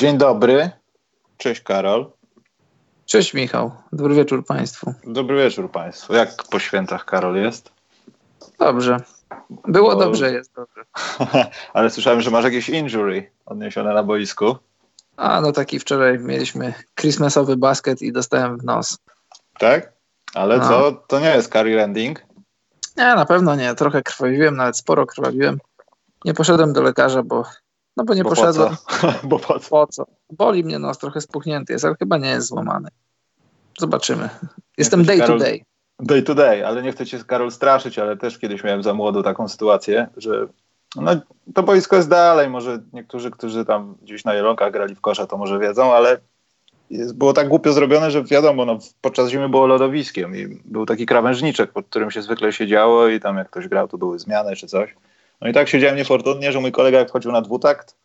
Dzień dobry. Cześć Karol. Cześć Michał. Dobry wieczór Państwu. Dobry wieczór Państwu. Jak po świętach Karol jest? Dobrze. Było Bo... dobrze, jest dobrze. Ale słyszałem, że masz jakieś injury odniesione na boisku. A, no taki wczoraj mieliśmy Christmasowy basket i dostałem w nos. Tak? Ale no. co? To nie jest career ending? Nie, na pewno nie. Trochę krwawiłem, nawet sporo krwawiłem. Nie poszedłem do lekarza, bo no bo nie bo poszedłem. Po bo po co? po co? Boli mnie nos, trochę spuchnięty jest, ale chyba nie jest złamany. Zobaczymy. Jestem day Karol, to day. Day to day, ale nie chcę cię Karol straszyć, ale też kiedyś miałem za młodo taką sytuację, że no, to boisko jest dalej, może niektórzy, którzy tam gdzieś na Jelonkach grali w kosza, to może wiedzą, ale jest, było tak głupio zrobione, że wiadomo, no, podczas zimy było lodowiskiem i był taki krawężniczek, pod którym się zwykle siedziało i tam jak ktoś grał, to były zmiany czy coś. No i tak siedziałem niefortunnie, że mój kolega jak wchodził na dwutakt,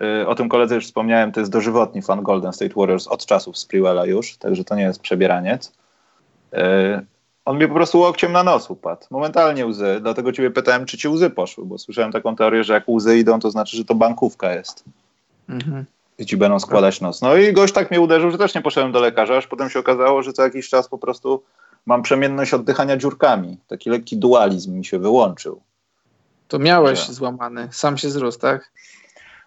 yy, o tym koledze już wspomniałem, to jest dożywotni fan Golden State Warriors od czasów Sprewella już, także to nie jest przebieraniec. Yy, on mi po prostu łokciem na nos upadł. Momentalnie łzy, dlatego ciebie pytałem, czy ci łzy poszły, bo słyszałem taką teorię, że jak łzy idą, to znaczy, że to bankówka jest. Mhm. I ci będą składać nos. No i gość tak mnie uderzył, że też nie poszedłem do lekarza, aż potem się okazało, że co jakiś czas po prostu mam przemienność oddychania dziurkami. Taki lekki dualizm mi się wyłączył. To miałeś złamany, sam się zrósł, tak?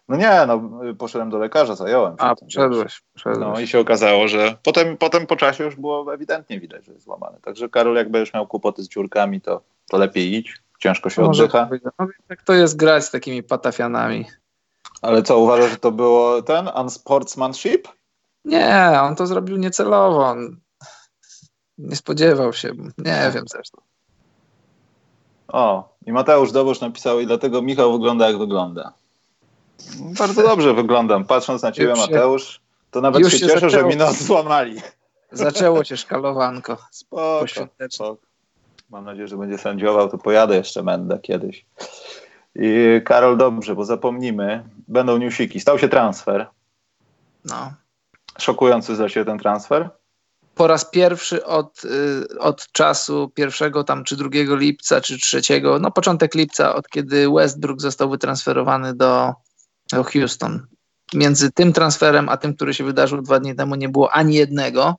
No nie, no poszedłem do lekarza, zająłem się. A, poszedłeś, poszedłeś. No i się okazało, że potem, potem po czasie już było ewidentnie widać, że jest złamany. Także Karol, jak będziesz miał kłopoty z dziurkami, to, to lepiej idź, ciężko się Może oddycha. No, jak to jest grać z takimi patafianami? Ale co, uważasz, że to było ten unsportsmanship? Nie, on to zrobił niecelowo. On nie spodziewał się, nie wiem zresztą. O, i Mateusz Dobosz napisał i dlatego Michał wygląda jak wygląda. Bardzo dobrze wyglądam. Patrząc na ciebie, Mateusz, to nawet się, się cieszę, zaczęło. że mi nos złamali. Zaczęło się szkalowanko. Spoko, spoko. Mam nadzieję, że będzie sędziował, to pojadę jeszcze Mendę kiedyś. I Karol, dobrze, bo zapomnimy, będą newsiki. Stał się transfer. No. Szokujący się ten transfer? Po raz pierwszy od, y, od czasu pierwszego tam czy drugiego lipca, czy trzeciego, no początek lipca, od kiedy Westbrook został wytransferowany do, do Houston. Między tym transferem, a tym, który się wydarzył dwa dni temu, nie było ani jednego,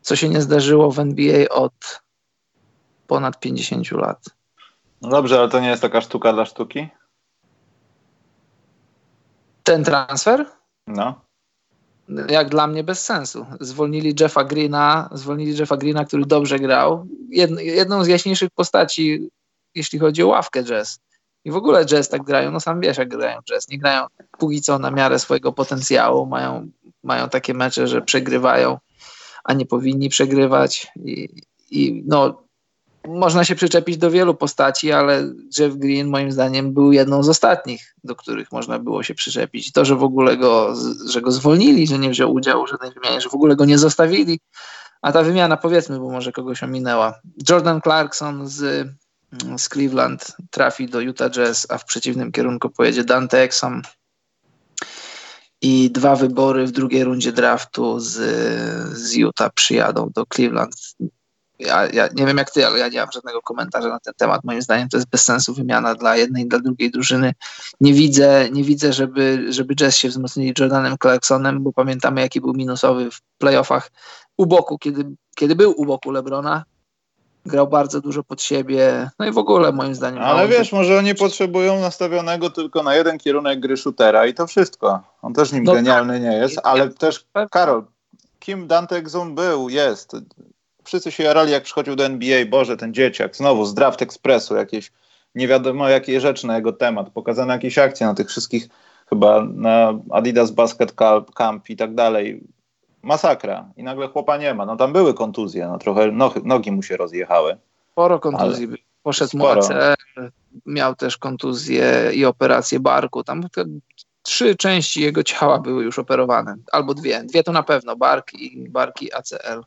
co się nie zdarzyło w NBA od ponad 50 lat. No dobrze, ale to nie jest taka sztuka dla sztuki? Ten transfer? No jak dla mnie bez sensu. Zwolnili Jeffa Greena, zwolnili Jeffa Greena, który dobrze grał. jedną z jaśniejszych postaci, jeśli chodzi o ławkę jazz. I w ogóle jazz tak grają, no sam wiesz jak grają jazz. Nie grają póki co na miarę swojego potencjału, mają, mają takie mecze, że przegrywają, a nie powinni przegrywać. I, i no, można się przyczepić do wielu postaci, ale Jeff Green moim zdaniem był jedną z ostatnich, do których można było się przyczepić. To, że w ogóle go, że go zwolnili, że nie wziął udziału w żadnej wymianie, że w ogóle go nie zostawili, a ta wymiana powiedzmy, bo może kogoś ominęła. Jordan Clarkson z, z Cleveland trafi do Utah Jazz, a w przeciwnym kierunku pojedzie Dante Exum i dwa wybory w drugiej rundzie draftu z, z Utah przyjadą do Cleveland ja, ja nie wiem jak ty, ale ja nie mam żadnego komentarza na ten temat. Moim zdaniem to jest bez sensu wymiana dla jednej i dla drugiej drużyny. Nie widzę, nie widzę żeby, żeby Jazz się wzmocnili Jordanem Clarksonem, bo pamiętamy jaki był minusowy w playoffach u boku, kiedy, kiedy był u boku Lebrona. Grał bardzo dużo pod siebie, no i w ogóle moim zdaniem. Ale wiesz, może oni potrzebują nastawionego tylko na jeden kierunek gry shootera i to wszystko. On też nim no genialny tak. nie jest, ale też Karol, kim Dante Exum był, jest wszyscy się jarali, jak przychodził do NBA, Boże, ten dzieciak, znowu z Draft Expressu, jakieś nie wiadomo jakie rzeczy na jego temat, pokazane jakieś akcje na tych wszystkich, chyba na Adidas Basket Camp i tak dalej. Masakra. I nagle chłopa nie ma. No tam były kontuzje, no trochę nogi mu się rozjechały. Sporo kontuzji. Ale... Poszedł mu ACL, miał też kontuzję i operację barku. Tam trzy części jego ciała były już operowane. Albo dwie. Dwie to na pewno. Bark i, bark i ACL.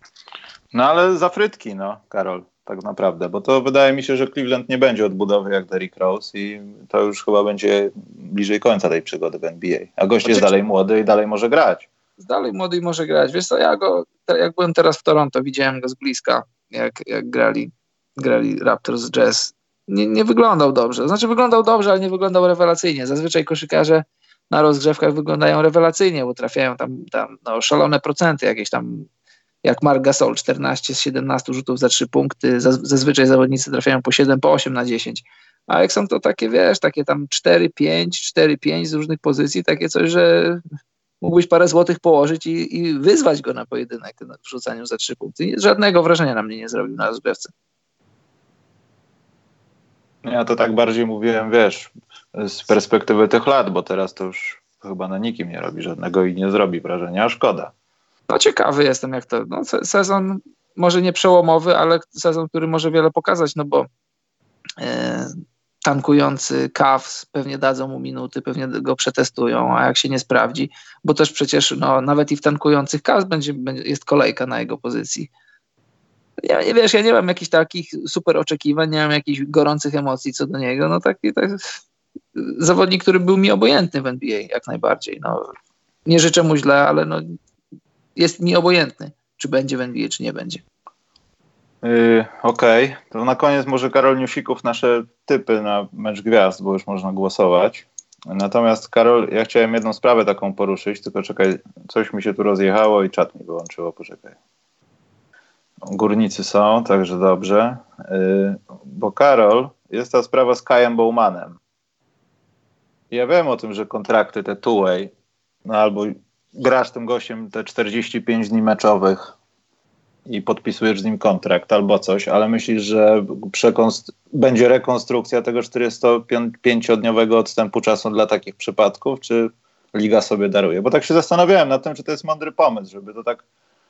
No ale za frytki, no, Karol, tak naprawdę, bo to wydaje mi się, że Cleveland nie będzie odbudowy jak Derrick Rose i to już chyba będzie bliżej końca tej przygody w NBA. A gość jest dalej młody i dalej może grać. Dalej młody i może grać. Wiesz co, ja go, jak byłem teraz w Toronto, widziałem go z bliska, jak, jak grali, grali Raptors Jazz. Nie, nie wyglądał dobrze. Znaczy wyglądał dobrze, ale nie wyglądał rewelacyjnie. Zazwyczaj koszykarze na rozgrzewkach wyglądają rewelacyjnie, bo trafiają tam, tam no, szalone procenty, jakieś tam jak Mark Gasol, 14 z 17 rzutów za 3 punkty, zazwyczaj zawodnicy trafiają po 7, po 8 na 10. A jak są to takie, wiesz, takie tam 4-5, 4-5 z różnych pozycji, takie coś, że mógłbyś parę złotych położyć i, i wyzwać go na pojedynek w rzucaniu za 3 punkty. Żadnego wrażenia na mnie nie zrobił na rozgrywce. Ja to tak bardziej mówiłem, wiesz, z perspektywy tych lat, bo teraz to już chyba na nikim nie robi żadnego i nie zrobi wrażenia, a szkoda. No ciekawy jestem, jak to. No, sezon może nie przełomowy, ale sezon, który może wiele pokazać, no bo e, tankujący Cavs pewnie dadzą mu minuty, pewnie go przetestują, a jak się nie sprawdzi, bo też przecież no, nawet i w tankujących Cavs będzie, będzie, jest kolejka na jego pozycji. Ja nie wiesz, ja nie mam jakichś takich super oczekiwań, nie mam jakichś gorących emocji co do niego. No taki, tak, zawodnik, który był mi obojętny w NBA jak najbardziej. No, nie życzę mu źle, ale no, jest mi obojętny, czy będzie w NBA, czy nie będzie. Yy, Okej, okay. to na koniec może Karol Niusików nasze typy na mecz gwiazd, bo już można głosować. Natomiast Karol, ja chciałem jedną sprawę taką poruszyć, tylko czekaj, coś mi się tu rozjechało i czat mi wyłączyło, poczekaj. Górnicy są, także dobrze. Yy, bo Karol, jest ta sprawa z Kajem Bowmanem. Ja wiem o tym, że kontrakty te two-way, no albo grasz tym gościem te 45 dni meczowych i podpisujesz z nim kontrakt albo coś, ale myślisz, że będzie rekonstrukcja tego 45-dniowego odstępu czasu dla takich przypadków, czy liga sobie daruje? Bo tak się zastanawiałem nad tym, czy to jest mądry pomysł, żeby to tak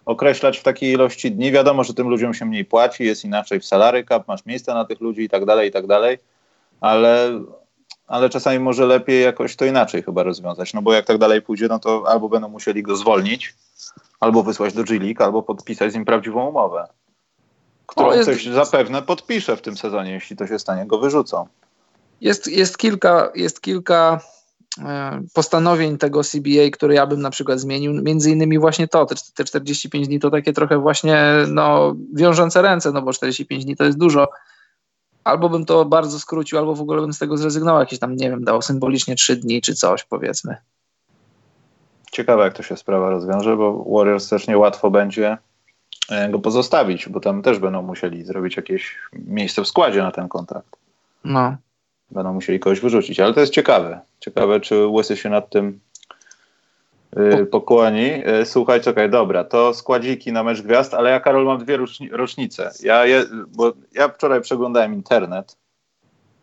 określać w takiej ilości dni. Wiadomo, że tym ludziom się mniej płaci, jest inaczej w salary cap, masz miejsce na tych ludzi i tak dalej, i tak dalej, ale ale czasami może lepiej jakoś to inaczej chyba rozwiązać, no bo jak tak dalej pójdzie, no to albo będą musieli go zwolnić, albo wysłać do G-League, albo podpisać z nim prawdziwą umowę, którą jest... coś zapewne podpisze w tym sezonie, jeśli to się stanie, go wyrzucą. Jest, jest kilka, jest kilka e, postanowień tego CBA, które ja bym na przykład zmienił, między innymi właśnie to, te 45 dni to takie trochę właśnie no, wiążące ręce, no bo 45 dni to jest dużo, albo bym to bardzo skrócił, albo w ogóle bym z tego zrezygnował, jakieś tam, nie wiem, dał symbolicznie trzy dni czy coś, powiedzmy. Ciekawe, jak to się sprawa rozwiąże, bo Warriors też niełatwo będzie e, go pozostawić, bo tam też będą musieli zrobić jakieś miejsce w składzie na ten kontrakt. No. Będą musieli kogoś wyrzucić, ale to jest ciekawe. Ciekawe, czy Łysy się nad tym pokłoni. Yy, słuchaj, czekaj, dobra, to składziki na mecz gwiazd, ale ja, Karol, mam dwie rocznice. Ja, je, bo ja wczoraj przeglądałem internet.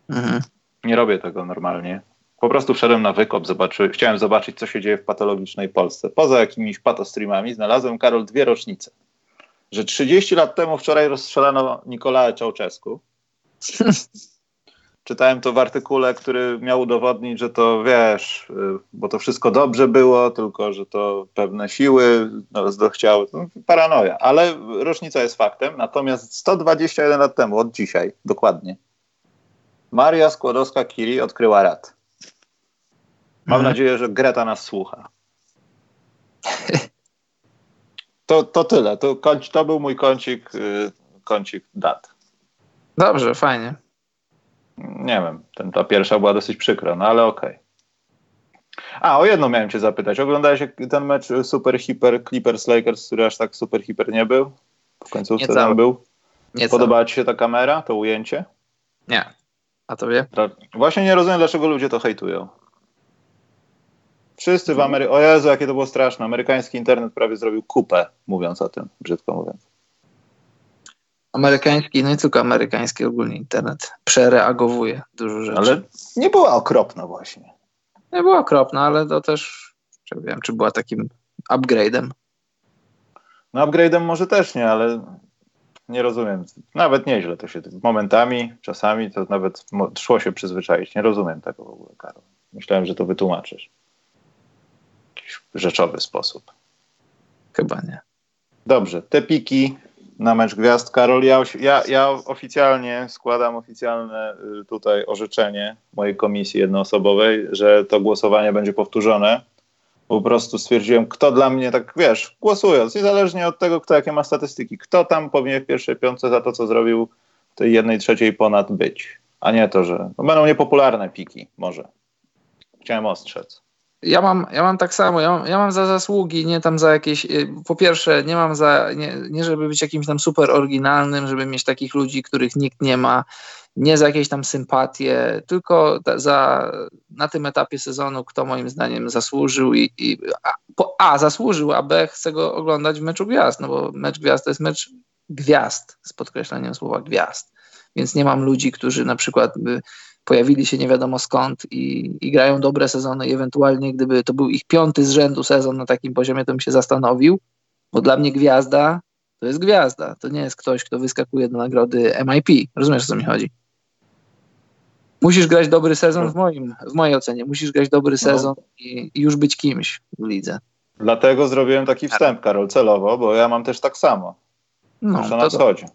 Mhm. Nie robię tego normalnie. Po prostu wszedłem na wykop, zobaczy, chciałem zobaczyć, co się dzieje w patologicznej Polsce. Poza jakimiś patostreamami znalazłem, Karol, dwie rocznice. Że 30 lat temu wczoraj rozstrzelano Nikolae Czałczesku. czytałem to w artykule, który miał udowodnić, że to wiesz, y, bo to wszystko dobrze było, tylko że to pewne siły no, chciały. No, paranoja, ale rocznica jest faktem. Natomiast 121 lat temu, od dzisiaj dokładnie, Maria Skłodowska-Curie odkryła rad. Mam mhm. nadzieję, że Greta nas słucha. To, to tyle. To, to był mój kącik, y, kącik dat. Dobrze, fajnie nie wiem, ten, ta pierwsza była dosyć przykra, no ale okej. Okay. A, o jedno miałem cię zapytać. Oglądałeś super mecz Super Hiper Clippers Lakers, który aż tak super hiper nie był? W końcu tam był? Nie Podobała ci się ta kamera, to ujęcie? Nie. A tobie? Właśnie nie rozumiem, dlaczego ludzie to hejtują. Wszyscy w Ameryce... O Jezu, jakie to było straszne. Amerykański internet prawie zrobił kupę, mówiąc o tym, brzydko mówiąc amerykański, no i tylko amerykański ogólnie internet przereagowuje dużo rzeczy. Ale nie była okropna właśnie. Nie była okropna, ale to też, nie wiem, czy była takim upgrade'em. No upgrade'em może też nie, ale nie rozumiem. Nawet nieźle to się momentami, czasami to nawet szło się przyzwyczaić. Nie rozumiem tego w ogóle, Karol. Myślałem, że to wytłumaczysz. W jakiś rzeczowy sposób. Chyba nie. Dobrze, te piki na mecz gwiazd. Karol, ja, ja, ja oficjalnie składam oficjalne y, tutaj orzeczenie mojej komisji jednoosobowej, że to głosowanie będzie powtórzone. Po prostu stwierdziłem, kto dla mnie, tak wiesz, głosując, niezależnie od tego, kto jakie ma statystyki, kto tam powinien w pierwszej piątce za to, co zrobił w tej jednej trzeciej ponad być. A nie to, że no będą niepopularne piki, może. Chciałem ostrzec. Ja mam, ja mam tak samo, ja mam, ja mam za zasługi, nie tam za jakieś, y, po pierwsze nie mam za, nie, nie żeby być jakimś tam super oryginalnym, żeby mieć takich ludzi, których nikt nie ma, nie za jakieś tam sympatie, tylko za, na tym etapie sezonu, kto moim zdaniem zasłużył i, i a, po, a, zasłużył, a B chcę go oglądać w meczu gwiazd, no bo mecz gwiazd to jest mecz gwiazd, z podkreśleniem słowa gwiazd, więc nie mam ludzi, którzy na przykład by pojawili się nie wiadomo skąd i, i grają dobre sezony i ewentualnie gdyby to był ich piąty z rzędu sezon na takim poziomie, to bym się zastanowił, bo dla mnie gwiazda to jest gwiazda, to nie jest ktoś, kto wyskakuje do nagrody MIP. Rozumiesz, o co mi chodzi? Musisz grać dobry sezon w, moim, w mojej ocenie. Musisz grać dobry no. sezon no. i, i, już być kimś w lidze. Dlatego zrobiłem taki wstęp, Karol, celowo, bo ja mam też tak samo. No, to na wschodzie.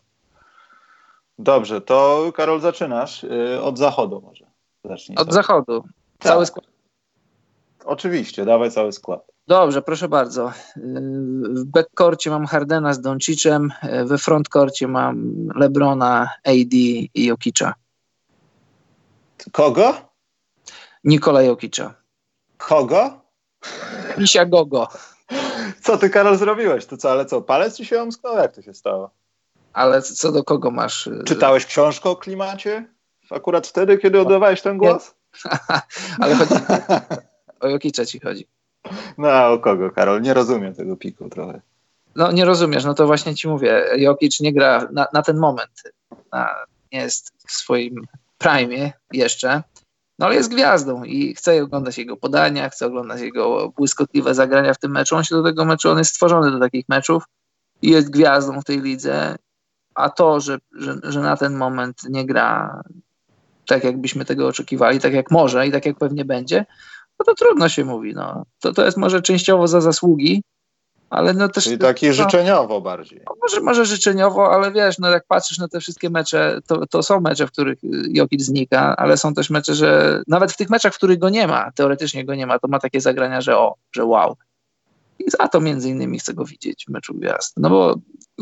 Dobrze, to Karol zaczynasz y, od zachodu może. Zacznij od zachodu. Tak. Cały skład. Oczywiście, dawaj cały skład. Dobrze, proszę bardzo. Y, w backcourcie mam Hardena z Doncicem, y, we frontcourcie mam Lebrona, AD i Jokicza. Kogo? Nikola Jokicza. Kogo? Misia Gogo. Co ty, Karol, zrobiłeś? To co, ale co, palec ci się omsknął? Jak to się stało? Ale co do kogo masz? Y, Czytałeś książkę o klimacie? Akurat wtedy, kiedy oddawałeś ten głos? ale chodzi o Jokicza ci chodzi. No, o kogo, Karol? Nie rozumiem tego piku trochę. No, nie rozumiesz, no to właśnie ci mówię. Jokic nie gra na, na ten moment. Na, nie jest w swoim prime jeszcze, no ale jest gwiazdą i chcę oglądać jego podania, chcę oglądać jego błyskotliwe zagrania w tym meczu. On się do tego meczu, on jest stworzony do takich meczów i jest gwiazdą w tej lidze a to, że, że, że na ten moment nie gra tak, jakbyśmy tego oczekiwali, tak jak może i tak jak pewnie będzie, no to trudno się mówi. No. To, to jest może częściowo za zasługi, ale no też... Czyli taki no, życzeniowo bardziej. No może, może życzeniowo, ale wiesz, no jak patrzysz na te wszystkie mecze, to, to są mecze, w których Jokic znika, ale są też mecze, że nawet w tych meczach, w których go nie ma, teoretycznie go nie ma, to ma takie zagrania, że o, że wow. I za to między innymi chcę go widzieć w meczu gwiazd. No bo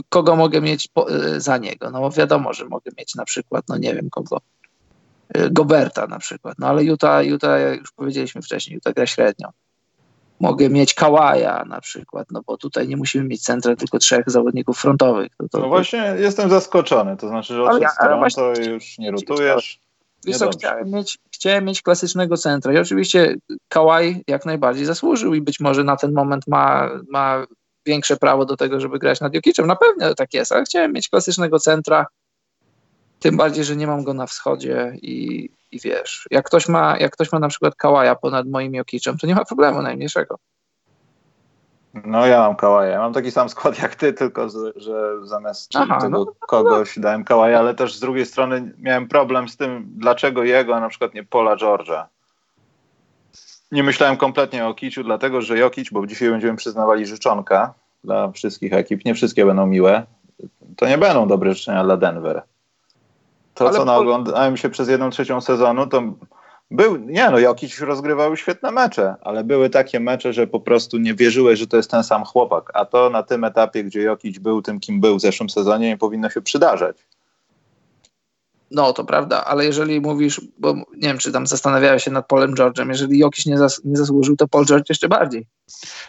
kogo mogę mieć po, y, za niego? No bo wiadomo, że mogę mieć na przykład, no nie wiem kogo, y, Goberta na przykład. No ale Utah, Utah jak już powiedzieliśmy wcześniej, Utah gra średnio. Mogę mieć Kałaja na przykład, no bo tutaj nie musimy mieć centra, tylko trzech zawodników frontowych. To, to, no właśnie jestem zaskoczony, to znaczy, że od ja, to już nie rotujesz. Wiesz co, chciałem mieć, chciałem mieć klasycznego centra i oczywiście Kałaj jak najbardziej zasłużył i być może na ten moment ma, ma większe prawo do tego, żeby grać nad Jokiczem. Na pewno tak jest, ale chciałem mieć klasycznego centra, tym bardziej, że nie mam go na wschodzie i, i wiesz, jak ktoś, ma, jak ktoś ma na przykład Kałaja ponad moim Jokiczem, to nie ma problemu najmniejszego. No ja mam Kałaja. Ja mam taki sam skład jak ty, tylko że zamiast Aha, tego no, kogoś no. dałem Kałaja, ale też z drugiej strony miałem problem z tym, dlaczego jego, a na przykład nie Pola George'a. Nie myślałem kompletnie o Kiciu, dlatego że Jokic, bo dzisiaj będziemy przyznawali życzonka dla wszystkich ekip, nie wszystkie będą miłe, to nie będą dobre życzenia dla Denver. To, ale co po... naoglądałem się przez jedną trzecią sezonu, to był, nie no, Jokic rozgrywał świetne mecze, ale były takie mecze, że po prostu nie wierzyłeś, że to jest ten sam chłopak, a to na tym etapie, gdzie Jokic był tym, kim był w zeszłym sezonie, nie powinno się przydarzać. No, to prawda, ale jeżeli mówisz, bo nie wiem, czy tam zastanawiałeś się nad Polem George'em, jeżeli Jokic nie, zas, nie zasłużył, to Paul George jeszcze bardziej.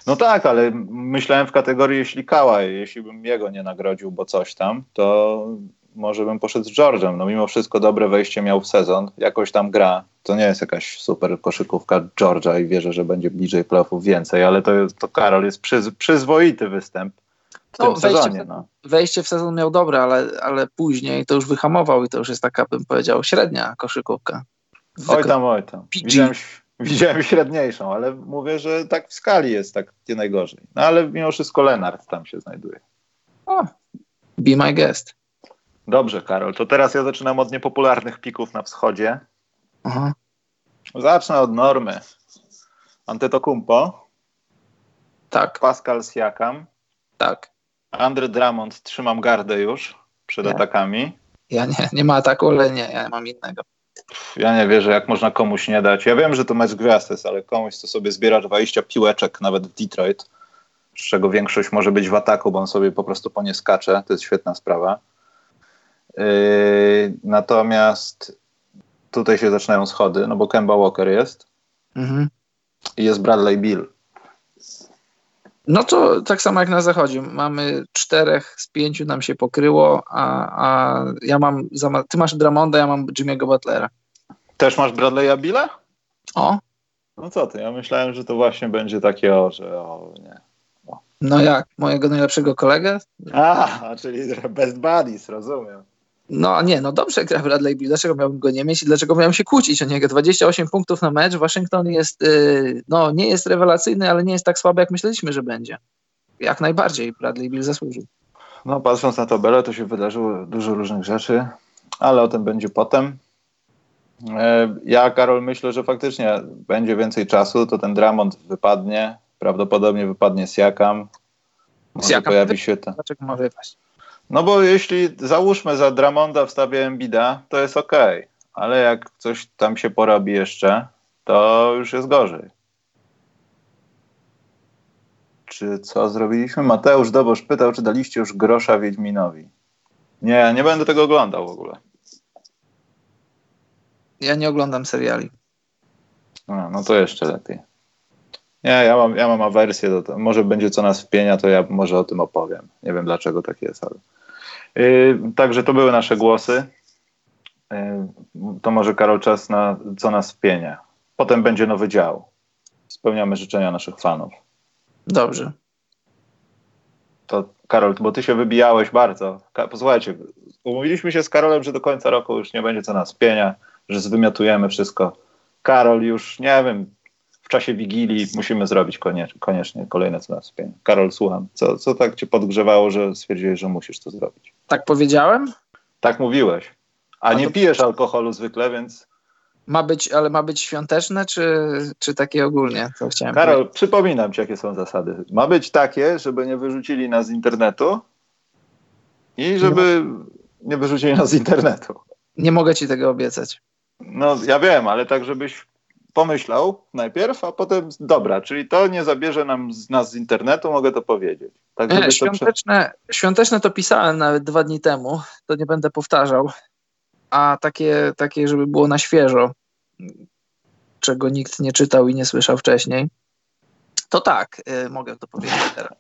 No tak, ale myślałem w kategorii, jeśli Kałaj, jeśli bym jego nie nagrodził, bo coś tam, to może bym poszedł z George'em. No mimo wszystko dobre wejście miał w sezon, jakoś tam gra. To nie jest jakaś super koszykówka George'a i wierzę, że będzie bliżej playoffów więcej, ale to, to Karol jest przyz, przyzwoity występ w no, tym wejście, sezonie. No. Wejście w sezon miał dobre, ale, ale później to już wyhamował i to już jest taka, bym powiedział, średnia koszykówka. oj tam, oj tam. Widziałem, widziałem średniejszą, ale mówię, że tak w skali jest tak nie najgorzej. No ale mimo wszystko Lenart tam się znajduje. O, be my guest. Dobrze, Karol, to teraz ja zaczynam od niepopularnych pików na wschodzie. Aha. Zacznę od normy. Antetokumpo. Tak. Pascal Siakam. Tak. Andre Drummond, trzymam gardę już przed nie. atakami. Ja nie, nie ma ataku, ale nie, ja mam innego. Ja nie wierzę, jak można komuś nie dać. Ja wiem, że to mecz gwiazd jest, ale komuś, co sobie zbiera 20 piłeczek, nawet w Detroit, z czego większość może być w ataku, bo on sobie po prostu po nie skacze, to jest świetna sprawa. Yy, natomiast tutaj się zaczynają schody, no bo Kemba Walker jest. Mhm. I jest Bradley Bill. No to tak samo jak na zachodzie. Mamy czterech z pięciu nam się pokryło, a, a ja mam, ty masz Dramonda, ja mam Jimmy'ego Butlera. Też masz Bradley'a Billa? O. No co ty, ja myślałem, że to właśnie będzie takie o, że o nie. O. No jak? Mojego najlepszego kolegę? A, czyli best buddies, rozumiem. No nie, no dobrze gra Bradley Bill, dlaczego miałbym go nie mieć i dlaczego miałem się kłócić o niego? 28 punktów na mecz, Waszyngton jest, yy, no nie jest rewelacyjny, ale nie jest tak słaby, jak myśleliśmy, że będzie. Jak najbardziej Bradley Bill zasłużył. No patrząc na tabelę, to się wydarzyło dużo różnych rzeczy, ale o tym będzie potem. E, ja, Karol, myślę, że faktycznie będzie więcej czasu, to ten Dramont wypadnie, prawdopodobnie wypadnie Siakam. Może pojawi się ten... Dlaczego ma wypaść? No bo jeśli załóżmy za Dramonda wstawię Embida, to jest ok, ale jak coś tam się porobi jeszcze, to już jest gorzej. Czy co zrobiliśmy? Mateusz Dobosz pytał, czy daliście już grosza Wiedźminowi. Nie, nie będę tego oglądał w ogóle. Ja nie oglądam seriali. No, no to jeszcze lepiej. Nie, ja mam, ja mam awersję do tego. Może będzie co nas wpienia, to ja może o tym opowiem. Nie wiem dlaczego tak jest, ale. Yy, także to były nasze głosy. Yy, to może Karol czas na co nas wpienia. Potem będzie nowy dział. Spełniamy życzenia naszych fanów. Dobrze. To Karol, bo ty się wybijałeś bardzo. Posłuchajcie, umówiliśmy się z Karolem, że do końca roku już nie będzie co nas wpienia, że zwymiotujemy wszystko. Karol już, nie wiem, w czasie Wigilii musimy zrobić koniecznie, koniecznie kolejne wspienia. Karol, słucham. Co, co tak cię podgrzewało, że stwierdziłeś, że musisz to zrobić? Tak powiedziałem? Tak mówiłeś. A, A nie to... pijesz alkoholu zwykle, więc... Ma być, ale ma być świąteczne, czy, czy takie ogólnie? To chciałem Karol, powiedzieć. przypominam ci, jakie są zasady. Ma być takie, żeby nie wyrzucili nas z internetu i żeby no. nie wyrzucili nas z internetu. Nie mogę ci tego obiecać. No, ja wiem, ale tak, żebyś pomyślał najpierw, a potem dobra, czyli to nie zabierze nam z nas z internetu, mogę to powiedzieć. Tak, świąteczne, to... świąteczne to pisałem nawet dwa dni temu, to nie będę powtarzał, a takie, takie żeby było na świeżo, czego nikt nie czytał i nie słyszał wcześniej, to tak, y, mogę to powiedzieć teraz.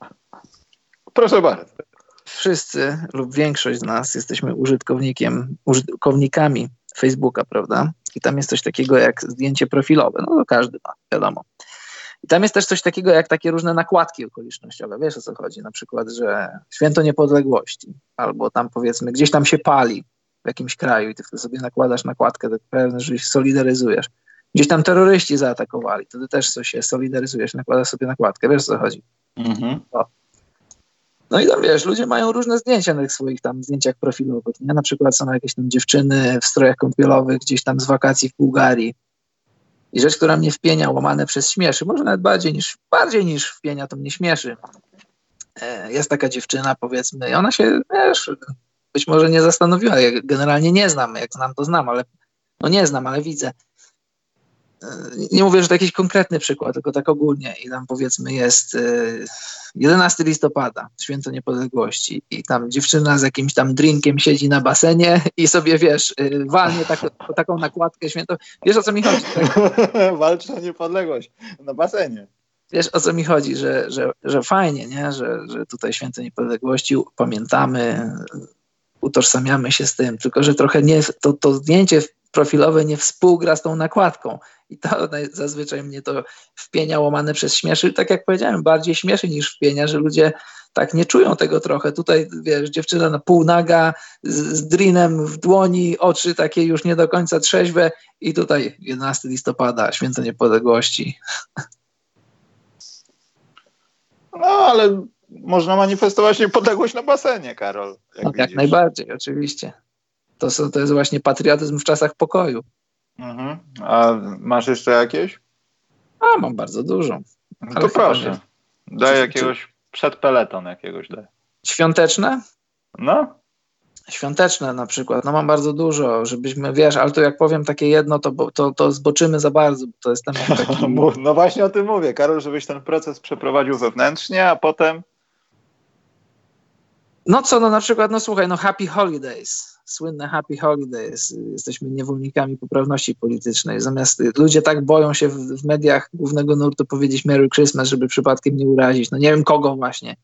Proszę bardzo. Wszyscy lub większość z nas jesteśmy użytkownikiem, użytkownikami Facebooka, prawda? I tam jest coś takiego jak zdjęcie profilowe. No to każdy ma, wiadomo. I tam jest też coś takiego jak takie różne nakładki okolicznościowe. Wiesz o co chodzi? Na przykład, że święto niepodległości, albo tam powiedzmy gdzieś tam się pali w jakimś kraju i ty wtedy sobie nakładasz nakładkę, tak pewne, że się solidaryzujesz. Gdzieś tam terroryści zaatakowali, wtedy też coś się solidaryzujesz, nakładasz sobie nakładkę. Wiesz o co chodzi? Mhm. No i tam wiesz, ludzie mają różne zdjęcia na tych swoich tam zdjęciach profilowych. Nie? Na przykład są jakieś tam dziewczyny w strojach kąpielowych gdzieś tam z wakacji w Bułgarii. I rzecz, która mnie wpienia, łamane przez śmieszy, może nawet bardziej niż, bardziej niż wpienia, to mnie śmieszy. E, jest taka dziewczyna, powiedzmy, i ona się, wiesz, być może nie zastanowiła. Ja generalnie nie znam, jak znam, to znam, ale no nie znam, ale widzę nie mówię, że to jakiś konkretny przykład, tylko tak ogólnie i tam powiedzmy jest 11 y, listopada, święto niepodległości i tam dziewczyna z jakimś tam drinkiem siedzi na basenie i sobie, wiesz, y, walnie tak, taką nakładkę święto. Wiesz o co mi chodzi? Tak? Walczy o niepodległość na basenie. Wiesz o co mi chodzi, że, że, że fajnie, nie? Że, że tutaj święto niepodległości pamiętamy, utożsamiamy się z tym, tylko że trochę nie, to, to zdjęcie profilowe nie współgra z tą nakładką. I to zazwyczaj mnie to wpienia łamane przez śmieszy. Tak jak powiedziałem, bardziej śmieszy niż wpienia, że ludzie tak nie czują tego trochę. Tutaj, wiesz, dziewczyna na pół naga, z, z drinem w dłoni, oczy takie już nie do końca trzeźwe i tutaj 11 listopada, święto niepodległości. No, ale można manifestować niepodległość na basenie, Karol. Jak, no, jak najbardziej, oczywiście. To, są, to jest właśnie patriotyzm w czasach pokoju. Mhm. A masz jeszcze jakieś? A, mam bardzo dużo. No to proszę. Nie... Daj jakiegoś przed peleton jakiegoś daj. Świąteczne? No. Świąteczne na przykład, no mam bardzo dużo, żebyśmy, wiesz, ale to jak powiem takie jedno, to, to, to zboczymy za bardzo, bo to jest temat taki... No właśnie o tym mówię, Karol, żebyś ten proces przeprowadził wewnętrznie, a potem... No co, no na przykład, no słuchaj, no Happy Holidays, słynne Happy Holidays. Jesteśmy niewolnikami poprawności politycznej. Zamiast ludzie tak boją się w, w mediach głównego nurtu powiedzieć Merry Christmas, żeby przypadkiem nie urazić. No nie wiem kogo właśnie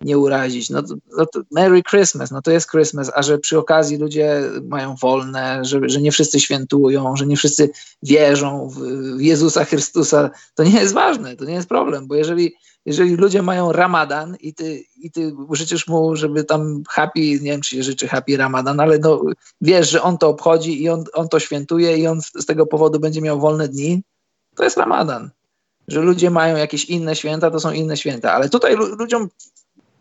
nie urazić. No to, no to Merry Christmas, no to jest Christmas, a że przy okazji ludzie mają wolne, że, że nie wszyscy świętują, że nie wszyscy wierzą w, w Jezusa Chrystusa, to nie jest ważne, to nie jest problem, bo jeżeli, jeżeli ludzie mają Ramadan i ty, i ty życzysz mu, żeby tam happy, nie wiem czy się życzy happy Ramadan, ale no, wiesz, że on to obchodzi i on, on to świętuje i on z tego powodu będzie miał wolne dni, to jest Ramadan że ludzie mają jakieś inne święta, to są inne święta. Ale tutaj ludziom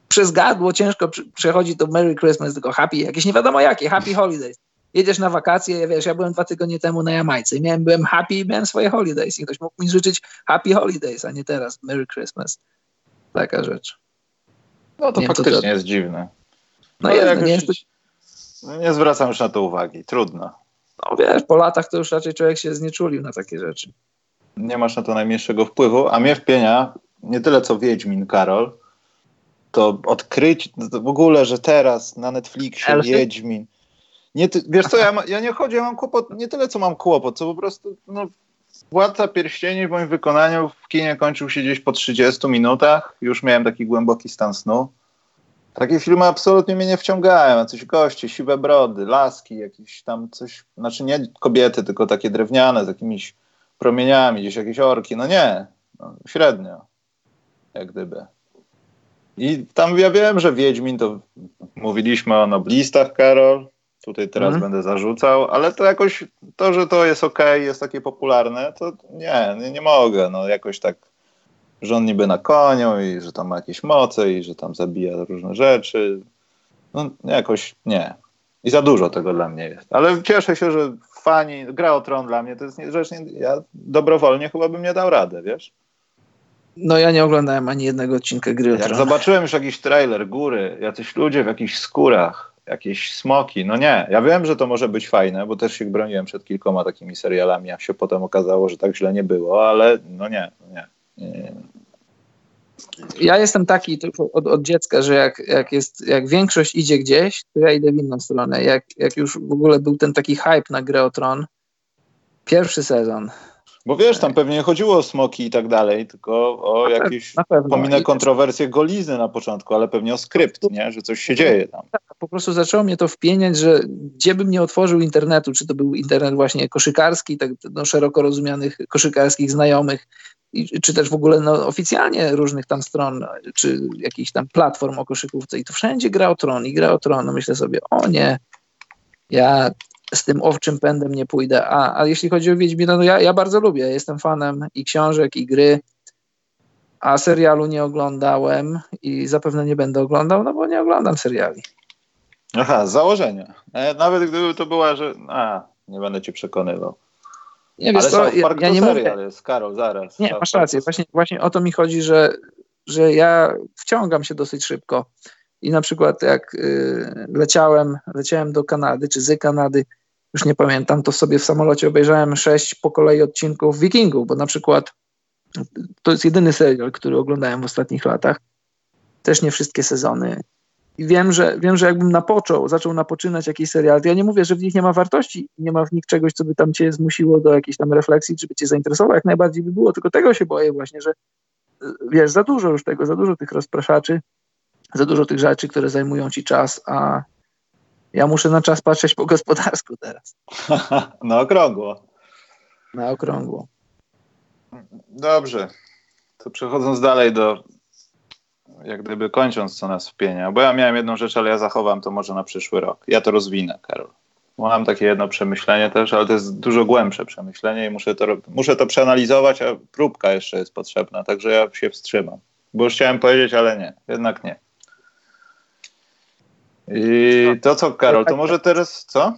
przez gardło ciężko przechodzi to Merry Christmas, tylko happy, jakieś nie wiadomo jakie, happy holidays. Jedziesz na wakacje, wiesz, ja byłem dwa tygodnie temu na Jamajce i miałem, byłem happy i miałem swoje holidays i ktoś mógł mi życzyć happy holidays, a nie teraz Merry Christmas. Taka rzecz. No to nie faktycznie to, to... jest dziwne. No jest, nie, jest nie zwracam już na to uwagi, trudno. No wiesz, po latach to już raczej człowiek się znieczulił na takie rzeczy. Nie masz na to najmniejszego wpływu, a mnie wpienia nie tyle co Wiedźmin, Karol, to odkryć to w ogóle, że teraz na Netflixie Elfy? Wiedźmin. Nie, wiesz co, ja, ja nie chodzi, ja mam kłopot, nie tyle co mam kłopot, co po prostu no, Władca Pierścieni w moim wykonaniu w kinie kończył się gdzieś po 30 minutach. Już miałem taki głęboki stan snu. Takie filmy absolutnie mnie nie wciągają. Coś goście, siwe brody, laski, jakieś tam coś, znaczy nie kobiety, tylko takie drewniane z jakimiś promieniami, gdzieś jakieś orki. No nie, no, średnio, jak gdyby. I tam ja wiem, że Wiedźmin to mówiliśmy o noblistach, Karol. Tutaj teraz mm. będę zarzucał, ale to jakoś to, że to jest ok, jest takie popularne, to nie, nie, nie mogę. No jakoś tak, że on niby na koniu i że tam ma jakieś moce i że tam zabija różne rzeczy. No jakoś nie. I za dużo tego dla mnie jest. Ale cieszę się, że fani, gra o tron dla mnie to jest rzecz, nie, ja dobrowolnie chyba bym nie dał radę, wiesz? No ja nie oglądałem ani jednego odcinka gry. Jak zobaczyłem już jakiś trailer, góry, jacyś ludzie w jakichś skórach, jakieś smoki, no nie. Ja wiem, że to może być fajne, bo też się broniłem przed kilkoma takimi serialami, a się potem okazało, że tak źle nie było, ale no nie, no nie. nie. Ja jestem taki od, od dziecka, że jak, jak, jest, jak większość idzie gdzieś, to ja idę w inną stronę. Jak, jak już w ogóle był ten taki hype na grę Tron, pierwszy sezon, bo wiesz, tam pewnie nie chodziło o smoki i tak dalej, tylko o jakieś, pominę kontrowersje golizny na początku, ale pewnie o skrypt, nie? że coś się dzieje tam. Tak, po prostu zaczęło mnie to wpieniać, że gdzie bym nie otworzył internetu, czy to był internet właśnie koszykarski, tak no, szeroko rozumianych koszykarskich znajomych, i, czy też w ogóle no, oficjalnie różnych tam stron, czy jakichś tam platform o koszykówce i to wszędzie gra o tron i gra o tron. No myślę sobie, o nie, ja z tym owczym pędem nie pójdę. A, a jeśli chodzi o Wiedźmina, no ja, ja bardzo lubię. Jestem fanem i książek, i gry, a serialu nie oglądałem i zapewne nie będę oglądał, no bo nie oglądam seriali. Aha, z założenia. E, nawet gdyby to była, że a, nie będę cię przekonywał. Nie, wiesz, Ale to, ja, ja nie mówię. jest, Karol, zaraz. Nie, masz rację. Właśnie, właśnie o to mi chodzi, że, że ja wciągam się dosyć szybko. I na przykład jak y, leciałem, leciałem do Kanady, czy z Kanady, już nie pamiętam, to sobie w samolocie obejrzałem sześć po kolei odcinków Wikingów, bo na przykład to jest jedyny serial, który oglądałem w ostatnich latach. Też nie wszystkie sezony. I wiem, że, wiem, że jakbym napoczął, zaczął napoczynać jakiś serial, to ja nie mówię, że w nich nie ma wartości, nie ma w nich czegoś, co by tam cię zmusiło do jakiejś tam refleksji, czy by cię zainteresowało, jak najbardziej by było, tylko tego się boję właśnie, że wiesz, za dużo już tego, za dużo tych rozpraszaczy, za dużo tych rzeczy, które zajmują ci czas, a ja muszę na czas patrzeć po gospodarsku teraz. na okrągło. Na okrągło. Dobrze. To przechodząc dalej do, jak gdyby kończąc, co nas wpienia, bo ja miałem jedną rzecz, ale ja zachowam to może na przyszły rok. Ja to rozwinę, Karol. Mam takie jedno przemyślenie też, ale to jest dużo głębsze przemyślenie i muszę to, muszę to przeanalizować, a próbka jeszcze jest potrzebna, także ja się wstrzymam. Bo już chciałem powiedzieć, ale nie, jednak nie. I no. to co, Karol, to może teraz co?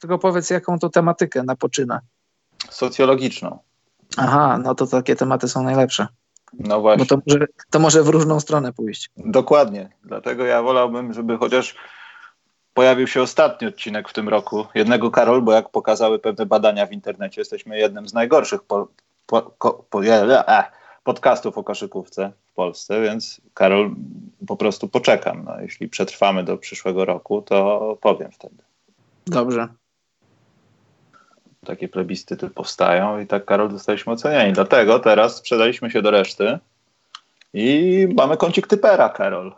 Tylko powiedz, jaką to tematykę napoczyna. Socjologiczną. Aha, no to takie tematy są najlepsze. No właśnie. Bo to może, to może w różną stronę pójść. Dokładnie. Dlatego ja wolałbym, żeby chociaż pojawił się ostatni odcinek w tym roku. Jednego Karol, bo jak pokazały pewne badania w internecie, jesteśmy jednym z najgorszych po, po, po, po, podcastów o koszykówce Polsce, więc Karol, po prostu poczekam. No, jeśli przetrwamy do przyszłego roku, to powiem wtedy. Dobrze. Takie plebiscyty powstają i tak, Karol, zostaliśmy oceniani. Dlatego teraz sprzedaliśmy się do reszty i mamy kącik typera, Karol.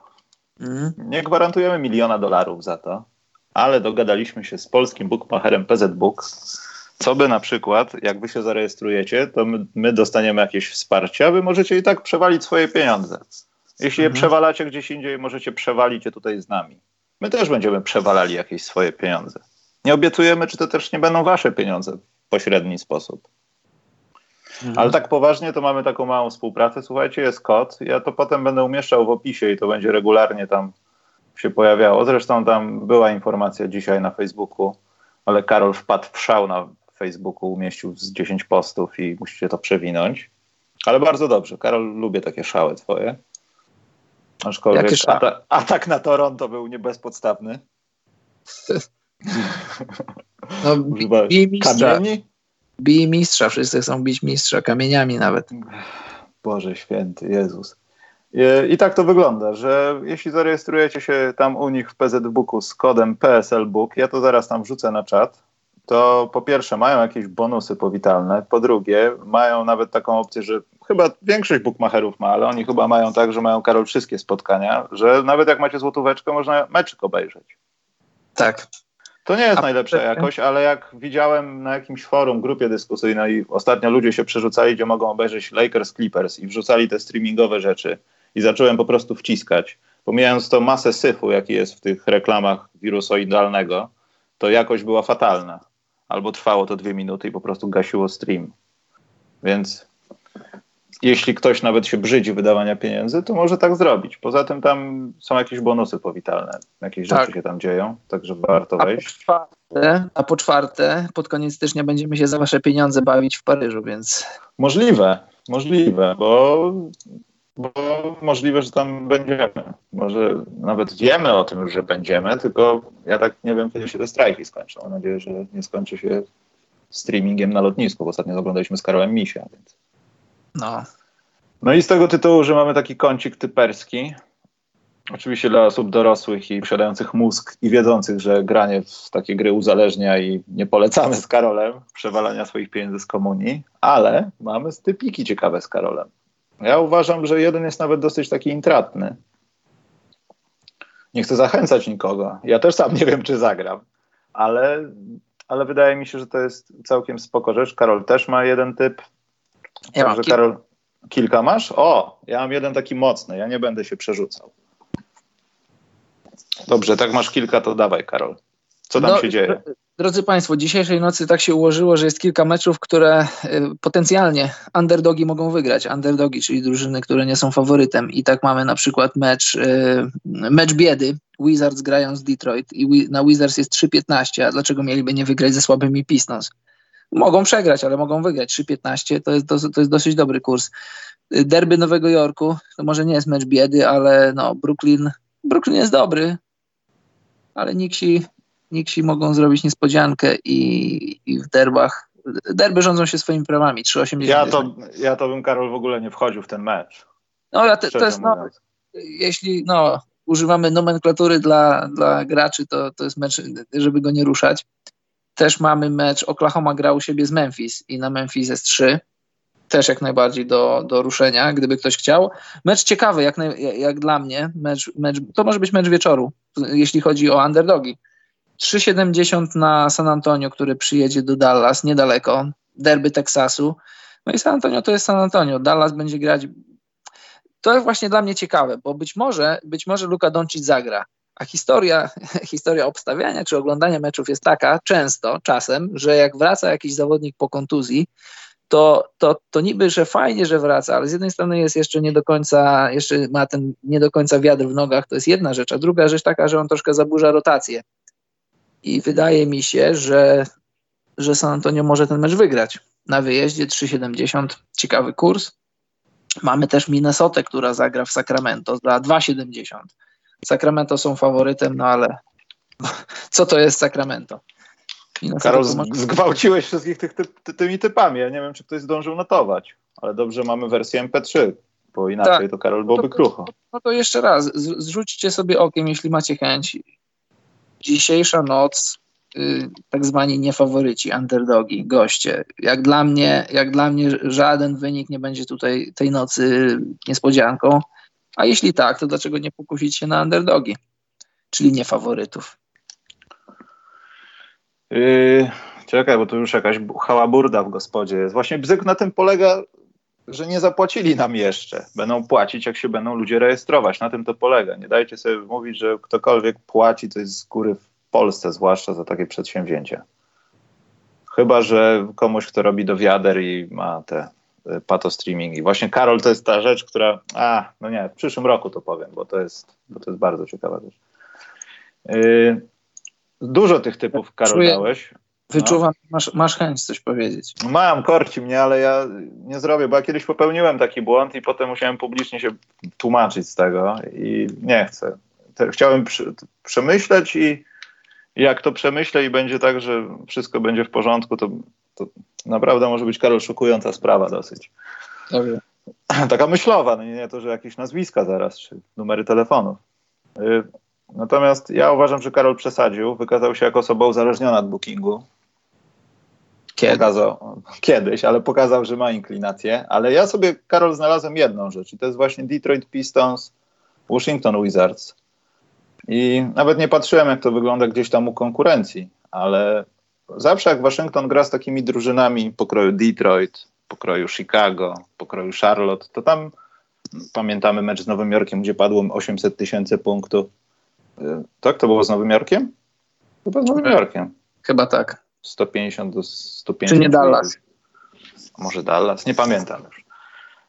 Mm. Nie gwarantujemy miliona dolarów za to, ale dogadaliśmy się z polskim bookmacherem PZ Book, co by na przykład, jak wy się zarejestrujecie, to my, my dostaniemy jakieś wsparcie, a wy możecie i tak przewalić swoje pieniądze. Jeśli mhm. je przewalacie gdzieś indziej, możecie przewalić je tutaj z nami. My też będziemy przewalali jakieś swoje pieniądze. Nie obiecujemy, czy to też nie będą wasze pieniądze w pośredni sposób. Mhm. Ale tak poważnie to mamy taką małą współpracę. Słuchajcie, jest kod. Ja to potem będę umieszczał w opisie i to będzie regularnie tam się pojawiało. Zresztą tam była informacja dzisiaj na Facebooku, ale Karol wpadł w szał na Facebooku, umieścił z 10 postów i musicie to przewinąć. Ale bardzo dobrze. Karol, lubię takie szały twoje. Aczkolwiek atak, atak na Toronto był nie bezpodstawny. No, bij mistrza. Bij mistrza. Wszyscy chcą bić mistrza kamieniami nawet. Boże święty, Jezus. I, tak to wygląda, że jeśli zarejestrujecie się tam u nich w PZ Booku z kodem PSL Book, ja to zaraz tam wrzucę na czat, to po pierwsze mają jakieś bonusy powitalne, po drugie mają nawet taką opcję, że chyba większość bookmacherów ma, ale oni chyba mają tak, że mają Karol wszystkie spotkania, że nawet jak macie złotóweczkę, można meczyk obejrzeć. Tak. To nie jest A najlepsza jakość, ale jak widziałem na jakimś forum, grupie dyskusyjnej, ostatnio ludzie się przerzucali, gdzie mogą obejrzeć Lakers Clippers i wrzucali te streamingowe rzeczy i zacząłem po prostu wciskać. Pomijając to masę syfu, jaki jest w tych reklamach wirusoidalnego, to jakość była fatalna albo trwało to dwie minuty i po prostu gasiło stream. Więc jeśli ktoś nawet się brzydzi wydawania pieniędzy, to może tak zrobić. Poza tym tam są jakieś bonusy powitalne, jakieś tak. rzeczy się tam dzieją, także warto a wejść. Po czwarte, a po czwarte, pod koniec stycznia będziemy się za wasze pieniądze bawić w Paryżu, więc... Możliwe, możliwe, bo bo możliwe, że tam będziemy. Może nawet wiemy o tym, że będziemy, tylko ja tak nie wiem, kiedy się te strajki skończą. Mam nadzieję, że nie skończy się streamingiem na lotnisku, bo ostatnio oglądaliśmy z Karolem Misia. Więc... No. No i z tego tytułu, że mamy taki kącik typerski, oczywiście dla osób dorosłych i posiadających mózg i wiedzących, że granie w takie gry uzależnia i nie polecamy z Karolem przewalania swoich pieniędzy z komunii, ale mamy stypiki ciekawe z Karolem. Ja uważam, że jeden jest nawet dosyć taki intratny. Nie chcę zachęcać nikogo. Ja też sam nie wiem, czy zagram, ale, ale wydaje mi się, że to jest całkiem spoko rzecz. Karol też ma jeden typ. Ja mam Karol, kilka masz? O, ja mam jeden taki mocny. Ja nie będę się przerzucał. Dobrze, tak masz kilka, to dawaj, Karol. Co tam no, się dzieje? Drodzy Państwo, dzisiejszej nocy tak się ułożyło, że jest kilka meczów, które y, potencjalnie underdogi mogą wygrać. Underdogi, czyli drużyny, które nie są faworytem. I tak mamy na przykład mecz, y, mecz biedy. Wizards grają z Detroit i na Wizards jest 3-15, a dlaczego mieliby nie wygrać ze słabymi Pistons? Mogą przegrać, ale mogą wygrać. 3-15 to jest, to jest dosyć dobry kurs. Derby Nowego Jorku, to może nie jest mecz biedy, ale no, Brooklyn, Brooklyn jest dobry, ale Nixi Nixi mogą zrobić niespodziankę i, i w derbach derby rządzą się swoimi prawami. 3,80. Ja to, ja to bym, Karol, w ogóle nie wchodził w ten mecz. No, ja te, to jest, no, jeśli no, używamy nomenklatury dla, dla graczy, to, to jest mecz, żeby go nie ruszać. Też mamy mecz, Oklahoma gra u siebie z Memphis i na Memphis jest 3. Też jak najbardziej do, do ruszenia, gdyby ktoś chciał. Mecz ciekawy, jak, jak dla mnie. Mecz, mecz, to może być mecz wieczoru, jeśli chodzi o underdogi. 3,70 na San Antonio, który przyjedzie do Dallas, niedaleko, derby Teksasu. No i San Antonio to jest San Antonio. Dallas będzie grać. To jest właśnie dla mnie ciekawe, bo być może, być może Luka Doncic zagra. A historia, historia obstawiania czy oglądania meczów jest taka często, czasem, że jak wraca jakiś zawodnik po kontuzji, to, to, to niby, że fajnie, że wraca, ale z jednej strony jest jeszcze nie do końca, jeszcze ma ten nie do końca wiatr w nogach, to jest jedna rzecz, a druga rzecz taka, że on troszkę zaburza rotację i wydaje mi się, że, że San Antonio może ten mecz wygrać. Na wyjeździe 3,70, ciekawy kurs. Mamy też Minnesotę, która zagra w Sacramento za 2,70. Sacramento są faworytem, no ale co to jest Sacramento? Minnesota Karol, ma... zgwałciłeś wszystkich tych typ, ty, tymi typami. Ja nie wiem, czy ktoś zdążył notować, ale dobrze mamy wersję MP3, bo inaczej tak. to Karol byłoby no to, krucho. No to jeszcze raz, zrzućcie sobie okiem, jeśli macie chęć dzisiejsza noc y, tak zwani niefaworyci, underdogi, goście. Jak dla mnie, jak dla mnie żaden wynik nie będzie tutaj tej nocy niespodzianką. A jeśli tak, to dlaczego nie pokusić się na underdogi, czyli niefaworytów? Yy, czekaj, bo tu już jakaś hałaburda w gospodzie jest. Właśnie bzyk na tym polega, że nie zapłacili nam jeszcze. Będą płacić, jak się będą ludzie rejestrować. Na tym to polega. Nie dajcie sobie mówić, że ktokolwiek płaci, to jest z góry w Polsce, zwłaszcza za takie przedsięwzięcie. Chyba, że komuś, kto robi do wiader i ma te e, pato streamingi. Właśnie Karol to jest ta rzecz, która. A, no nie, w przyszłym roku to powiem, bo to jest, bo to jest bardzo ciekawa rzecz. Yy, dużo tych typów, Karol, Czuję, dałeś. Wyczuwam, no. masz, masz chęć coś powiedzieć. Mam, korci mnie, ale ja nie zrobię, bo ja kiedyś popełniłem taki błąd i potem musiałem publicznie się tłumaczyć z tego i nie chcę. Chciałem przy, przemyśleć i jak to przemyślę i będzie tak, że wszystko będzie w porządku, to, to naprawdę może być, Karol, szokująca sprawa dosyć. Dobrze. Taka myślowa, no nie to, że jakieś nazwiska zaraz, czy numery telefonów. Y, natomiast ja uważam, że Karol przesadził, wykazał się jako osoba uzależniona od bookingu. Pokazał, kiedyś, ale pokazał, że ma inklinację. Ale ja sobie, Karol, znalazłem jedną rzecz i to jest właśnie Detroit Pistons, Washington Wizards. I nawet nie patrzyłem, jak to wygląda gdzieś tam u konkurencji, ale zawsze jak Waszyngton gra z takimi drużynami pokroju Detroit, pokroju Chicago, pokroju Charlotte, to tam pamiętamy mecz z Nowym Jorkiem, gdzie padło 800 tysięcy punktów. Y, tak, to było z Nowym Jorkiem? Chyba z Nowym Jorkiem. Chyba tak. 150 do 150. Czy nie Dallas? Może Dallas, nie pamiętam już.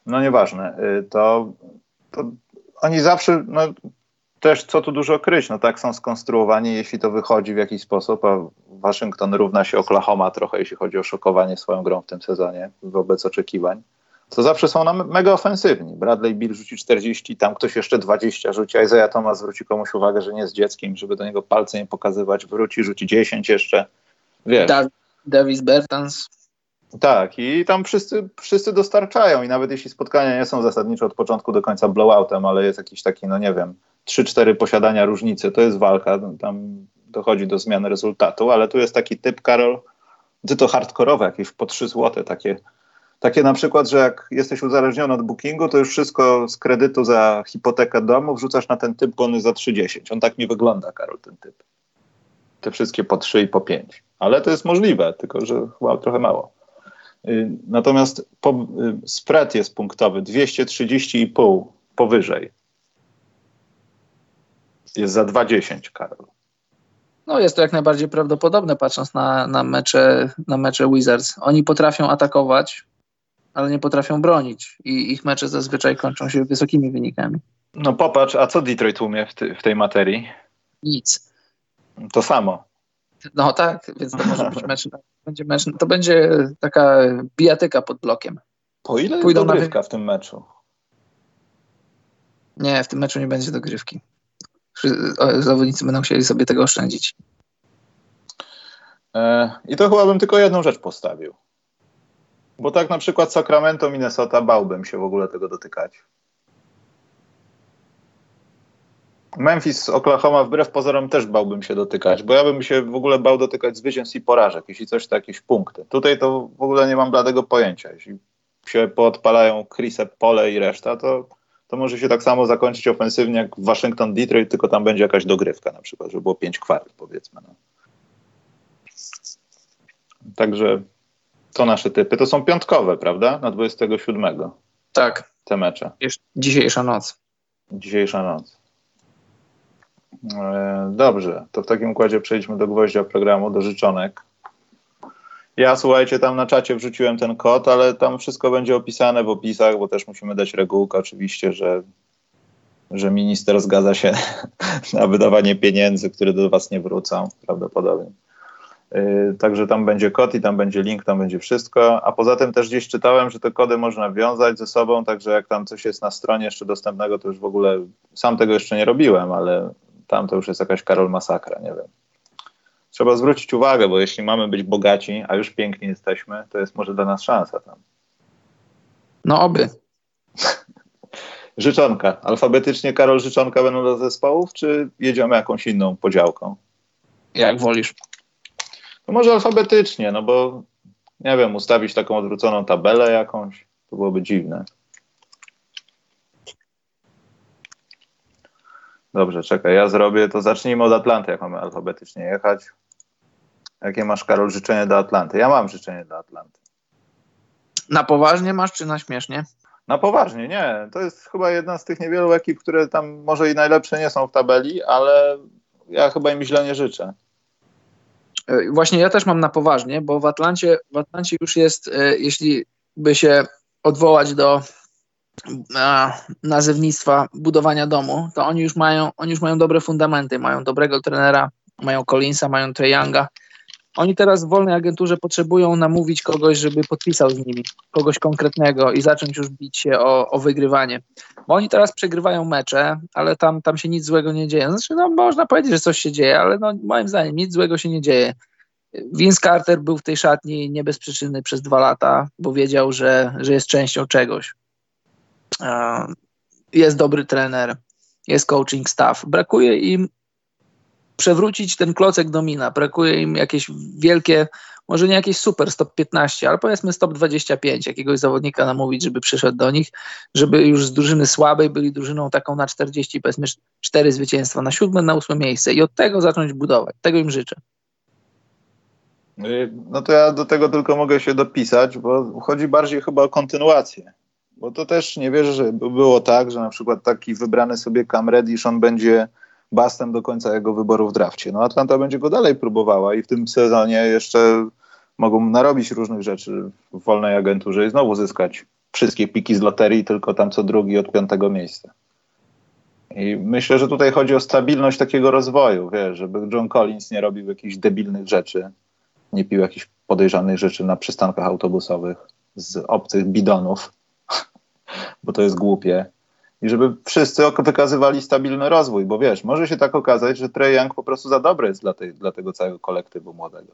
No nieważne. Y, to, to oni zawsze, no, też co tu dużo kryć, no tak są skonstruowani, jeśli to wychodzi w jakiś sposób, a Waszyngton równa się Oklahoma trochę, jeśli chodzi o szokowanie swoją grą w tym sezonie wobec oczekiwań, to zawsze są nam mega ofensywni. Bradley Bill rzuci 40, tam ktoś jeszcze 20 rzuci, Isaiah Thomas zwróci komuś uwagę, że nie jest dzieckiem, żeby do niego palce nie pokazywać, wróci, rzuci 10 jeszcze, wiesz. Da Davis Bertans. Tak, i tam wszyscy, wszyscy dostarczają i nawet jeśli spotkania nie są zasadniczo od początku do końca blowoutem, ale jest jakiś taki, no nie wiem, 3-4 posiadania różnicy, to jest walka, tam dochodzi do zmiany rezultatu, ale tu jest taki typ, Karol, ty to hardkorowe, jakieś po 3 złote, takie, takie na przykład, że jak jesteś uzależniony od bookingu, to już wszystko z kredytu za hipotekę domu wrzucasz na ten typ, bo on jest za 30. On tak mi wygląda, Karol, ten typ. Te wszystkie po 3 i po 5. Ale to jest możliwe, tylko że chyba trochę mało. Y, natomiast po, y, spread jest punktowy 230,5 powyżej jest za 2,10 Karol. No jest to jak najbardziej prawdopodobne, patrząc na, na, mecze, na mecze Wizards. Oni potrafią atakować, ale nie potrafią bronić i ich mecze zazwyczaj kończą się wysokimi wynikami. No popatrz, a co Detroit umie w, ty, w tej materii? Nic. To samo. No tak, więc to może być mecz, będzie mecz, to będzie taka bijatyka pod blokiem. Po ile Pójdą dogrywka na... w tym meczu? Nie, w tym meczu nie będzie dogrywki zawodnicy będą chcieli sobie tego oszczędzić. E, I to chyba bym tylko jedną rzecz postawił. Bo tak na przykład Sacramento, Minnesota bałbym się w ogóle tego dotykać. Memphis, Oklahoma wbrew pozorom też bałbym się dotykać, bo ja bym się w ogóle bał dotykać zwycięstw i porażek, jeśli coś to jakieś punkty. Tutaj to w ogóle nie mam bladego pojęcia. Jeśli się poodpalają Chrise, Pole i reszta, to to może się tak samo zakończyć ofensywnie jak Waszyngton Detroit, tylko tam będzie jakaś dogrywka na przykład, żeby było pięć kwart powiedzmy. No. Także to nasze typy. To są piątkowe, prawda? Na 27. Tak. Te mecze. Dzisiejsza noc. Dzisiejsza noc. E, dobrze, to w takim układzie przejdźmy do gwoździa programu, do życzonek. Ja słuchajcie, tam na czacie wrzuciłem ten kod, ale tam wszystko będzie opisane w opisach, bo też musimy dać regułkę oczywiście, że, że minister zgadza się na wydawanie pieniędzy, które do Was nie wrócą prawdopodobnie. Yy, także tam będzie kod i tam będzie link, tam będzie wszystko. A poza tym też gdzieś czytałem, że te kody można wiązać ze sobą, także jak tam coś jest na stronie jeszcze dostępnego, to już w ogóle sam tego jeszcze nie robiłem, ale tam to już jest jakaś Karol Masakra, nie wiem trzeba zwrócić uwagę, bo jeśli mamy być bogaci, a już piękni jesteśmy, to jest może dla nas szansa tam. No oby. Życzonka. Alfabetycznie, Karol, życzonka będą do zespołów, czy jedziemy jakąś inną podziałką? Jak wolisz. To może alfabetycznie, no bo nie wiem, ustawić taką odwróconą tabelę jakąś, to byłoby dziwne. Dobrze, czekaj, ja zrobię, to zacznijmy od Atlanty, jak mamy alfabetycznie jechać. Jakie masz, Karol, życzenie do Atlanty? Ja mam życzenie do Atlanty. Na poważnie masz, czy na śmiesznie? Na poważnie, nie. To jest chyba jedna z tych niewielu ekip, które tam może i najlepsze nie są w tabeli, ale ja chyba im źle nie życzę. E, właśnie ja też mam na poważnie, bo w Atlancie, w Atlancie już jest, e, jeśli by się odwołać do nazewnictwa budowania domu, to oni już mają, oni już mają dobre fundamenty, mają dobrego trenera, mają Collinsa, mają Trae Younga. Oni teraz w wolnej agenturze potrzebują namówić kogoś, żeby podpisał z nimi, kogoś konkretnego i zacząć już bić się o, o wygrywanie. Bo oni teraz przegrywają mecze, ale tam, tam się nic złego nie dzieje. Znaczy, no, można powiedzieć, że coś się dzieje, ale no, moim zdaniem nic złego się nie dzieje. Vince Carter był w tej szatni nie bez przyczyny przez dwa lata, bo wiedział, że, że jest częścią czegoś. Jest dobry trener, jest coaching staff. Brakuje im przewrócić ten klocek domina. Brakuje im jakieś wielkie, może nie jakieś super stop 15, ale powiedzmy stop 25, jakiegoś zawodnika namówić, żeby przyszedł do nich, żeby już z drużyny słabej byli drużyną taką na 40, powiedzmy 4 zwycięstwa, na siódme, na ósme miejsce i od tego zacząć budować. Tego im życzę. No to ja do tego tylko mogę się dopisać, bo chodzi bardziej chyba o kontynuację. Bo to też nie wierzę, że było tak, że na przykład taki wybrany sobie Cam Reddish, on będzie bastem do końca jego wyboru w drafcie. No Atlanta będzie go dalej próbowała i w tym sezonie jeszcze mogą narobić różnych rzeczy w wolnej agenturze i znowu zyskać wszystkie piki z loterii, tylko tam co drugi od piątego miejsca. I myślę, że tutaj chodzi o stabilność takiego rozwoju, wiesz, żeby John Collins nie robił jakichś debilnych rzeczy, nie pił jakichś podejrzanych rzeczy na przystankach autobusowych z obcych bidonów, bo to jest głupie i żeby wszyscy wykazywali stabilny rozwój, bo wiesz, może się tak okazać, że Trey Young po prostu za dobry jest dla, tej, dla tego całego kolektywu młodego.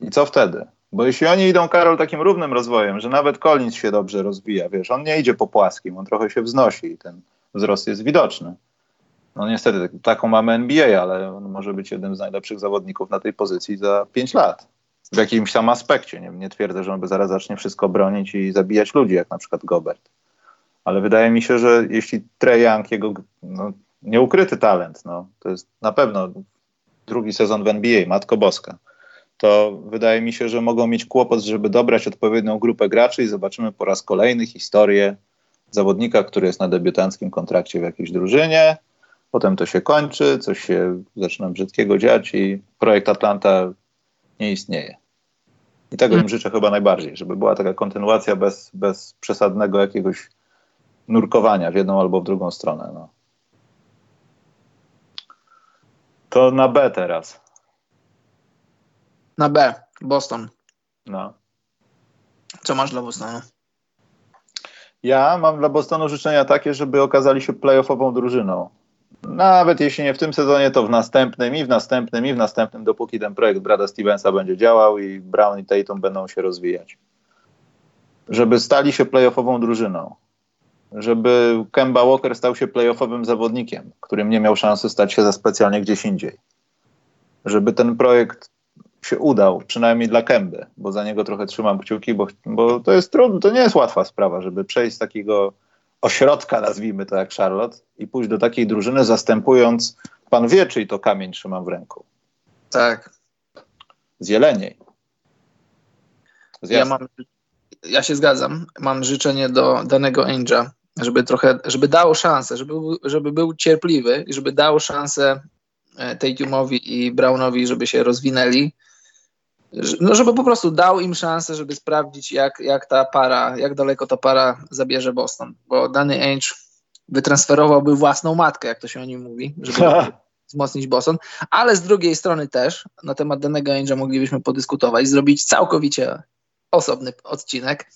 I co wtedy? Bo jeśli oni idą, Karol, takim równym rozwojem, że nawet Collins się dobrze rozwija, wiesz, on nie idzie po płaskim, on trochę się wznosi i ten wzrost jest widoczny. No niestety, taką mamy NBA, ale on może być jednym z najlepszych zawodników na tej pozycji za 5 lat. W jakimś tam aspekcie. Nie, nie twierdzę, że on by zaraz zacznie wszystko bronić i zabijać ludzi, jak na przykład Gobert ale wydaje mi się, że jeśli Trey Young, jego no, nieukryty talent, no, to jest na pewno drugi sezon w NBA, Matko Boska, to wydaje mi się, że mogą mieć kłopot, żeby dobrać odpowiednią grupę graczy i zobaczymy po raz kolejny historię zawodnika, który jest na debiutanckim kontrakcie w jakiejś drużynie, potem to się kończy, coś się zaczyna brzydkiego dziać i projekt Atlanta nie istnieje. I tego im życzę chyba najbardziej, żeby była taka kontynuacja bez, bez przesadnego jakiegoś nurkowania w jedną albo w drugą stronę. No. To na B teraz. Na B, Boston. No. Co masz dla Bostonu? Ja mam dla Bostonu życzenia takie, żeby okazali się playoffową drużyną. Nawet jeśli nie w tym sezonie, to w następnym i w następnym i w następnym, dopóki ten projekt Brada Stevensa będzie działał i Brown i Tatum będą się rozwijać. Żeby stali się playoffową drużyną żeby Kemba Walker stał się playoffowym zawodnikiem, którym nie miał szansy stać się za specjalnie gdzieś indziej. Żeby ten projekt się udał, przynajmniej dla Kemby, bo za niego trochę trzymam kciuki, bo, bo to jest trudno, to nie jest łatwa sprawa, żeby przejść z takiego ośrodka, nazwijmy to jak Charlotte, i pójść do takiej drużyny, zastępując, pan wie, czyj to kamień trzymam w ręku. Tak. Z Jeleniej. Z ja, mam, ja się zgadzam. Mam życzenie do danego Angela, żeby trochę, żeby dał szansę, żeby, żeby był cierpliwy i żeby dał szansę e, Tatumowi i Brownowi, żeby się rozwinęli. No, żeby po prostu dał im szansę, żeby sprawdzić, jak, jak ta para, jak daleko ta para zabierze Boston. Bo dany Ainge wytransferowałby własną matkę, jak to się o nim mówi, żeby wzmocnić Boston, ale z drugiej strony też na temat danego Ainge'a moglibyśmy podyskutować, zrobić całkowicie osobny odcinek.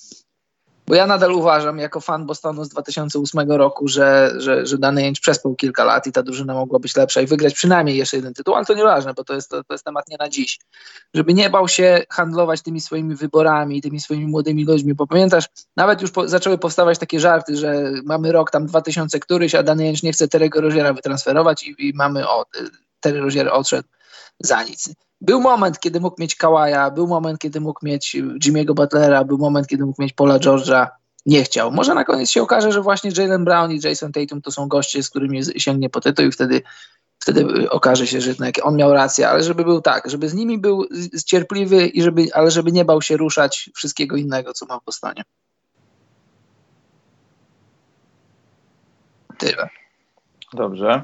Bo ja nadal uważam, jako fan Bostonu z 2008 roku, że, że, że przespał kilka lat i ta drużyna mogła być lepsza i wygrać przynajmniej jeszcze jeden tytuł, ale to nieważne, bo to jest, to, to jest temat nie na dziś. Żeby nie bał się handlować tymi swoimi wyborami, tymi swoimi młodymi ludźmi, bo pamiętasz, nawet już po, zaczęły powstawać takie żarty, że mamy rok tam 2000 któryś, a dany Jęcz nie chce Terego Roziera wytransferować i, i mamy, o, Terry Rozier odszedł za nic. Był moment, kiedy mógł mieć Kawaja, był moment, kiedy mógł mieć Jimmy'ego Butlera, był moment, kiedy mógł mieć Paula George'a. Nie chciał. Może na koniec się okaże, że właśnie Jalen Brown i Jason Tatum to są goście, z którymi sięgnie po tytuł i wtedy, wtedy okaże się, że jednak on miał rację, ale żeby był tak, żeby z nimi był cierpliwy, i żeby, ale żeby nie bał się ruszać wszystkiego innego, co ma w Bostonie. Tyle. Dobrze.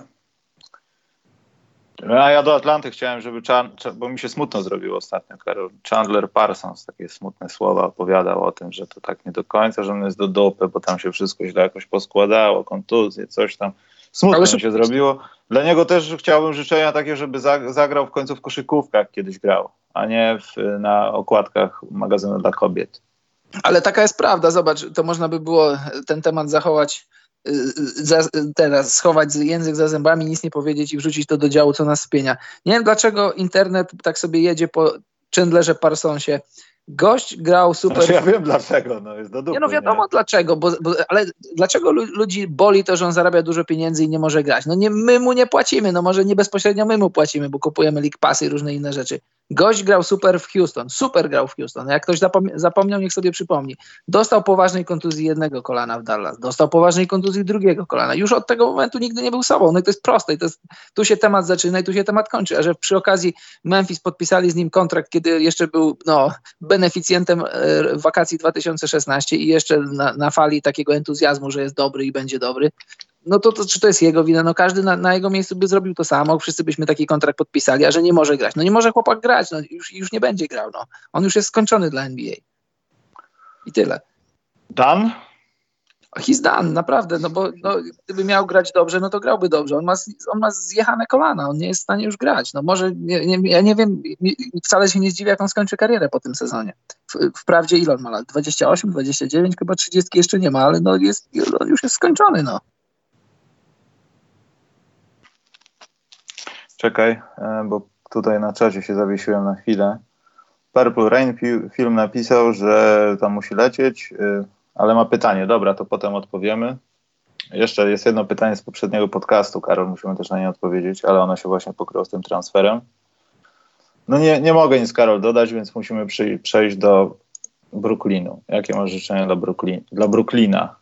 A ja do Atlanty chciałem, żeby, bo mi się smutno zrobiło ostatnio, Karol. Chandler Parsons takie smutne słowa opowiadał o tym, że to tak nie do końca, że on jest do dupy, bo tam się wszystko źle jakoś poskładało, kontuzje, coś tam. Smutno mi się zrobiło. Dla niego też chciałbym życzenia takie, żeby zagrał w końcu w koszykówkach kiedyś grał, a nie w, na okładkach magazynu dla kobiet. Ale taka jest prawda, zobacz, to można by było ten temat zachować za, teraz schować język za zębami, nic nie powiedzieć i wrzucić to do działu, co nas spienia. Nie wiem, dlaczego internet tak sobie jedzie po Chandlerze Parsonsie. Gość grał super. Znaczy ja wiem dlaczego, no jest do dupy, Nie no wiadomo nie? dlaczego, bo, bo, ale dlaczego ludzi boli to, że on zarabia dużo pieniędzy i nie może grać? No nie, my mu nie płacimy, no może nie bezpośrednio my mu płacimy, bo kupujemy League Passy i różne inne rzeczy. Gość grał super w Houston, super grał w Houston. Jak ktoś zapomniał, niech sobie przypomni. Dostał poważnej kontuzji jednego kolana w Dallas, dostał poważnej kontuzji drugiego kolana. Już od tego momentu nigdy nie był sobą. No i to jest proste. I to jest, tu się temat zaczyna i tu się temat kończy. A że przy okazji Memphis podpisali z nim kontrakt, kiedy jeszcze był no, beneficjentem e, wakacji 2016 i jeszcze na, na fali takiego entuzjazmu, że jest dobry i będzie dobry, no to, to, czy to jest jego wina? No każdy na, na, jego miejscu by zrobił to samo, wszyscy byśmy taki kontrakt podpisali, a że nie może grać. No nie może chłopak grać, no już, już nie będzie grał. No. On już jest skończony dla NBA. I tyle. Dan? He's done, naprawdę, no bo no, gdyby miał grać dobrze, no to grałby dobrze. On ma, on ma zjechane kolana, on nie jest w stanie już grać. No może, nie, nie, ja nie wiem, wcale się nie zdziwię, jak on skończy karierę po tym sezonie. W, wprawdzie ile on ma lat? 28, 29, chyba 30 jeszcze nie ma, ale no jest, on już jest skończony, no. Czekaj, e, bo tutaj na czacie się zawiesiłem na chwilę. Purple Rain film napisał, że tam musi lecieć, e, ale ma pytanie. Dobra, to potem odpowiemy. Jeszcze jest jedno pytanie z poprzedniego podcastu, Karol, musimy też na nie odpowiedzieć, ale ono się właśnie pokryło z tym transferem. No nie, nie mogę nic, Karol, dodać, więc musimy przy, przejść do Brooklynu. Jakie masz życzenia dla, Brooklyn, dla Brooklyna?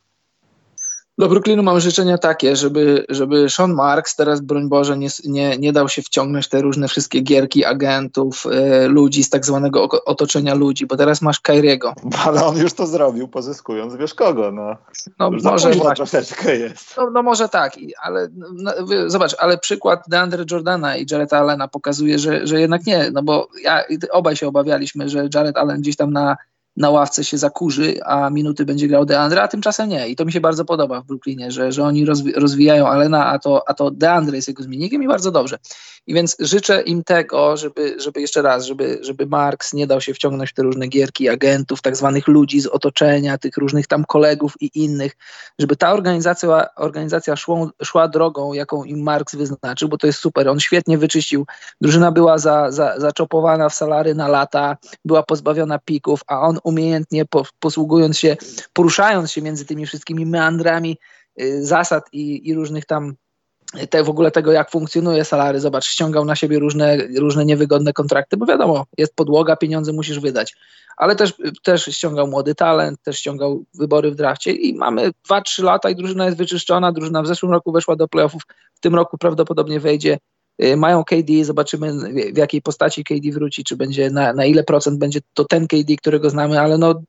Do Brooklynu mam życzenia takie, żeby, żeby Sean Marks teraz, broń Boże, nie, nie, nie dał się wciągnąć te różne wszystkie gierki agentów, y, ludzi z tak zwanego otoczenia ludzi, bo teraz masz Kairiego. Ale on już to zrobił, pozyskując wiesz kogo, no. No już może troszeczkę jest. No, no, może tak, ale no, zobacz, ale przykład DeAndre Jordana i Jareta Allena pokazuje, że, że jednak nie, no bo ja, obaj się obawialiśmy, że Jared Allen gdzieś tam na na ławce się zakurzy, a minuty będzie grał Deandre, a tymczasem nie. I to mi się bardzo podoba w Brooklynie, że, że oni rozwijają Alena, a to, a to Deandre jest jego zmiennikiem i bardzo dobrze. I więc życzę im tego, żeby, żeby jeszcze raz, żeby, żeby Marks nie dał się wciągnąć w te różne gierki agentów, tak zwanych ludzi z otoczenia, tych różnych tam kolegów i innych, żeby ta organizacja, organizacja szło, szła drogą, jaką im Marks wyznaczył, bo to jest super. On świetnie wyczyścił. Drużyna była za, za, zaczopowana w salary na lata, była pozbawiona pików, a on umiejętnie posługując się, poruszając się między tymi wszystkimi meandrami y, zasad i, i różnych tam te, w ogóle tego, jak funkcjonuje salary. Zobacz, ściągał na siebie różne, różne niewygodne kontrakty, bo wiadomo, jest podłoga, pieniądze musisz wydać. Ale też, też ściągał młody talent, też ściągał wybory w drafcie i mamy 2-3 lata i drużyna jest wyczyszczona. Drużyna w zeszłym roku weszła do playoffów, w tym roku prawdopodobnie wejdzie. Y, mają KD, zobaczymy w jakiej postaci KD wróci, czy będzie na, na ile procent będzie to ten KD, którego znamy, ale no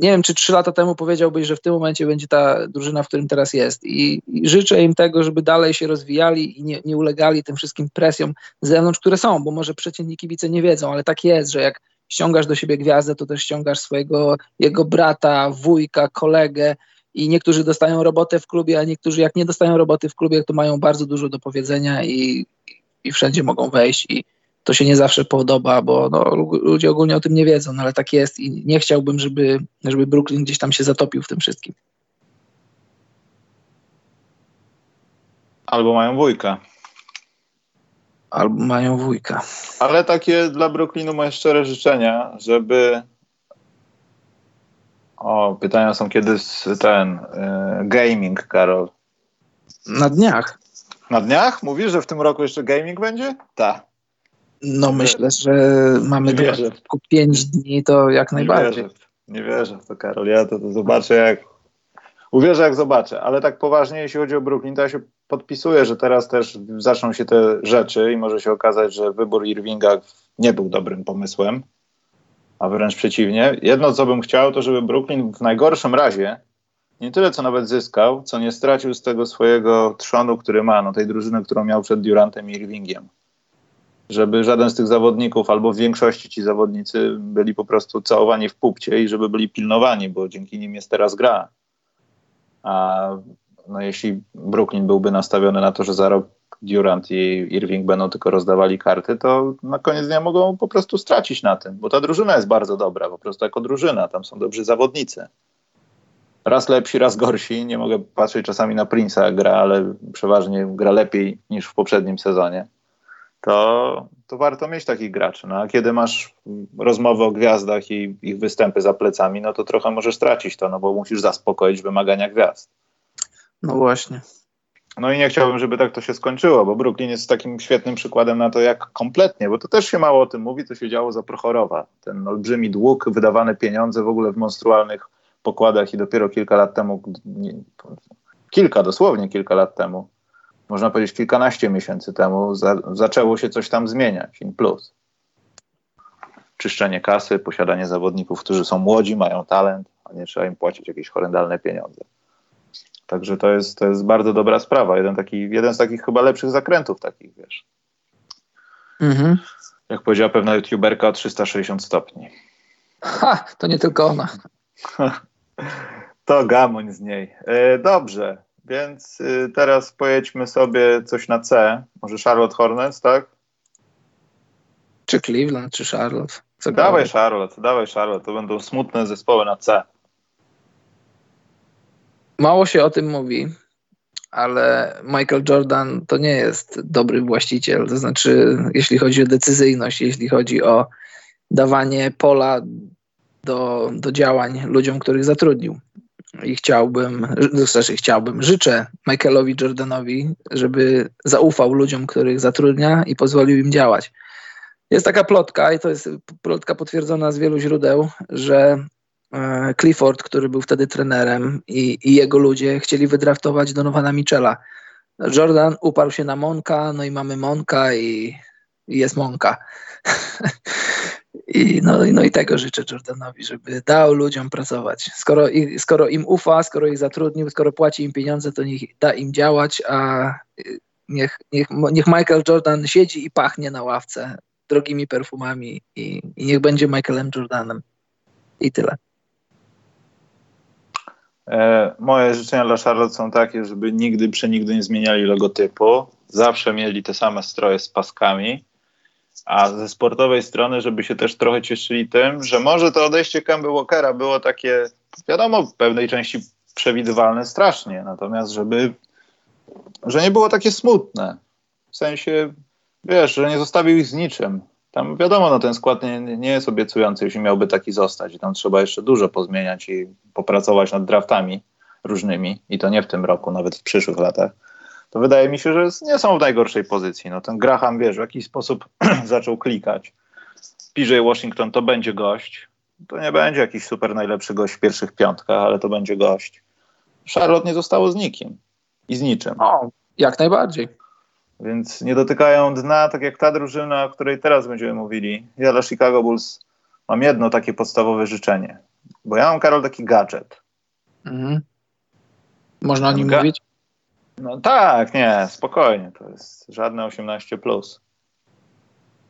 nie wiem, czy trzy lata temu powiedziałbyś, że w tym momencie będzie ta drużyna, w którym teraz jest. I, i życzę im tego, żeby dalej się rozwijali i nie, nie ulegali tym wszystkim presjom z zewnątrz, które są, bo może przeciętni kibice nie wiedzą, ale tak jest, że jak ściągasz do siebie gwiazdę, to też ściągasz swojego, jego brata, wujka, kolegę, i niektórzy dostają robotę w klubie, a niektórzy jak nie dostają roboty w klubie, to mają bardzo dużo do powiedzenia i, i wszędzie mogą wejść i to się nie zawsze podoba, bo no, ludzie ogólnie o tym nie wiedzą, no, ale tak jest i nie chciałbym, żeby, żeby Brooklyn gdzieś tam się zatopił w tym wszystkim. Albo mają wujka. Albo mają wujka. Ale takie dla Brooklynu moje szczere życzenia, żeby o, pytania są kiedy ten y, gaming, Karol. Na dniach. Na dniach? Mówisz, że w tym roku jeszcze gaming będzie? Tak. No myślę, że mamy do 5 dni, to jak najbardziej. Nie wierzę, nie wierzę w to, Karol. Ja to, to zobaczę jak... Uwierzę jak zobaczę, ale tak poważnie, jeśli chodzi o Brooklyn, to ja się podpisuję, że teraz też zaczną się te rzeczy i może się okazać, że wybór Irvinga nie był dobrym pomysłem, a wręcz przeciwnie. Jedno, co bym chciał, to żeby Brooklyn w najgorszym razie nie tyle, co nawet zyskał, co nie stracił z tego swojego trzonu, który ma, no tej drużyny, którą miał przed Durantem i Irvingiem. Żeby żaden z tych zawodników, albo w większości ci zawodnicy byli po prostu całowani w pupcie i żeby byli pilnowani, bo dzięki nim jest teraz gra. A no jeśli Brooklyn byłby nastawiony na to, że za rok Durant i Irving będą tylko rozdawali karty, to na koniec dnia mogą po prostu stracić na tym, bo ta drużyna jest bardzo dobra, po prostu jako drużyna, tam są dobrzy zawodnicy. Raz lepsi, raz gorsi. Nie mogę patrzeć czasami na Prince'a gra, ale przeważnie gra lepiej niż w poprzednim sezonie. To, to warto mieć takich graczy. No, a kiedy masz rozmowy o gwiazdach i ich występy za plecami, no to trochę możesz stracić to, no bo musisz zaspokoić wymagania gwiazd. No właśnie. No i nie chciałbym, żeby tak to się skończyło, bo Brooklyn jest takim świetnym przykładem na to, jak kompletnie, bo to też się mało o tym mówi, co się działo za Prochorowa. Ten olbrzymi dług, wydawane pieniądze w ogóle w monstrualnych pokładach i dopiero kilka lat temu, kilka, dosłownie kilka lat temu, można powiedzieć kilkanaście miesięcy temu, za, zaczęło się coś tam zmieniać, in plus. Czyszczenie kasy, posiadanie zawodników, którzy są młodzi, mają talent, a nie trzeba im płacić jakieś horrendalne pieniądze. Także to jest, to jest bardzo dobra sprawa. Jeden, taki, jeden z takich chyba lepszych zakrętów takich, wiesz. Mhm. Jak powiedziała pewna youtuberka o 360 stopni. Ha, to nie tylko ona. to gamoń z niej. E, dobrze, więc y, teraz pojedźmy sobie coś na C. Może Charlotte Hornets, tak? Czy Cleveland, czy Charlotte? Co dawaj Charlotte, dawaj Charlotte. To będą smutne zespoły na C. Mało się o tym mówi, ale Michael Jordan to nie jest dobry właściciel. To znaczy, jeśli chodzi o decyzyjność, jeśli chodzi o dawanie pola do, do działań ludziom, których zatrudnił. I chciałbym, znaczy chciałbym, życzę Michaelowi Jordanowi, żeby zaufał ludziom, których zatrudnia i pozwolił im działać. Jest taka plotka, i to jest plotka potwierdzona z wielu źródeł, że Clifford, który był wtedy trenerem, i, i jego ludzie chcieli wydraftować Donowana Michela. Jordan uparł się na Monka, no i mamy Monka i, i jest Monka. I, no, no i tego życzę Jordanowi, żeby dał ludziom pracować. Skoro, skoro im ufa, skoro ich zatrudnił, skoro płaci im pieniądze, to niech da im działać, a niech, niech, niech Michael Jordan siedzi i pachnie na ławce drogimi perfumami i, i niech będzie Michaelem Jordanem. I tyle. E, moje życzenia dla Charlotte są takie, żeby nigdy, przenigdy nie zmieniali logotypu. Zawsze mieli te same stroje z paskami a ze sportowej strony, żeby się też trochę cieszyli tym, że może to odejście Kemba Walkera było takie, wiadomo, w pewnej części przewidywalne strasznie, natomiast żeby, że nie było takie smutne. W sensie, wiesz, że nie zostawił ich z niczym. Tam wiadomo, no ten skład nie, nie jest obiecujący, jeśli miałby taki zostać. I tam trzeba jeszcze dużo pozmieniać i popracować nad draftami różnymi. I to nie w tym roku, nawet w przyszłych latach to wydaje mi się, że nie są w najgorszej pozycji. No ten Graham, wiesz, w jakiś sposób zaczął klikać. PJ Washington to będzie gość. To nie będzie jakiś super najlepszy gość w pierwszych piątkach, ale to będzie gość. Charlotte nie zostało z nikim i z niczym. O, jak najbardziej. Więc nie dotykają dna, tak jak ta drużyna, o której teraz będziemy mówili. Ja dla Chicago Bulls mam jedno takie podstawowe życzenie. Bo ja mam, Karol, taki gadżet. Mhm. Można o nim Ga mówić? No tak, nie, spokojnie, to jest żadne 18+. Plus.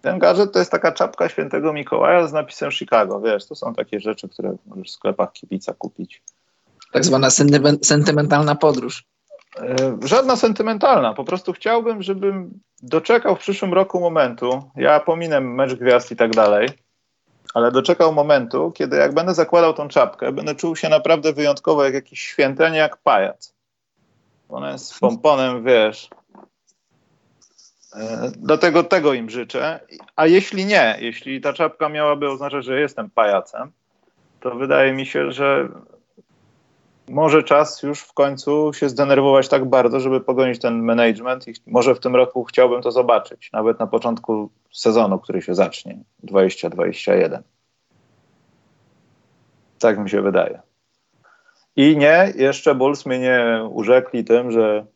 Ten gadżet to jest taka czapka świętego Mikołaja z napisem Chicago, wiesz, to są takie rzeczy, które możesz w sklepach kibica kupić. Tak zwana sentymentalna podróż. E, żadna sentymentalna, po prostu chciałbym, żebym doczekał w przyszłym roku momentu, ja pominę mecz gwiazd i tak dalej, ale doczekał momentu, kiedy jak będę zakładał tą czapkę, będę czuł się naprawdę wyjątkowo jak jakiś święty, a nie jak pajac. Ona jest z pomponem, wiesz. E, dlatego tego im życzę. A jeśli nie, jeśli ta czapka miałaby oznaczać, że jestem pajacem, to wydaje mi się, że może czas już w końcu się zdenerwować tak bardzo, żeby pogonić ten management i może w tym roku chciałbym to zobaczyć, nawet na początku sezonu, który się zacznie, 2021. Tak mi się wydaje. I nie, jeszcze Bulls mnie nie urzekli tym, że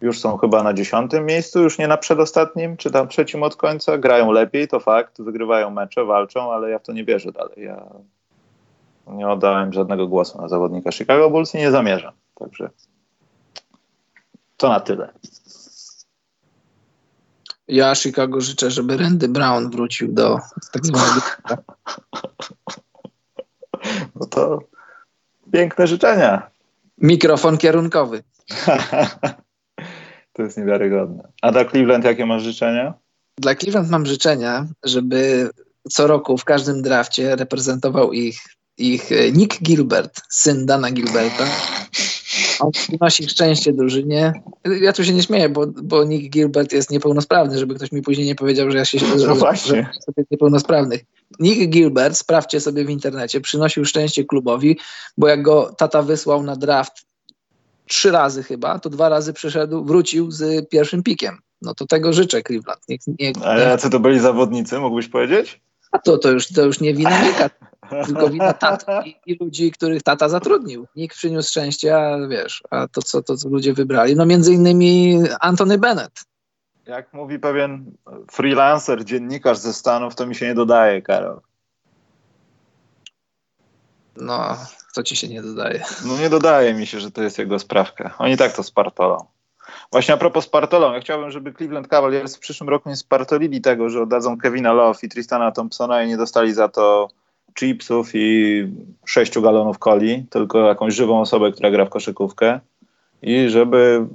już są chyba na dziesiątym miejscu, już nie na przedostatnim, czy tam trzecim od końca. Grają lepiej, to fakt, wygrywają mecze, walczą, ale ja w to nie wierzę dalej. Ja nie oddałem żadnego głosu na zawodnika Chicago Bulls i nie zamierzam. Także to na tyle. Ja Chicago życzę, żeby Randy Brown wrócił do tak zwanego. No to piękne życzenia. Mikrofon kierunkowy. to jest niewiarygodne. A dla Cleveland jakie masz życzenia? Dla Cleveland mam życzenia, żeby co roku w każdym drafcie reprezentował ich, ich e, Nick Gilbert, syn Dana Gilberta. On przynosi szczęście drużynie. Ja tu się nie śmieję, bo, bo Nick Gilbert jest niepełnosprawny, żeby ktoś mi później nie powiedział, że ja się no właśnie. Że sobie niepełnosprawnych. Nick Gilbert, sprawdźcie sobie w internecie, przynosił szczęście klubowi, bo jak go tata wysłał na draft trzy razy chyba, to dwa razy przyszedł, wrócił z pierwszym pikiem. No to tego życzę Cleveland. Niech, niech, A jacy to byli zawodnicy, mógłbyś powiedzieć? A to, to, już, to już nie wina Nika, tylko wina taty i, i, ludzi, których tata zatrudnił. Nikt przyniósł szczęście, a wiesz, a to co, to co ludzie wybrali, no między innymi Anthony Bennett. Jak mówi pewien freelancer, dziennikarz ze Stanów, to mi się nie dodaje, Karol. No, co ci się nie dodaje? No nie dodaje mi się, że to jest jego sprawka. Oni tak to spartolą. Właśnie a propos spartolą, ja chciałbym, żeby Cleveland Cavaliers w przyszłym roku nie spartolili tego, że oddadzą Kevina Love i Tristana Thompsona i nie dostali za to chipsów i sześciu galonów coli, tylko jakąś żywą osobę, która gra w koszykówkę i żeby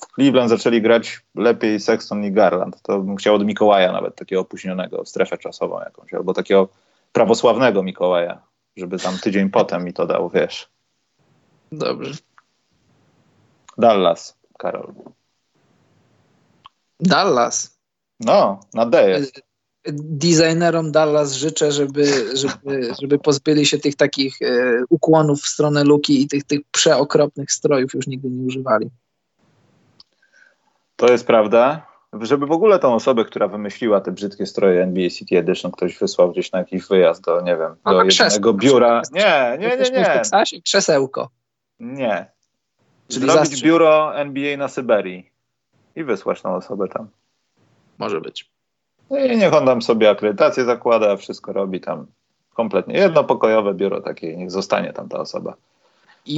w Cleveland zaczęli grać lepiej Sexton i Garland. To bym chciał od Mikołaja nawet, takiego opóźnionego, strefę czasową jakąś, albo takiego prawosławnego Mikołaja, żeby tam tydzień potem mi to dał, wiesz. Dobrze. Dallas, Karol. Dallas. No, na D jest. Designerom Dallas życzę, żeby, żeby, żeby pozbyli się tych takich e, ukłonów w stronę luki i tych, tych przeokropnych strojów już nigdy nie używali. To jest prawda. Żeby w ogóle tą osobę, która wymyśliła te brzydkie stroje NBA City Edition, ktoś wysłał gdzieś na jakiś wyjazd do, nie wiem, do jednego biura. Nie, nie, nie, nie. Krzesełko. Nie. Czyli Zrobić zastrzyk. biuro NBA na Syberii i wysłać tą osobę tam. Może być. No i niech on tam sobie akredytację zakłada, wszystko robi tam kompletnie. Jednopokojowe biuro takie, niech zostanie tam ta osoba.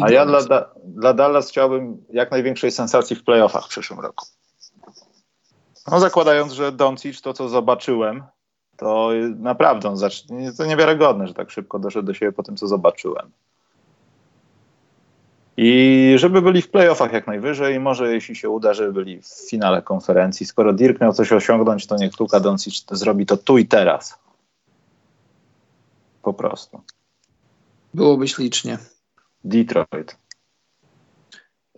A ja dla, dla Dallas chciałbym jak największej sensacji w playoffach w przyszłym roku. No zakładając, że Doncic, to co zobaczyłem, to naprawdę on zacznie, to niewiarygodne, że tak szybko doszedł do siebie po tym, co zobaczyłem. I żeby byli w playoffach jak najwyżej, może jeśli się uda, żeby byli w finale konferencji. Skoro Dirk miał coś osiągnąć, to niech Luka Doncic zrobi to tu i teraz. Po prostu. Byłoby ślicznie. Detroit.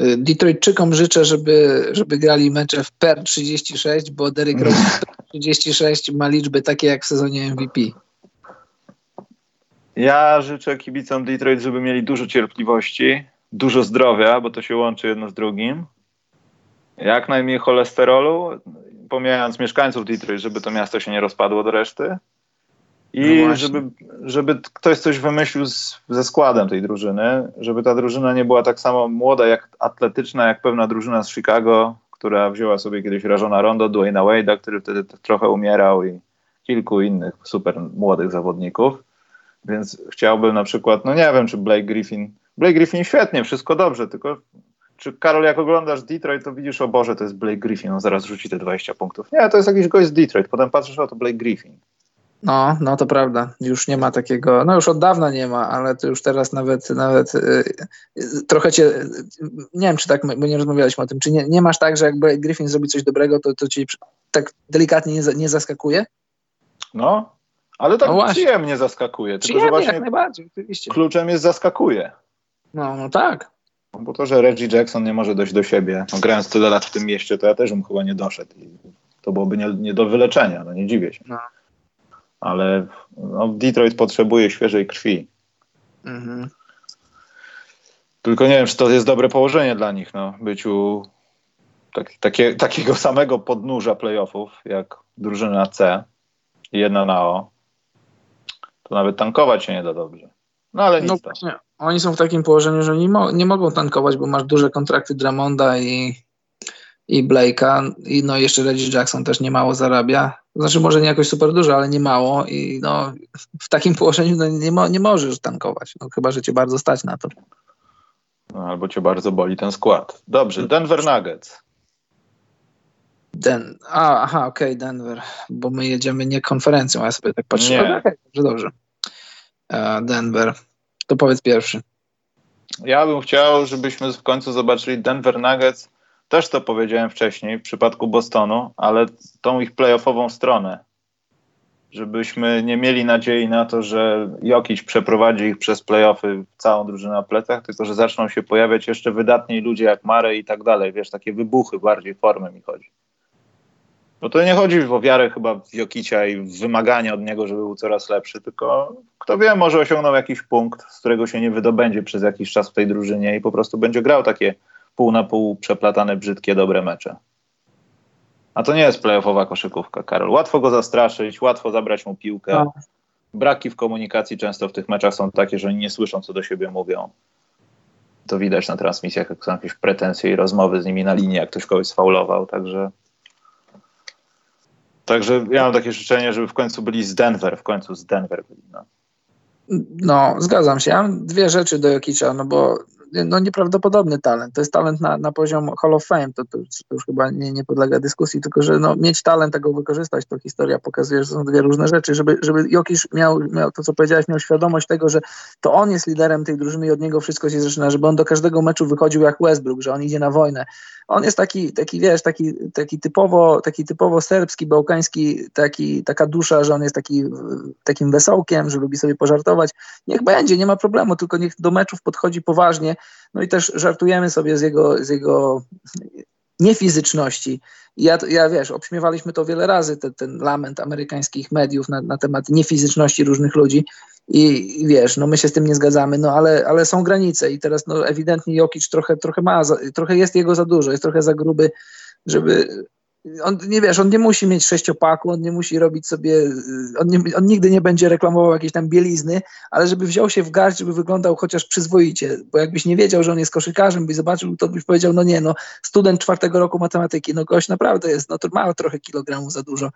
Y, Detroitczykom życzę, żeby, żeby grali mecze w PER 36, bo Derek Rose 36 ma liczby takie jak w sezonie MVP. Ja życzę kibicom Detroit, żeby mieli dużo cierpliwości, dużo zdrowia, bo to się łączy jedno z drugim. Jak najmniej cholesterolu, pomijając mieszkańców Detroit, żeby to miasto się nie rozpadło do reszty. I no żeby, żeby ktoś coś wymyślił z, ze składem tej drużyny, żeby ta drużyna nie była tak samo młoda, jak atletyczna, jak pewna drużyna z Chicago, która wzięła sobie kiedyś Rażona Rondo, Dwayna Wade'a, który wtedy trochę umierał i kilku innych super młodych zawodników. Więc chciałbym na przykład, no nie wiem, czy Blake Griffin. Blake Griffin świetnie, wszystko dobrze, tylko czy Karol, jak oglądasz Detroit, to widzisz, o Boże, to jest Blake Griffin, on zaraz rzuci te 20 punktów. Nie, to jest jakiś gość z Detroit. Potem patrzysz, o to Blake Griffin. No, no to prawda. Już nie ma takiego, no już od dawna nie ma, ale to już teraz nawet, nawet yy, trochę cię, nie wiem czy tak, bo nie rozmawialiśmy o tym, czy nie, nie masz tak, że jak Griffin zrobi coś dobrego, to, to ci tak delikatnie nie, nie zaskakuje? No, ale tak no przyjemnie zaskakuje. Tylko, że właśnie jak najbardziej, oczywiście. Kluczem jest zaskakuje. No, no tak. No, bo to, że Reggie Jackson nie może dojść do siebie, no, grając tyle lat w tym mieście, to ja też bym chyba nie doszedł. I to byłoby nie, nie do wyleczenia, no nie dziwię się. No ale no, Detroit potrzebuje świeżej krwi. Mhm. Tylko nie wiem, czy to jest dobre położenie dla nich, no, być u tak, takie, takiego samego podnóża playoffów, jak drużyna C i jedna na O. To nawet tankować się nie da dobrze. No ale nic no, właśnie, Oni są w takim położeniu, że nie, mo nie mogą tankować, bo masz duże kontrakty Dramonda i, i Blake'a i no jeszcze Reggie Jackson też nie mało zarabia. Znaczy może nie jakoś super dużo, ale nie mało i no w takim położeniu no, nie, mo nie możesz tankować, no chyba, że cię bardzo stać na to. No, albo cię bardzo boli ten skład. Dobrze, Denver Nuggets. Den a, aha, okej, okay, Denver, bo my jedziemy nie konferencją, a ja sobie tak patrzę. Nie. Okay, dobrze, dobrze. Uh, Denver. To powiedz pierwszy. Ja bym chciał, żebyśmy w końcu zobaczyli Denver Nuggets. Też to powiedziałem wcześniej w przypadku Bostonu, ale tą ich playoffową stronę. Żebyśmy nie mieli nadziei na to, że Jokic przeprowadzi ich przez playoffy całą drużynę na plecach, tylko że zaczną się pojawiać jeszcze wydatni ludzie jak Mare i tak dalej. Wiesz, takie wybuchy bardziej formy mi chodzi. Bo to nie chodzi o wiarę chyba w Jokicia i wymaganie od niego, żeby był coraz lepszy, tylko kto wie, może osiągnął jakiś punkt, z którego się nie wydobędzie przez jakiś czas w tej drużynie i po prostu będzie grał takie pół na pół przeplatane, brzydkie, dobre mecze. A to nie jest playoffowa koszykówka, Karol. Łatwo go zastraszyć, łatwo zabrać mu piłkę. No. Braki w komunikacji często w tych meczach są takie, że oni nie słyszą, co do siebie mówią. To widać na transmisjach, jak są jakieś pretensje i rozmowy z nimi na linii, jak ktoś kogoś sfaulował, także Także ja mam takie życzenie, żeby w końcu byli z Denver, w końcu z Denver byli. No. No, zgadzam się. Ja mam dwie rzeczy do Jokicza, no bo no nieprawdopodobny talent. To jest talent na, na poziom Hall of Fame, to, to, to już chyba nie, nie podlega dyskusji, tylko że no, mieć talent, tego wykorzystać, to historia pokazuje, że są dwie różne rzeczy. Żeby, żeby Jokic miał, miał to, co powiedziałeś, miał świadomość tego, że to on jest liderem tej drużyny i od niego wszystko się zaczyna, żeby on do każdego meczu wychodził jak Westbrook, że on idzie na wojnę. On jest taki, taki wiesz, taki, taki, typowo, taki typowo serbski, bałkański, taki, taka dusza, że on jest taki, takim wesołkiem, że lubi sobie pożartować. Niech będzie, nie ma problemu, tylko niech do meczów podchodzi poważnie, no i też żartujemy sobie z jego, z jego niefizyczności. Ja, ja wiesz, obśmiewaliśmy to wiele razy, te, ten lament amerykańskich mediów na, na temat niefizyczności różnych ludzi. I, I, wiesz, no my się z tym nie zgadzamy, no ale, ale są granice i teraz no ewidentnie Jokic trochę, trochę ma, trochę jest jego za dużo, jest trochę za gruby, żeby, on nie wiesz, on nie musi mieć sześciopaku, on nie musi robić sobie, on, nie, on, nigdy nie będzie reklamował jakiejś tam bielizny, ale żeby wziął się w garść, żeby wyglądał chociaż przyzwoicie, bo jakbyś nie wiedział, że on jest koszykarzem, byś zobaczył, to byś powiedział, no nie, no student czwartego roku matematyki, no gość naprawdę jest, no to ma trochę kilogramów za dużo.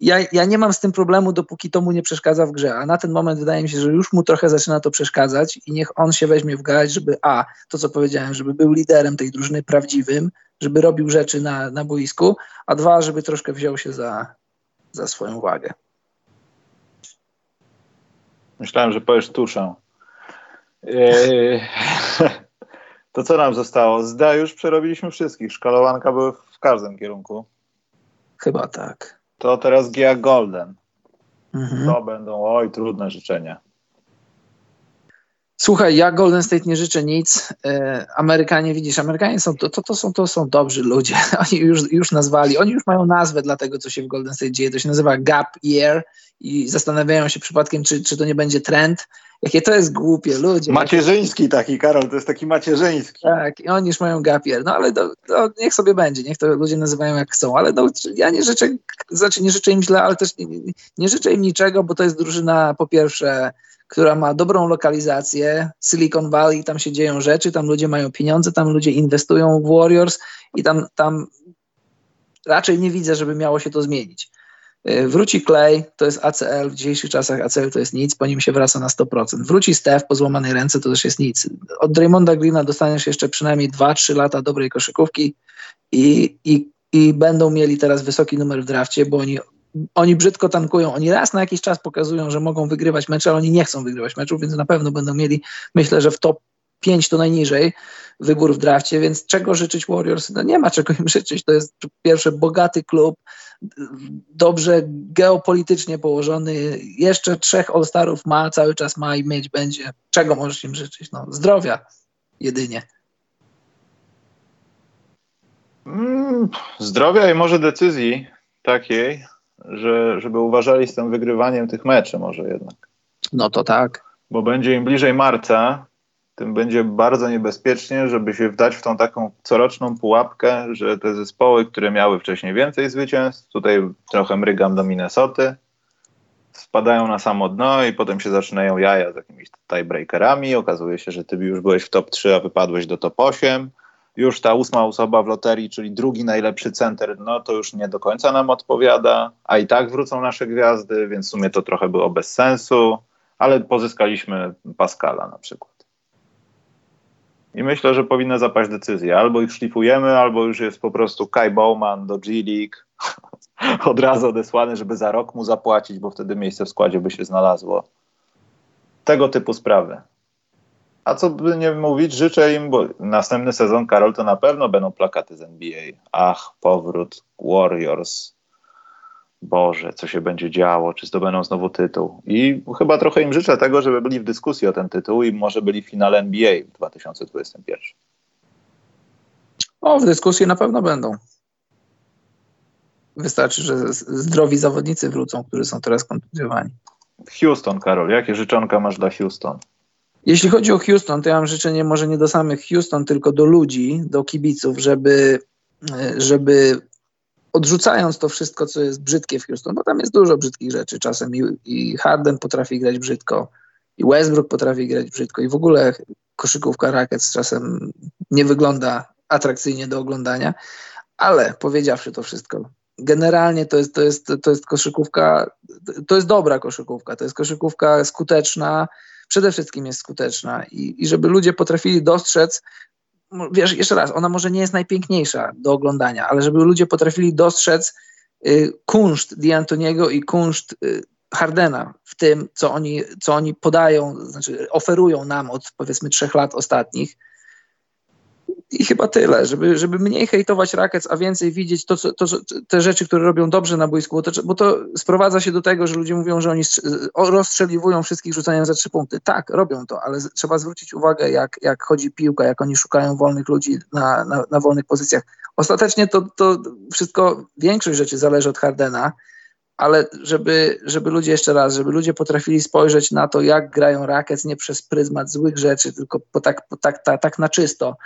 Ja, ja nie mam z tym problemu, dopóki to mu nie przeszkadza w grze, a na ten moment wydaje mi się, że już mu trochę zaczyna to przeszkadzać i niech on się weźmie w garść, żeby a, to co powiedziałem, żeby był liderem tej drużyny prawdziwym, żeby robił rzeczy na, na boisku, a dwa, żeby troszkę wziął się za, za swoją wagę. Myślałem, że powiesz tuszę. Eee, to co nam zostało? Zda już przerobiliśmy wszystkich. Szkalowanka były w każdym kierunku. Chyba tak. To teraz Gia Golden. Mhm. To będą, oj, trudne życzenia. Słuchaj, ja Golden State nie życzę nic. E, Amerykanie, widzisz, Amerykanie są, to, to, to, są, to są dobrzy ludzie. Oni już, już nazwali, oni już mają nazwę dla tego, co się w Golden State dzieje. To się nazywa Gap Year i zastanawiają się przypadkiem, czy, czy to nie będzie trend. Jakie to jest głupie, ludzie. Macierzyński taki, Karol, to jest taki macierzyński. Tak, i oni już mają Gap Year. No ale to, to niech sobie będzie, niech to ludzie nazywają jak chcą, ale no, ja nie życzę, znaczy nie życzę im źle, ale też nie, nie życzę im niczego, bo to jest drużyna po pierwsze która ma dobrą lokalizację, Silicon Valley, tam się dzieją rzeczy, tam ludzie mają pieniądze, tam ludzie inwestują w Warriors i tam, tam raczej nie widzę, żeby miało się to zmienić. Y, wróci Clay, to jest ACL, w dzisiejszych czasach ACL to jest nic, po nim się wraca na 100%. Wróci Steph po złamanej ręce, to też jest nic. Od Draymonda Greena dostaniesz jeszcze przynajmniej 2-3 lata dobrej koszykówki i, i, i będą mieli teraz wysoki numer w drafcie, bo oni oni brzydko tankują, oni raz na jakiś czas pokazują, że mogą wygrywać mecze, ale oni nie chcą wygrywać meczów, więc na pewno będą mieli, myślę, że w top 5 to najniżej wybór w drafcie, więc czego życzyć Warriors? No nie ma czego im życzyć, to jest pierwsze bogaty klub, dobrze geopolitycznie położony, jeszcze trzech All-Starów ma, cały czas ma i mieć będzie. Czego możesz im życzyć? No, zdrowia jedynie. Mm, zdrowia i może decyzji takiej, że, żeby uważali z tym wygrywaniem tych meczy może jednak. No to tak. Bo będzie im bliżej marca, tym będzie bardzo niebezpiecznie, żeby się wdać w tą taką coroczną pułapkę, że te zespoły, które miały wcześniej więcej zwycięstw, tutaj trochę mrygam do Minnesoty, spadają na samo dno i potem się zaczynają jaja z jakimiś tiebreakerami. Okazuje się, że ty już byłeś w top 3, a wypadłeś do top 8. Już ta ósma osoba w loterii, czyli drugi najlepszy center, no to już nie do końca nam odpowiada, a i tak wrócą nasze gwiazdy, więc w sumie to trochę było bez sensu, ale pozyskaliśmy Pascala na przykład. I myślę, że powinna zapaść decyzja. Albo ich szlifujemy, albo już jest po prostu Kai Bowman do G-League od razu odesłany, żeby za rok mu zapłacić, bo wtedy miejsce w składzie by się znalazło. Tego typu sprawy. A co by nie mówić, życzę im, bo następny sezon, Karol, to na pewno będą plakaty z NBA. Ach, powrót Warriors. Boże, co się będzie działo, czy zdobędą znowu tytuł. I chyba trochę im życzę tego, żeby byli w dyskusji o ten tytuł i może byli w finale NBA w 2021. O, w dyskusji na pewno będą. Wystarczy, że zdrowi zawodnicy wrócą, którzy są teraz kontuzjowani. Houston, Karol, jakie życzonka masz dla Houston? Jeśli chodzi o Houston, to ja mam życzenie może nie do samych Houston, tylko do ludzi, do kibiców, żeby, żeby odrzucając to wszystko, co jest brzydkie w Houston, bo tam jest dużo brzydkich rzeczy. Czasem i, i Harden potrafi grać brzydko, i Westbrook potrafi grać brzydko, i w ogóle koszykówka Rackets czasem nie wygląda atrakcyjnie do oglądania, ale powiedziawszy to wszystko, generalnie to jest, to jest, to jest koszykówka, to jest dobra koszykówka, to jest koszykówka skuteczna, przede wszystkim jest skuteczna i, i żeby ludzie potrafili dostrzec, wiesz, jeszcze raz, ona może nie jest najpiękniejsza do oglądania, ale żeby ludzie potrafili dostrzec y, kunszt D'Antoniego i kunszt y, Hardena w tym, co oni, co oni podają, znaczy oferują nam od powiedzmy trzech lat ostatnich, i chyba tyle, żeby, żeby mniej hejtować Rackets, a więcej widzieć to, co, to, te rzeczy, które robią dobrze na boisku, bo to, bo to sprowadza się do tego, że ludzie mówią, że oni rozstrzeliwują wszystkich rzucają za trzy punkty. Tak, robią to, ale trzeba zwrócić uwagę, jak, jak chodzi piłka, jak oni szukają wolnych ludzi na, na, na wolnych pozycjach. Ostatecznie to, to wszystko, większość rzeczy zależy od Hardena, ale żeby, żeby ludzie jeszcze raz, żeby ludzie potrafili spojrzeć na to, jak grają Rackets nie przez pryzmat złych rzeczy, tylko po tak, po tak, tak, tak na czysto,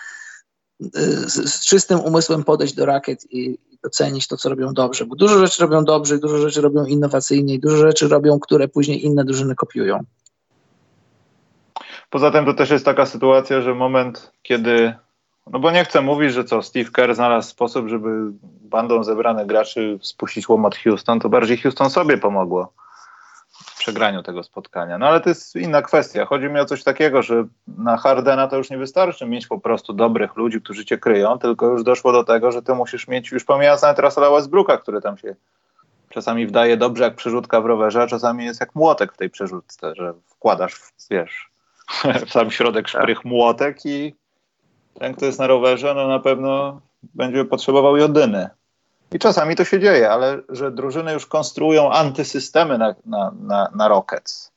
z, z czystym umysłem podejść do rakiet i, docenić to, co robią dobrze, bo dużo rzeczy robią dobrze, dużo rzeczy robią innowacyjnie dużo rzeczy robią, które później inne drużyny kopiują. Poza tym to też jest taka sytuacja, że moment, kiedy no bo nie chcę mówić, że co, Steve Kerr znalazł sposób, żeby bandą zebranych graczy spuścić łomot Houston, to bardziej Houston sobie pomogło przegraniu tego spotkania. No ale to jest inna kwestia. Chodzi mi o coś takiego, że na Hardena to już nie wystarczy mieć po prostu dobrych ludzi, którzy cię kryją, tylko już doszło do tego, że ty musisz mieć, już pomijając nawet Russella Westbrooka, który tam się czasami wdaje dobrze jak przerzutka w rowerze, a czasami jest jak młotek w tej przerzutce, że wkładasz, wiesz, w sam środek szprych młotek i ten, kto jest na rowerze, no na pewno będzie potrzebował jodyny. I czasami to się dzieje, ale że drużyny już konstruują antysystemy na, na, na, na Rockets.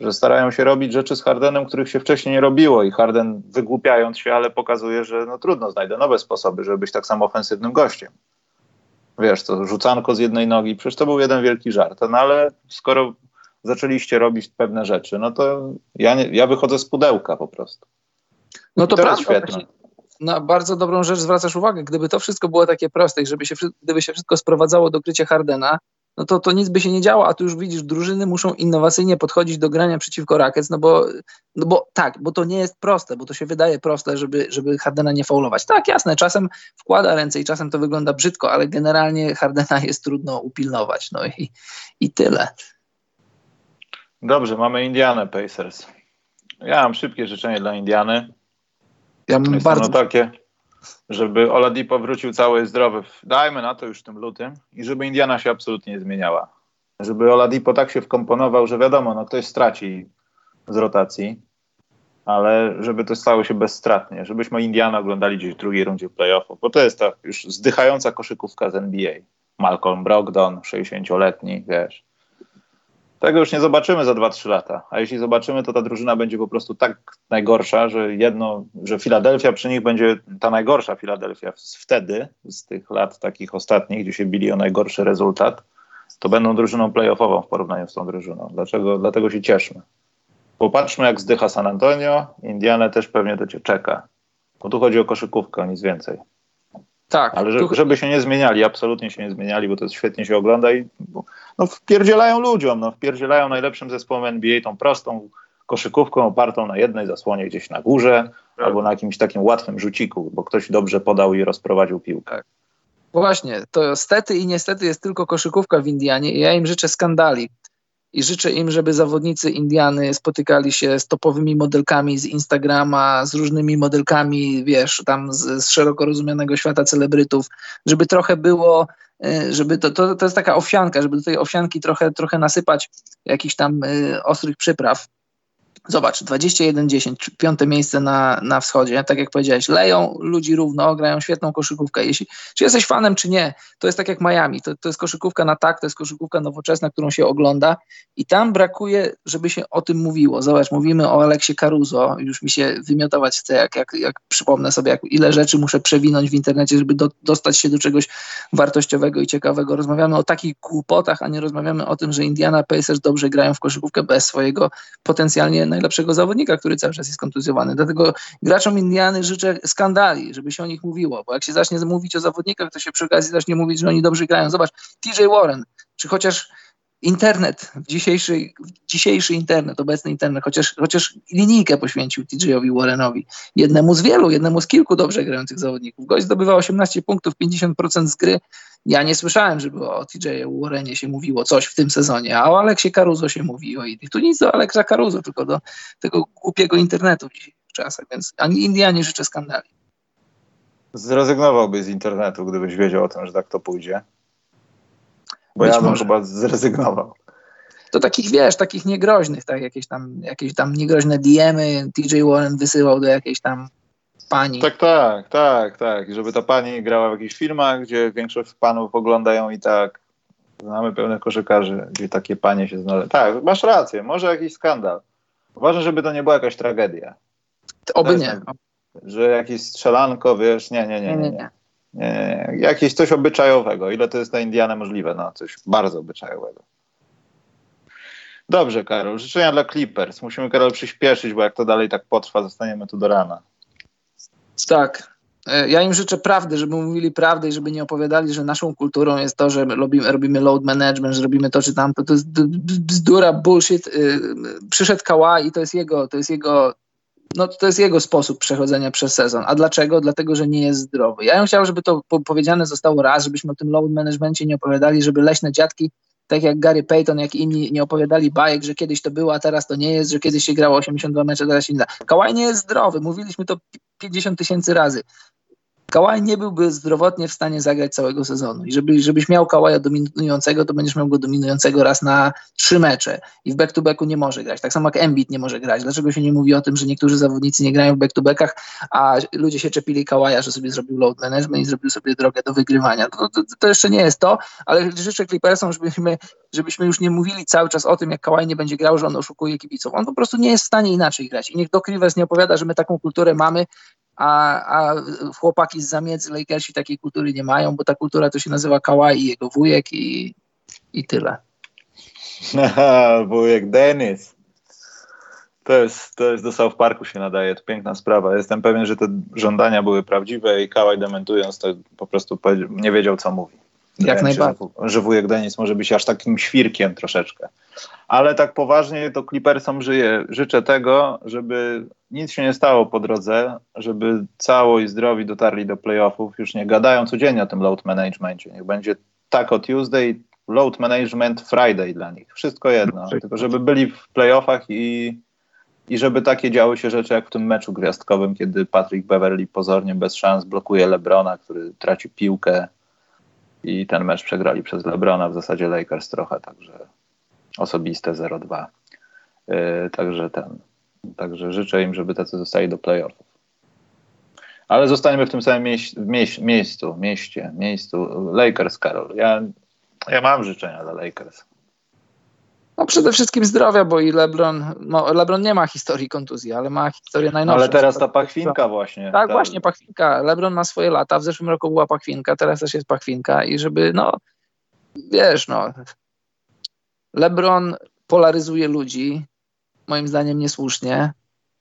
Że starają się robić rzeczy z Hardenem, których się wcześniej nie robiło i Harden wygłupiając się, ale pokazuje, że no trudno, znajdę nowe sposoby, żeby być tak samo ofensywnym gościem. Wiesz, to rzucanko z jednej nogi, przecież to był jeden wielki żart. No ale skoro zaczęliście robić pewne rzeczy, no to ja, nie, ja wychodzę z pudełka po prostu. No to, to prawda. Świetne na bardzo dobrą rzecz zwracasz uwagę. Gdyby to wszystko było takie proste i żeby się, gdyby się wszystko sprowadzało do krycia Hardena, no to, to nic by się nie działo, a tu już widzisz, drużyny muszą innowacyjnie podchodzić do grania przeciwko Rackets, no bo, no bo tak, bo to nie jest proste, bo to się wydaje proste, żeby, żeby Hardena nie faulować. Tak, jasne, czasem wkłada ręce i czasem to wygląda brzydko, ale generalnie Hardena jest trudno upilnować, no i, i tyle. Dobrze, mamy Indianę Pacers. Ja mam szybkie życzenie dla Indiany. Ja mam bardzo... takie, żeby Oladipo wrócił cały zdrowy, dajmy na to już w tym lutym i żeby Indiana się absolutnie nie zmieniała. Żeby Oladipo tak się wkomponował, że wiadomo, no ktoś straci z rotacji, ale żeby to stało się bezstratnie, żebyśmy Indiana oglądali gdzieś w drugiej rundzie playoffów, bo to jest ta już zdychająca koszykówka z NBA. Malcolm Brogdon, 60-letni, wiesz. Tego już nie zobaczymy za 2-3 lata. A jeśli zobaczymy, to ta drużyna będzie po prostu tak najgorsza, że jedno, że Filadelfia przy nich będzie ta najgorsza Filadelfia wtedy, z tych lat takich ostatnich, gdzie się bili o najgorszy rezultat, to będą drużyną playoffową w porównaniu z tą drużyną. Dlaczego? Dlatego się cieszmy. Popatrzmy, jak zdycha San Antonio. Indiana też pewnie to cię czeka. Bo tu chodzi o koszykówkę, o nic więcej. Tak. Ale żeby, żeby się nie zmieniali, absolutnie się nie zmieniali, bo to świetnie się ogląda i no, wpierdzielają ludziom, no, wpierdzielają najlepszym zespołem NBA tą prostą koszykówką opartą na jednej zasłonie gdzieś na górze tak. albo na jakimś takim łatwym rzuciku, bo ktoś dobrze podał i rozprowadził piłkę. Tak. Właśnie, to stety i niestety jest tylko koszykówka w Indianie i ja im życzę skandali i życzę im, żeby zawodnicy Indiany spotykali się z topowymi modelkami z Instagrama, z różnymi modelkami, wiesz, tam z, z szeroko rozumianego świata celebrytów, żeby trochę było, y, żeby to, to, to jest taka owsianka, żeby do tej owsianki trochę, trochę nasypać jakichś tam y, ostrych przypraw Zobacz, 21-10, piąte miejsce na, na wschodzie, tak jak powiedziałeś, leją ludzi równo, grają świetną koszykówkę. Jeśli, czy jesteś fanem, czy nie, to jest tak jak Miami, to, to jest koszykówka na tak, to jest koszykówka nowoczesna, którą się ogląda i tam brakuje, żeby się o tym mówiło. Zobacz, mówimy o Aleksie Caruso, już mi się wymiotować chce, jak, jak, jak przypomnę sobie, jak, ile rzeczy muszę przewinąć w internecie, żeby do, dostać się do czegoś wartościowego i ciekawego. Rozmawiamy o takich głupotach, a nie rozmawiamy o tym, że Indiana Pacers dobrze grają w koszykówkę bez swojego potencjalnie najlepszego zawodnika, który cały czas jest kontuzjowany. Dlatego graczom Indiany życzę skandali, żeby się o nich mówiło, bo jak się zacznie mówić o zawodnikach, to się przy okazji zacznie mówić, że oni dobrze grają. Zobacz, TJ Warren, czy chociaż internet, dzisiejszy, dzisiejszy internet, obecny internet, chociaż, chociaż linijkę poświęcił TJ-owi Warrenowi. Jednemu z wielu, jednemu z kilku dobrze grających zawodników. Gość zdobywa 18 punktów, 50% z gry. Ja nie słyszałem, żeby o TJ Warrenie się mówiło coś w tym sezonie, a o Aleksie Caruso się mówi o. Tu nic do Aleksa Caruso, tylko do tego głupiego internetu w dzisiejszych czasach, więc ani Indianie życzę skandali. Zrezygnowałby z internetu, gdybyś wiedział o tym, że tak to pójdzie. Bo Być ja bym może. chyba zrezygnował. To takich, wiesz, takich niegroźnych, tak, jakieś tam, jakieś tam niegroźne diemy TJ Warren wysyłał do jakiejś tam pani. Tak, tak, tak, tak. Żeby ta pani grała w jakichś filmach, gdzie większość panów oglądają i tak. Znamy pełne koszykarzy, gdzie takie panie się znalazły. Tak, masz rację, może jakiś skandal. Ważne, żeby to nie była jakaś tragedia. Oby nie. Że jakieś strzelanko, wiesz, nie, nie, nie, nie. nie. nie. Jakieś coś obyczajowego. Ile to jest na Indianę możliwe? No, coś bardzo obyczajowego. Dobrze, Karol. Życzenia dla Clippers. Musimy, Karol, przyspieszyć, bo jak to dalej tak potrwa, zostaniemy tu do rana. Tak. E, ja im życzę prawdy, żeby mówili prawdę i żeby nie opowiadali, że naszą kulturą jest to, że robimy, robimy load management, że robimy to czy tamto. To jest bzdura, bullshit. Y, przyszedł Kawhi i to jest jego, to jest jego no to jest jego sposób przechodzenia przez sezon. A dlaczego? Dlatego, że nie jest zdrowy. Ja bym chciał, żeby to powiedziane zostało raz, żebyśmy o tym load managementie nie opowiadali, żeby leśne dziadki, tak jak Gary Payton, jak inni nie opowiadali bajek, że kiedyś to było, a teraz to nie jest, że kiedyś się grało 82 mecze, teraz się nie da. Kałaj nie jest zdrowy, mówiliśmy to 50 tysięcy razy. Kałaj nie byłby zdrowotnie w stanie zagrać całego sezonu. I żeby, żebyś miał Kałaja dominującego, to będziesz miał go dominującego raz na trzy mecze. I w back-to-backu nie może grać. Tak samo jak Embiid nie może grać. Dlaczego się nie mówi o tym, że niektórzy zawodnicy nie grają w back-to-backach, a ludzie się czepili Kałaja, że sobie zrobił load management i zrobił sobie drogę do wygrywania. To, to, to jeszcze nie jest to, ale życzę Clippersom, żebyśmy, żebyśmy już nie mówili cały czas o tym, jak Kałaj nie będzie grał, że on oszukuje kibiców. On po prostu nie jest w stanie inaczej grać. I niech Doc Rivers nie opowiada, że my taką kulturę mamy, a, a chłopaki z zamiedzy Lakersi takiej kultury nie mają, bo ta kultura to się nazywa Kawhi, jego wujek i, i tyle. wujek Dennis. To jest, to jest do South Parku się nadaje, to piękna sprawa. Jestem pewien, że te żądania były prawdziwe i Kałaj dementując to po prostu nie wiedział, co mówi. Jak najbardziej. Że, że wujek Denis może być aż takim świrkiem troszeczkę. Ale tak poważnie to Clippersom żyje. Życzę tego, żeby nic się nie stało po drodze, żeby cało i zdrowi dotarli do playoffów. Już nie gadają codziennie o tym load managementie. Niech będzie tak o Tuesday, load management Friday dla nich. Wszystko jedno. No, Tylko żeby byli w playoffach i, i żeby takie działy się rzeczy jak w tym meczu gwiazdkowym, kiedy Patrick Beverly pozornie bez szans blokuje Lebrona, który traci piłkę i ten mecz przegrali przez Lebrona, w zasadzie Lakers trochę, także osobiste 0-2. Yy, także ten. Także życzę im, żeby tacy zostali do playoffów. Ale zostaniemy w tym samym mieś, mieś, miejscu, mieście, miejscu. Lakers, Karol. Ja, ja mam życzenia dla Lakers. No przede wszystkim zdrowia, bo i LeBron, no LeBron nie ma historii kontuzji, ale ma historię najnowszą. Ale teraz ta pachwinka właśnie. Tak, ta... właśnie, pachwinka. LeBron ma swoje lata, w zeszłym roku była pachwinka, teraz też jest pachwinka i żeby, no, wiesz, no, LeBron polaryzuje ludzi, moim zdaniem niesłusznie,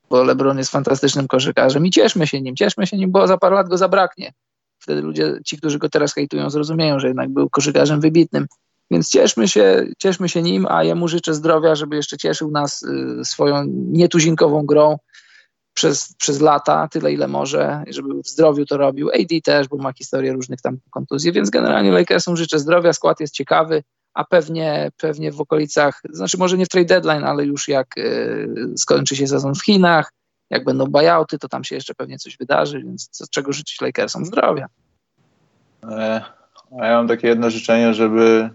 bo LeBron jest fantastycznym koszykarzem i cieszmy się nim, cieszmy się nim, bo za parę lat go zabraknie. Wtedy ludzie, ci, którzy go teraz hejtują, zrozumieją, że jednak był koszykarzem wybitnym. Więc cieszmy się, cieszmy się nim, a ja mu życzę zdrowia, żeby jeszcze cieszył nas y, swoją nietuzinkową grą przez, przez lata, tyle ile może, żeby w zdrowiu to robił. AD też, bo ma historię różnych tam kontuzji, więc generalnie Lakersom życzę zdrowia, skład jest ciekawy, a pewnie, pewnie w okolicach, znaczy może nie w trade deadline, ale już jak y, skończy się sezon w Chinach, jak będą buyouty, to tam się jeszcze pewnie coś wydarzy, więc co, czego życzyć Lakersom? Zdrowia. E, a ja mam takie jedno życzenie, żeby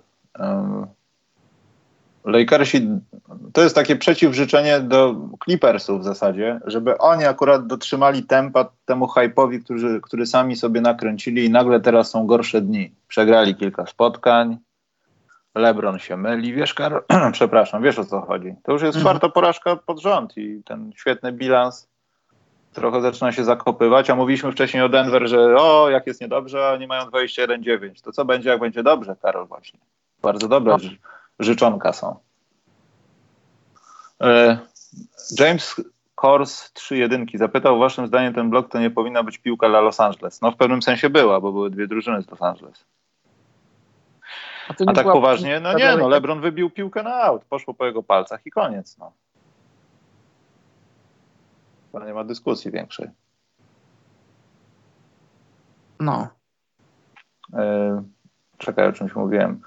Lakersi, to jest takie przeciwżyczenie do Clippersów w zasadzie, żeby oni akurat dotrzymali tempa temu hype'owi, który, który sami sobie nakręcili i nagle teraz są gorsze dni. Przegrali kilka spotkań, LeBron się myli, wiesz Karol, przepraszam, wiesz o co chodzi. To już jest mhm. czwarta porażka pod rząd i ten świetny bilans trochę zaczyna się zakopywać, a mówiliśmy wcześniej o Denver, że o, jak jest niedobrze, a nie mają 21-9. To co będzie, jak będzie dobrze, Karol, właśnie. Bardzo dobre no. życzonka są. E, James Kors 3 jedynki zapytał, waszym zdaniem ten blok to nie powinna być piłka dla Los Angeles. No w pewnym sensie była, bo były dwie drużyny z Los Angeles. A, a tak poważnie, no nie, no LeBron wybił piłkę na aut, poszło po jego palcach i koniec. No. To nie ma dyskusji większej. No. E, czekaj, o czymś mówiłem.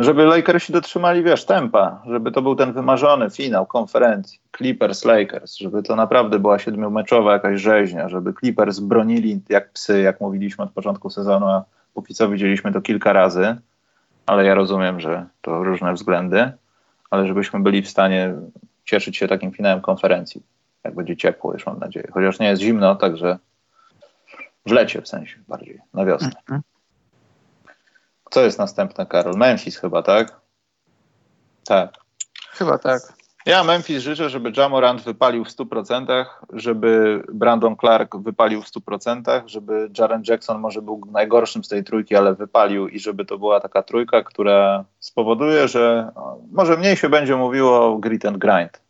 Żeby Lakersi dotrzymali, wiesz, tempa, żeby to był ten wymarzony finał konferencji. Clippers, Lakers, żeby to naprawdę była siedmiomeczowa jakaś rzeźnia, żeby Clippers bronili jak psy, jak mówiliśmy od początku sezonu, a póki co widzieliśmy to kilka razy. Ale ja rozumiem, że to różne względy, ale żebyśmy byli w stanie cieszyć się takim finałem konferencji, jak będzie ciepło już mam nadzieję, chociaż nie jest zimno, także w lecie w sensie bardziej, na wiosnę. Co jest następne, Karol? Memphis chyba, tak? Tak. Chyba tak. Ja Memphis życzę, żeby Jamorant wypalił w 100%, żeby Brandon Clark wypalił w 100%, żeby Jaren Jackson może był najgorszym z tej trójki, ale wypalił i żeby to była taka trójka, która spowoduje, że może mniej się będzie mówiło o grit and grind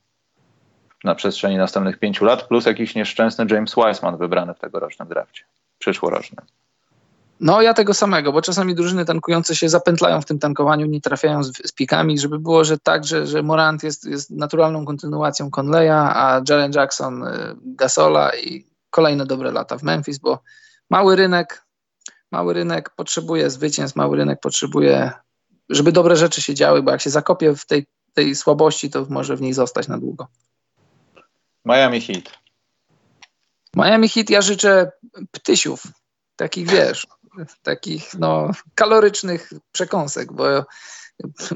na przestrzeni następnych pięciu lat, plus jakiś nieszczęsny James Wiseman wybrany w tegorocznym drafcie, przyszłorocznym. No ja tego samego, bo czasami drużyny tankujące się zapętlają w tym tankowaniu, nie trafiają z, z pikami, żeby było, że tak, że, że Morant jest, jest naturalną kontynuacją Conleya, a Jalen Jackson y, Gasola i kolejne dobre lata w Memphis, bo mały rynek, mały rynek potrzebuje zwycięstw, mały rynek potrzebuje, żeby dobre rzeczy się działy, bo jak się zakopie w tej, tej słabości, to może w niej zostać na długo. Miami Heat. Miami Heat ja życzę ptysiów, takich wiesz, takich no, kalorycznych przekąsek, bo,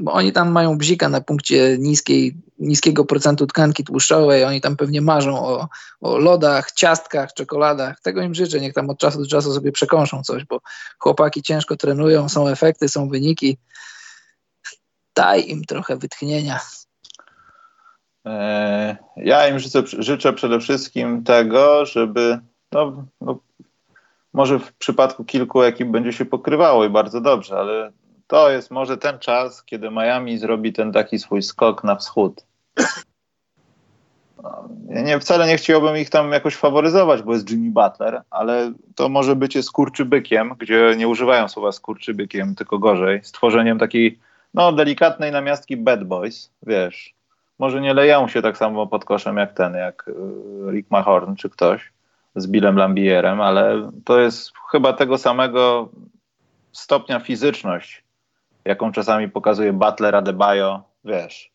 bo oni tam mają bzika na punkcie niskiej, niskiego procentu tkanki tłuszczowej, oni tam pewnie marzą o, o lodach, ciastkach, czekoladach. Tego im życzę, niech tam od czasu do czasu sobie przekąszą coś, bo chłopaki ciężko trenują, są efekty, są wyniki. Daj im trochę wytchnienia. E, ja im życzę, życzę przede wszystkim tego, żeby no, no, może w przypadku kilku ekip będzie się pokrywało i bardzo dobrze, ale to jest może ten czas, kiedy Miami zrobi ten taki swój skok na wschód. Ja nie, wcale nie chciałbym ich tam jakoś faworyzować, bo jest Jimmy Butler, ale to może bycie skurczybykiem, gdzie nie używają słowa skurczybykiem, tylko gorzej, stworzeniem takiej no, delikatnej namiastki bad boys, wiesz. Może nie leją się tak samo pod koszem jak ten, jak y, Rick Mahorn czy ktoś, z Billem Lambierem, ale to jest chyba tego samego stopnia fizyczność, jaką czasami pokazuje Butler, Adebayo, wiesz.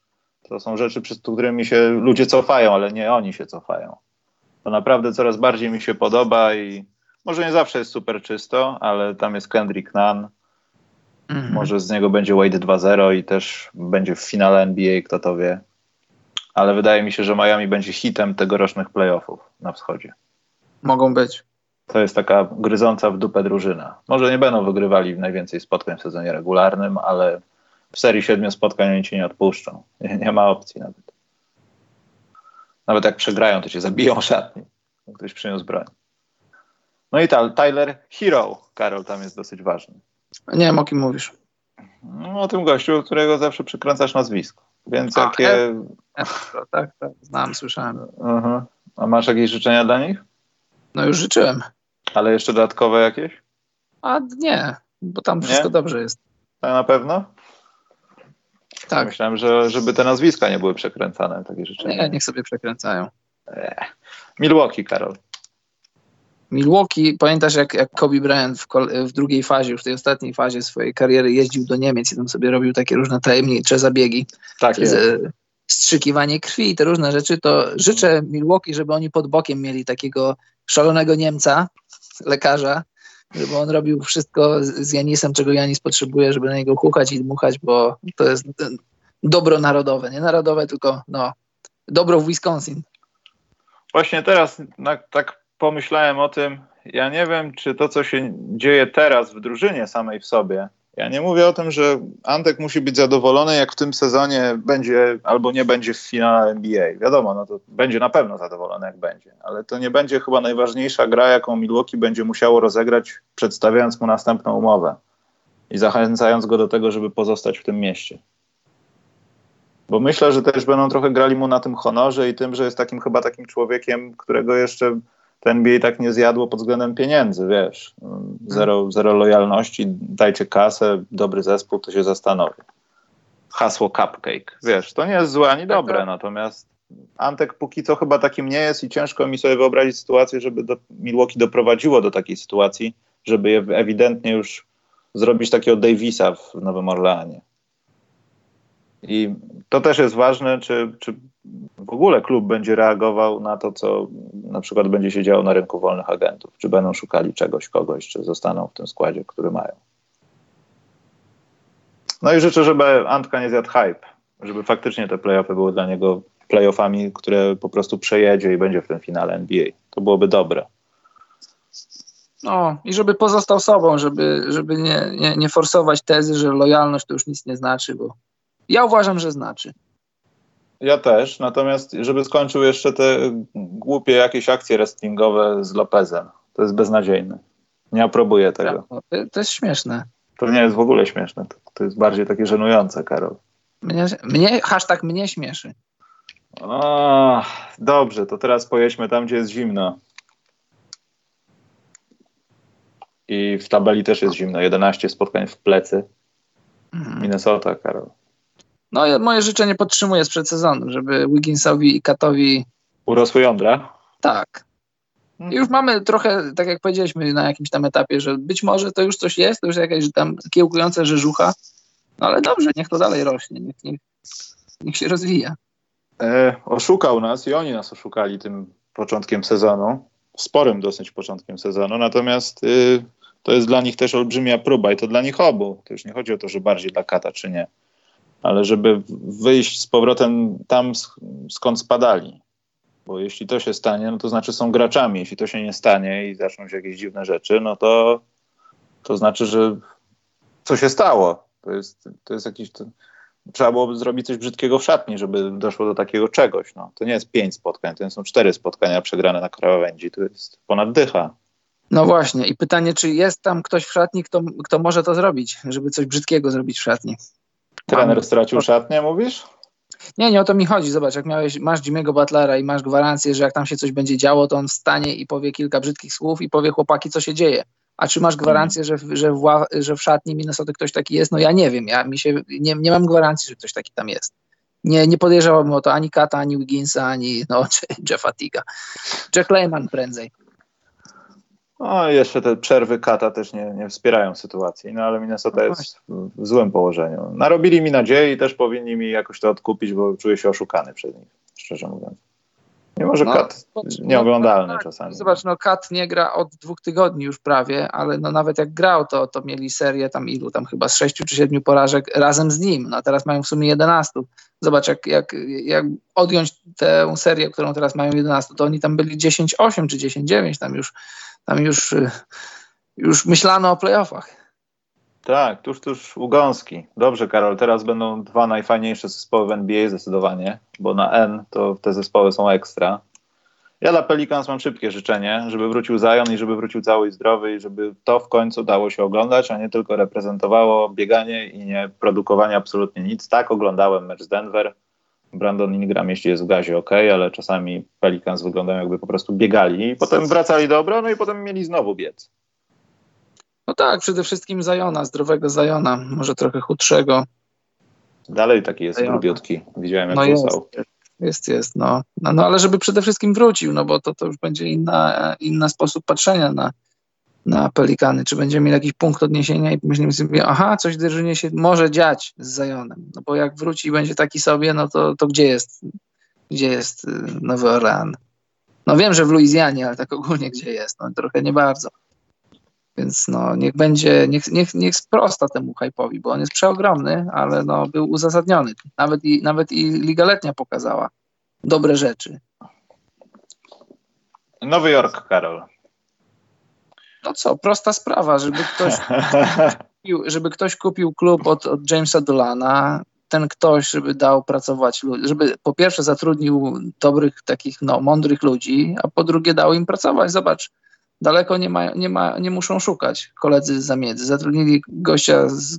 To są rzeczy, przed którymi się ludzie cofają, ale nie oni się cofają. To naprawdę coraz bardziej mi się podoba i może nie zawsze jest super czysto, ale tam jest Kendrick Nunn. Mhm. Może z niego będzie Wade 2-0 i też będzie w finale NBA, kto to wie. Ale wydaje mi się, że Miami będzie hitem tegorocznych playoffów na wschodzie mogą być. To jest taka gryząca w dupę drużyna. Może nie będą wygrywali najwięcej spotkań w sezonie regularnym, ale w serii siedmiu spotkań oni cię nie odpuszczą. Nie, ma opcji nawet. Nawet jak przegrają, to cię zabiją szatni. Ktoś przyniósł broń. No i ta, Tyler Hero, Karol, tam jest dosyć ważny. Nie wiem, o kim mówisz. No, o tym gościu, którego zawsze przykręcasz nazwisko. Więc A, jakie... tak, tak, znam, słyszałem. Uh-huh. A masz jakieś życzenia dla nich? No już życzyłem. Ale jeszcze dodatkowe jakieś? A nie, bo tam wszystko nie? dobrze jest. Tak na pewno? Tak. Myślałem, że żeby te nazwiska nie były przekręcane, takie życzenia. Nie, niech sobie przekręcają. Milwaukee, Karol. Milwaukee, pamiętasz jak, jak Kobe Bryant w, w, drugiej fazie, już w tej ostatniej fazie swojej kariery jeździł do Niemiec i tam sobie robił takie różne tajemnicze zabiegi. Tak jest. Strzykiwanie krwi i te różne rzeczy, to życzę Milwaukee, żeby oni pod bokiem mieli takiego szalonego Niemca, lekarza, żeby on robił wszystko z Janisem, czego Janis potrzebuje, żeby na niego hukać i dmuchać, bo to jest dobro narodowe, nie narodowe, tylko no, dobro w Wisconsin. Właśnie teraz tak pomyślałem o tym, ja nie wiem, czy to, co się dzieje teraz w drużynie samej w sobie, ja nie mówię o tym, że Antek musi być zadowolony, jak w tym sezonie będzie albo nie będzie w finale NBA. Wiadomo, no to będzie na pewno zadowolony, jak będzie, ale to nie będzie chyba najważniejsza gra, jaką Milwaukee będzie musiało rozegrać, przedstawiając mu następną umowę i zachęcając go do tego, żeby pozostać w tym mieście. Bo myślę, że też będą trochę grali mu na tym honorze i tym, że jest takim chyba takim człowiekiem, którego jeszcze ten NBA tak nie zjadło pod względem pieniędzy, wiesz. Zero, zero lojalności, dajcie kasę, dobry zespół, to się zastanowi. Hasło cupcake, wiesz, to nie jest złe ani dobre, tak, tak. natomiast Antek póki co chyba takim nie jest i ciężko mi sobie wyobrazić sytuację, żeby do Milwaukee doprowadziło do takiej sytuacji, żeby je ewidentnie już zrobić takiego Davisa w Nowym Orleanie. I to też jest ważne, czy, czy w ogóle klub będzie reagował na to, co na przykład będzie się działo na rynku wolnych agentów. Czy będą szukali czegoś, kogoś, czy zostaną w tym składzie, który mają. No i życzę, żeby Antka nie zjadł hype, żeby faktycznie te playoffy były dla niego playoffami, które po prostu przejedzie i będzie w tym finale NBA. To byłoby dobre. No i żeby pozostał sobą, żeby, żeby nie, nie, nie forsować tezy, że lojalność to już nic nie znaczy, bo ja uważam, że znaczy. Ja też, natomiast żeby skończył jeszcze te głupie jakieś akcje wrestlingowe z Lopezem, to jest beznadziejne. Nie aprobuję tego. To jest śmieszne. To nie jest w ogóle śmieszne. To, to jest bardziej takie żenujące, Karol. Mnie, mnie hashtag mnie śmieszy. O, dobrze, to teraz pojedźmy tam, gdzie jest zimno. I w tabeli też jest zimno. 11 spotkań w plecy. Mhm. Minnesota, Karol. No, moje życzenie podtrzymuję sprzed sezonu, żeby Wigginsowi i Katowi. Urosły jądra? Tak. I już mamy trochę, tak jak powiedzieliśmy na jakimś tam etapie, że być może to już coś jest, to już jakaś tam kiełkująca rzeżucha, no ale dobrze, niech to dalej rośnie, niech, niech, niech się rozwija. E, oszukał nas i oni nas oszukali tym początkiem sezonu, sporym dosyć początkiem sezonu, natomiast y, to jest dla nich też olbrzymia próba i to dla nich obu. To już nie chodzi o to, że bardziej dla Kata czy nie ale żeby wyjść z powrotem tam, skąd spadali. Bo jeśli to się stanie, no to znaczy są graczami. Jeśli to się nie stanie i zaczną się jakieś dziwne rzeczy, no to, to znaczy, że co się stało? To jest, to jest jakiś. To, trzeba byłoby zrobić coś brzydkiego w szatni, żeby doszło do takiego czegoś. No. To nie jest pięć spotkań, to są cztery spotkania przegrane na krawędzi. To jest ponad dycha. No właśnie. I pytanie, czy jest tam ktoś w szatni, kto, kto może to zrobić, żeby coś brzydkiego zrobić w szatni? Trener stracił szatnię, mówisz? Nie, nie o to mi chodzi. Zobacz, jak miałeś, masz Jimmy'ego Butlera i masz gwarancję, że jak tam się coś będzie działo, to on wstanie i powie kilka brzydkich słów i powie chłopaki, co się dzieje. A czy masz gwarancję, że, że, w, że w szatni Minnesota ktoś taki jest? No ja nie wiem. Ja mi się, nie, nie mam gwarancji, że ktoś taki tam jest. Nie, nie podejrzewałbym o to ani Kata, ani Wigginsa, ani no, Jeffa Tiga. Jack Lehman prędzej. No jeszcze te przerwy kata też nie, nie wspierają sytuacji, no ale Minnesota no jest w, w złym położeniu. Narobili mi nadziei i też powinni mi jakoś to odkupić, bo czuję się oszukany przez nich, szczerze mówiąc. Mimo, że no, kat nieoglądalny no, czasami. Zobacz, no kat nie gra od dwóch tygodni już prawie, ale no nawet jak grał, to, to mieli serię tam ilu, tam chyba z sześciu czy siedmiu porażek razem z nim, no a teraz mają w sumie jedenastu. Zobacz, jak, jak, jak odjąć tę serię, którą teraz mają jedenastu, to oni tam byli 10-8 czy 10-9 tam już tam już, y, już myślano o playoffach. Tak, tuż, tuż ugąski. Dobrze, Karol, teraz będą dwa najfajniejsze zespoły w NBA zdecydowanie, bo na N to te zespoły są ekstra. Ja dla Pelicans mam szybkie życzenie, żeby wrócił Zion i żeby wrócił cały i zdrowy i żeby to w końcu dało się oglądać, a nie tylko reprezentowało bieganie i nie produkowanie absolutnie nic. Tak oglądałem mecz z Denver. Brandon Ingram, jeśli jest w gazie, ok, ale czasami Pelicans wyglądają jakby po prostu biegali i potem wracali do obrony i potem mieli znowu biec. No tak, przede wszystkim Zajona, zdrowego Zajona, może trochę chudszego. Dalej taki jest grubiutki. Widziałem jak no jest, jest, jest, no. no. no. ale żeby przede wszystkim wrócił, no bo to, to już będzie inna, inna sposób patrzenia na, na Pelikany. Czy będziemy mieli jakiś punkt odniesienia i myślimy sobie, aha, coś w drużynie się może dziać z Zajonem. No bo jak wróci i będzie taki sobie, no to, to gdzie jest gdzie jest y, Nowy Orlean? No wiem, że w Luizjanie, ale tak ogólnie gdzie jest? No trochę nie bardzo. Więc no, niech będzie, niech, niech, niech sprosta temu hype'owi, bo on jest przeogromny, ale no, był uzasadniony. Nawet i, nawet i Liga Letnia pokazała dobre rzeczy. Nowy Jork, Karol. No co, prosta sprawa, żeby ktoś kupił, żeby ktoś kupił klub od, od Jamesa Dolana, ten ktoś, żeby dał pracować, żeby po pierwsze zatrudnił dobrych, takich no, mądrych ludzi, a po drugie dał im pracować. Zobacz, daleko nie, ma, nie, ma, nie muszą szukać koledzy z zamiedzy. Zatrudnili gościa z,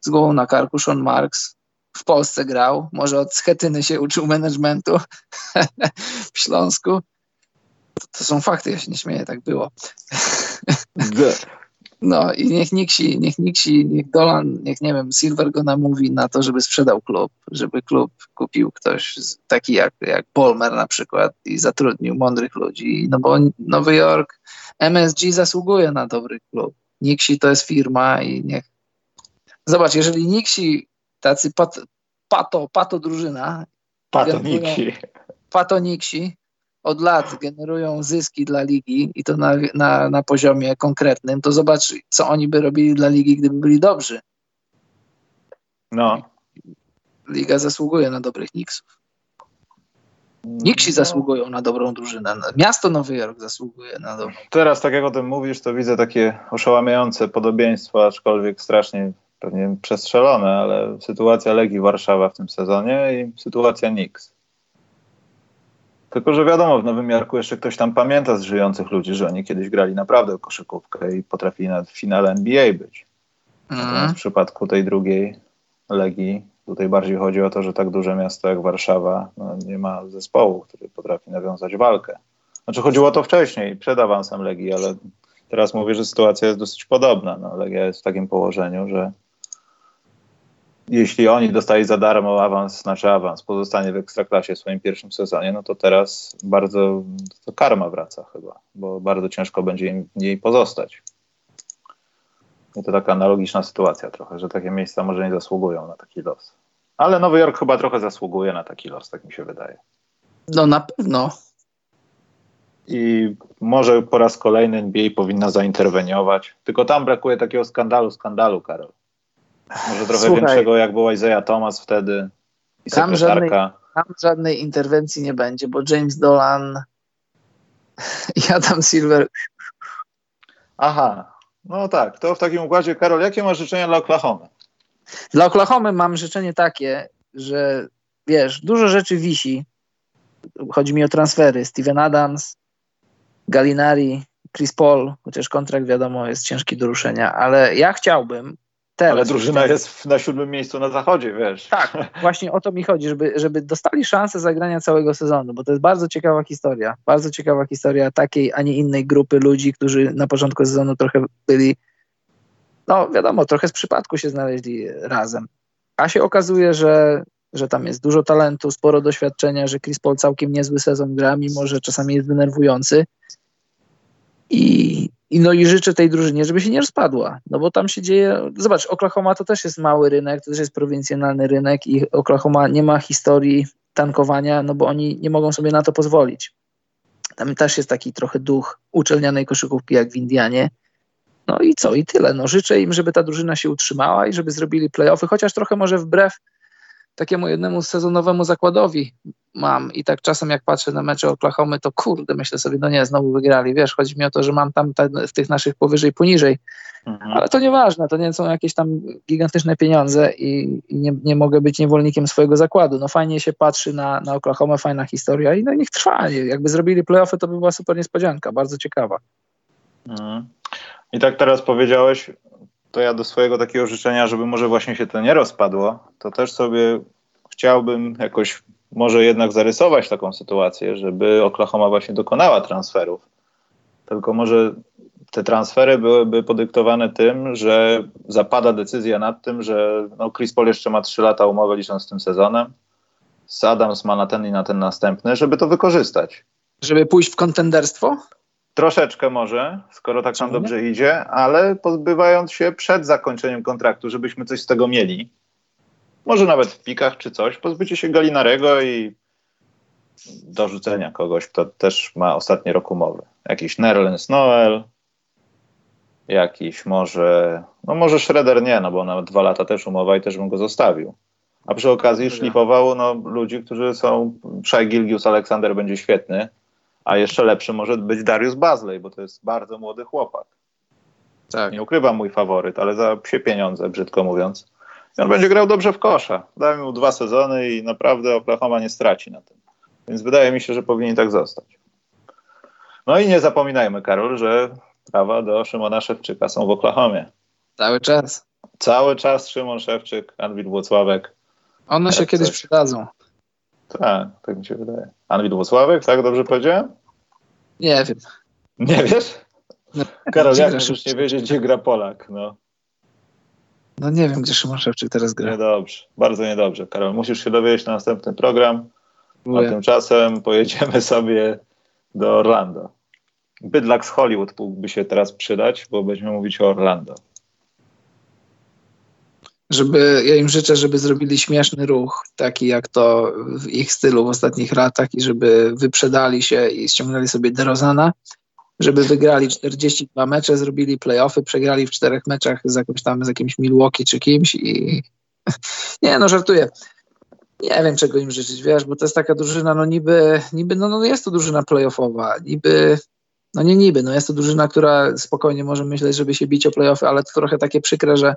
z głową na karku, Sean Marks, w Polsce grał, może od Schetyny się uczył managementu w Śląsku. To, to, są fakty, ja się nie śmieję, tak było. No i niech Nixi, niech Nixi, niech Dolan, niech nie wiem, Silver go namówi na to, żeby sprzedał klub, żeby klub kupił ktoś taki jak, jak Palmer na przykład i zatrudnił mądrych ludzi, no bo Nowy Jork, MSG zasługuje na dobry klub. Nixi to jest firma i niech... Zobacz, jeżeli Nixi, tacy pat, pato, pato drużyna... Pato Nixi. Pato Nixi od lat generują zyski dla ligi i to na, na, na poziomie konkretnym, to zobacz, co oni by robili dla ligi, gdyby byli dobrzy. No. Liga zasługuje na dobrych Knicksów. Knicksi no. zasługują na dobrą drużynę. Miasto Nowy Jork zasługuje na dobrą. Teraz, tak jak o tym mówisz, to widzę takie oszałamiające podobieństwo, aczkolwiek strasznie pewnie przestrzelone, ale sytuacja Legii Warszawa w tym sezonie i sytuacja Knicks. Tylko, że wiadomo, w Nowym Jorku jeszcze ktoś tam pamięta z żyjących ludzi, że oni kiedyś grali naprawdę koszykówkę i potrafili na finale NBA być. Mm. w przypadku tej drugiej Legii tutaj bardziej chodzi o to, że tak duże miasto jak Warszawa no, nie ma zespołu, który potrafi nawiązać walkę. Znaczy chodziło o to wcześniej, przed awansem Legii, ale teraz mówię, że sytuacja jest dosyć podobna. No, Legia jest w takim położeniu, że jeśli oni dostali za darmo awans, znaczy awans, pozostanie w Ekstraklasie w swoim pierwszym sezonie, no to teraz bardzo to karma wraca chyba, bo bardzo ciężko będzie im niej pozostać. I to taka analogiczna sytuacja trochę, że takie miejsca może nie zasługują na taki los. Ale Nowy Jork chyba trochę zasługuje na taki los, tak mi się wydaje. No na pewno. I może po raz kolejny NBA powinna zainterweniować. Tylko tam brakuje takiego skandalu, skandalu, Karol. Może trochę Słuchaj, większego, jak był Isaiah Thomas wtedy i tam żadnej, tam żadnej interwencji nie będzie, bo James Dolan i Adam Silver. Aha, no tak. To w takim układzie, Karol, jakie masz życzenia dla Oklahoma? Dla Oklahoma mam życzenie takie, że wiesz, dużo rzeczy wisi. Chodzi mi o transfery. Steven Adams, Gallinari, Chris Paul, chociaż kontrakt wiadomo jest ciężki do ruszenia, ale ja chciałbym, Teraz Ale drużyna jest na siódmym miejscu na zachodzie, wiesz. Tak, właśnie o to mi chodzi, żeby, żeby dostali szansę zagrania całego sezonu, bo to jest bardzo ciekawa historia. Bardzo ciekawa historia takiej, a nie innej grupy ludzi, którzy na początku sezonu trochę byli, no wiadomo, trochę z przypadku się znaleźli razem. A się okazuje, że, że tam jest dużo talentu, sporo doświadczenia, że Chris Paul całkiem niezły sezon gra, mimo że czasami jest denerwujący. I, i no i życzę tej drużynie, żeby się nie rozpadła, no bo tam się dzieje, zobacz, Oklahoma to też jest mały rynek, to też jest prowincjonalny rynek i Oklahoma nie ma historii tankowania, no bo oni nie mogą sobie na to pozwolić. Tam też jest taki trochę duch uczelnianej koszykówki jak w Indianie. No i co, i tyle. No życzę im, żeby ta drużyna się utrzymała i żeby zrobili playoffy, chociaż trochę może wbrew takiemu jednemu sezonowemu zakładowi mam i tak czasem jak patrzę na mecze Oklahomy, to kurde, myślę sobie, no nie, znowu wygrali. Wiesz, chodzi mi o to, że mam tam te, w tych naszych powyżej, poniżej, mhm. ale to nieważne, to nie są jakieś tam gigantyczne pieniądze i, i, nie, nie mogę być niewolnikiem swojego zakładu. No fajnie się patrzy na, na Oklahoma, fajna historia i no niech trwa. Jakby zrobili playoffy, to by była super niespodzianka, bardzo ciekawa. Mhm. I tak teraz powiedziałeś, to ja do swojego takiego życzenia, żeby może właśnie się to nie rozpadło, to też sobie chciałbym jakoś może jednak zarysować taką sytuację, żeby Oklahoma właśnie dokonała transferów. Tylko może te transfery byłyby podyktowane tym, że zapada decyzja nad tym, że no Chris Paul jeszcze ma 3 lata umowy licząc tym sezonem. Adams ma na ten i na ten następny, żeby to wykorzystać. Żeby pójść w kontenderstwo? Troszeczkę może, skoro tak nam dobrze idzie, ale pozbywając się przed zakończeniem kontraktu, żebyśmy coś z tego mieli. Może nawet w pikach czy coś. Pozbycie się Galinarego i dorzucenia kogoś, kto też ma ostatni rok umowy. Jakiś Nerlens Noel, jakiś może, no może Schroeder nie, no bo nawet dwa lata też umowa i też bym go zostawił. A przy okazji szlifował no, ludzi, którzy są, Shai Gilgius Aleksander będzie świetny, a jeszcze lepszy może być Darius Bazley, bo to jest bardzo młody chłopak. Tak. Nie ukrywam mój faworyt, ale za psie pieniądze, brzydko mówiąc. I on będzie grał dobrze w kosza. Dajmy mu dwa sezony i naprawdę Oklahoma nie straci na tym. Więc wydaje mi się, że powinien tak zostać. No i nie zapominajmy, Karol, że prawa do Szymona Szewczyka są w Oklahomie. Cały czas. Cały czas Szymon Szewczyk, Anwil Włocławek. One się kiedyś przydadzą. Tak, tak mi się wydaje. Anwil Włocławek, tak dobrze powiedziałem? Nie wiem. Nie wiesz? No, Karol, jak możesz nie wiedzieć, gdzie gra Polak? No. no nie wiem, gdzie Szymon Szewczyk teraz gra. Niedobrze, bardzo niedobrze. Karol, musisz się dowiedzieć na następny program. A tymczasem pojedziemy sobie do Orlando. Bydlak z Hollywood mógłby się teraz przydać, bo będziemy mówić o Orlando żeby, ja im życzę, żeby zrobili śmieszny ruch, taki jak to w ich stylu w ostatnich latach i żeby wyprzedali się i ściągnęli sobie DeRozana, żeby wygrali 42 mecze, zrobili playoffy, przegrali w czterech meczach z jakimś tam, z jakimś Milwaukee czy kimś i nie, no żartuję. Nie wiem, czego im życzyć, wiesz, bo to jest taka drużyna, no niby, niby no, no jest to drużyna playoffowa, niby, no nie niby, no jest to drużyna, która spokojnie może myśleć, żeby się bić o playoffy, ale to trochę takie przykre, że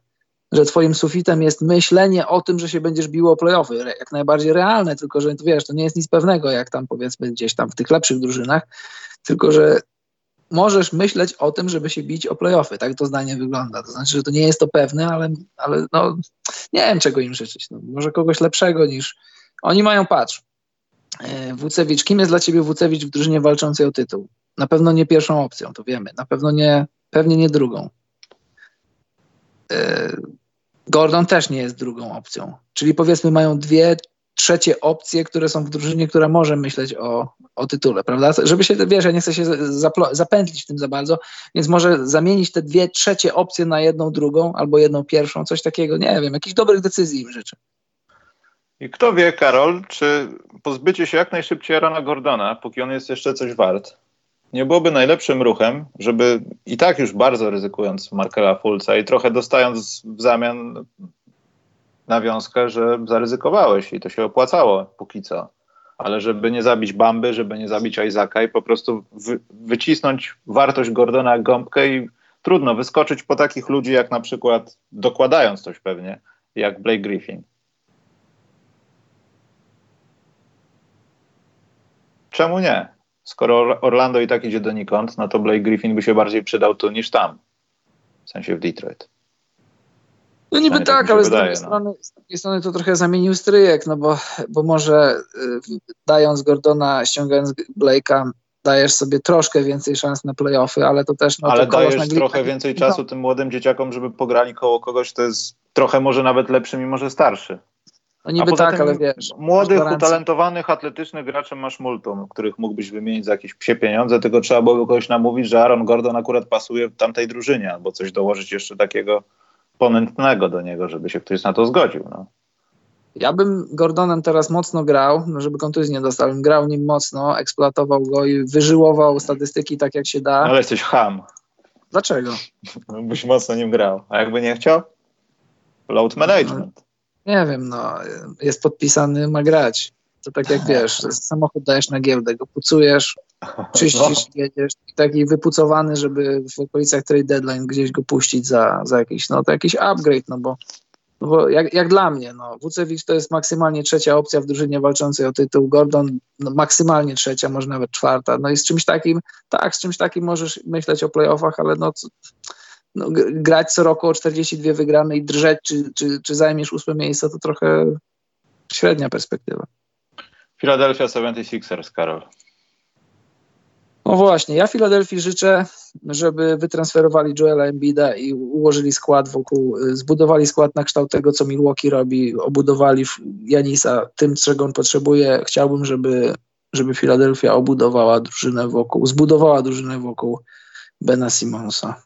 że twoim sufitem jest myślenie o tym, że się będziesz biło o playoffy. Jak najbardziej realne, tylko że wiesz, to nie jest nic pewnego, jak tam powiedzmy gdzieś tam w tych lepszych drużynach, tylko że możesz myśleć o tym, żeby się bić o playoffy. Tak to zdanie wygląda. To znaczy, że to nie jest to pewne, ale, ale no, nie wiem, czego im życzyć. No, może kogoś lepszego niż oni mają, patrz. E, Wucewicz, kim jest dla ciebie Wucewicz w drużynie walczącej o tytuł? Na pewno nie pierwszą opcją, to wiemy. Na pewno nie, pewnie nie drugą. Gordon też nie jest drugą opcją. Czyli powiedzmy mają dwie trzecie opcje, które są w drużynie, która może myśleć o, o tytule, prawda? Żeby się, wiesz, ja nie chcę się zapętlić w tym za bardzo, więc może zamienić te dwie trzecie opcje na jedną drugą albo jedną pierwszą, coś takiego, nie wiem, jakichś dobrych decyzji im życzę. I kto wie, Karol, czy pozbycie się jak najszybciej Rana Gordona, póki on jest jeszcze coś wart, nie byłoby najlepszym ruchem, żeby i tak już bardzo ryzykując Markela Fulca i trochę dostając w zamian nawiązkę, że zaryzykowałeś i to się opłacało póki co. Ale żeby nie zabić Bamby, żeby nie zabić Isaaca i po prostu wy, wycisnąć wartość Gordona gąbkę i trudno wyskoczyć po takich ludzi jak na przykład, dokładając coś pewnie, jak Blake Griffin. Czemu nie? Skoro Orlando i tak idzie donikąd, no to Blake Griffin by się bardziej przydał tu niż tam. W sensie w Detroit. No niby tak, tak ale z, drugiej no. strony, z drugiej strony to trochę zamienił stryjek, no bo, bo może y, dając Gordona, ściągając Blake'a, dajesz sobie troszkę więcej szans na playoffy, ale to też... No, ale to dajesz trochę więcej czasu no. tym młodym dzieciakom, żeby pograli koło kogoś, to jest trochę może nawet lepszy, mimo że starszy. No niby tak, ale wiesz. Młodych, utalentowanych, atletycznych graczy masz multum, których mógłbyś wymienić za jakieś psie pieniądze, tylko trzeba byłoby kogoś namówić, że Aaron Gordon akurat pasuje w tamtej drużynie, albo coś dołożyć jeszcze takiego ponętnego do niego, żeby się ktoś na to zgodził. No. Ja bym Gordonem teraz mocno grał, no żeby kontuzji nie dostał, bym grał nim mocno, eksploatował go i wyżyłował statystyki tak jak się da. Ale jesteś ham. Dlaczego? Byś mocno nim grał. A jakby nie chciał? Load management. Nie wiem, no, jest podpisany, ma grać. To tak jak wiesz, samochód dajesz na giełdę, go pucujesz, czyścisz, no. jedziesz i taki wypucowany, żeby w okolicach trade deadline gdzieś go puścić za, za jakiś, no to jakiś upgrade, no bo, no bo jak, jak dla mnie, no Wucewicz to jest maksymalnie trzecia opcja w drużynie walczącej o tytuł, Gordon no, maksymalnie trzecia, może nawet czwarta, no i z czymś takim, tak, z czymś takim możesz myśleć o playoffach, ale no no, grać co roku o 42 wygrane i drżeć, czy, czy, czy zajmiesz ósme miejsce, to trochę średnia perspektywa. Philadelphia 76ers, Karol. No właśnie, ja Filadelfii życzę, żeby wytransferowali Joela Embida i ułożyli skład wokół, zbudowali skład na kształt tego, co Milwaukee robi, obudowali Janisa tym, czego on potrzebuje. Chciałbym, żeby, żeby Filadelfia obudowała drużynę wokół, zbudowała drużynę wokół Bena Simonsa.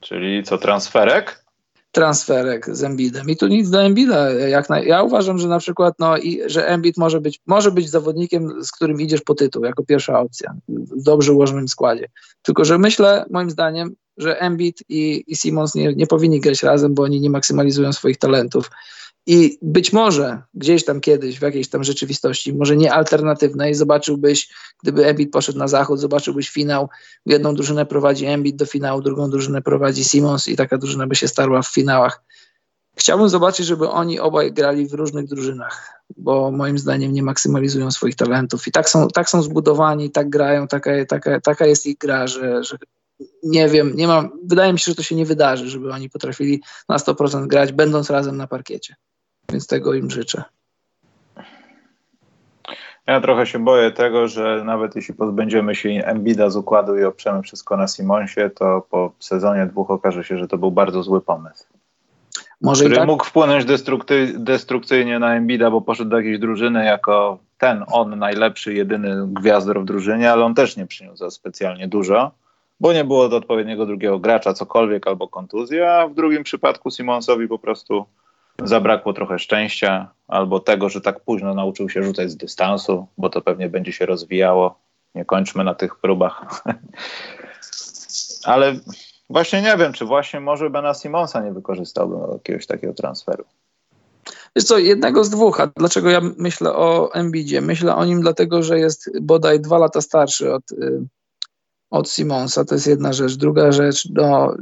Czyli co, transferek? Transferek z Embidem. I tu nic do Embida. Jak na, ja uważam, że na przykład, no, i, że Embid może być, może być zawodnikiem, z którym idziesz po tytuł, jako pierwsza opcja, w dobrze ułożonym składzie. Tylko, że myślę, moim zdaniem, że Embid i, i Simons nie, nie powinni grać razem, bo oni nie maksymalizują swoich talentów. I być może gdzieś tam kiedyś, w jakiejś tam rzeczywistości, może nie alternatywnej, zobaczyłbyś, gdyby Embiid poszedł na zachód, zobaczyłbyś finał, jedną drużynę prowadzi Embiid do finału, drugą drużynę prowadzi Simons i taka drużyna by się starła w finałach. Chciałbym zobaczyć, żeby oni obaj grali w różnych drużynach, bo moim zdaniem nie maksymalizują swoich talentów. I tak są, tak są zbudowani, tak grają, taka, taka, taka jest ich gra, że, że nie wiem, nie mam, wydaje mi się, że to się nie wydarzy, żeby oni potrafili na 100% grać, będąc razem na parkiecie więc tego im życzę. Ja trochę się boję tego, że nawet jeśli pozbędziemy się Embida z układu i oprzemy wszystko na Simonsie, to po sezonie dwóch okaże się, że to był bardzo zły pomysł. Może który tak? mógł wpłynąć destrukcyjnie na Embida, bo poszedł do jakiejś drużyny jako ten, on najlepszy, jedyny gwiazdor w drużynie, ale on też nie przyniósł za specjalnie dużo, bo nie było do odpowiedniego drugiego gracza, cokolwiek, albo kontuzja, a w drugim przypadku Simonsowi po prostu zabrakło trochę szczęścia albo tego, że tak późno nauczył się rzucać z dystansu, bo to pewnie będzie się rozwijało. Nie kończmy na tych próbach. Ale właśnie nie wiem, czy właśnie może Bena Simonsa nie wykorzystałbym jakiegoś takiego transferu. Wiesz co, jednego z dwóch. A dlaczego ja myślę o Embidzie? Myślę o nim dlatego, że jest bodaj dwa lata starszy od, y, od Simonsa. To jest jedna rzecz. Druga rzecz, no,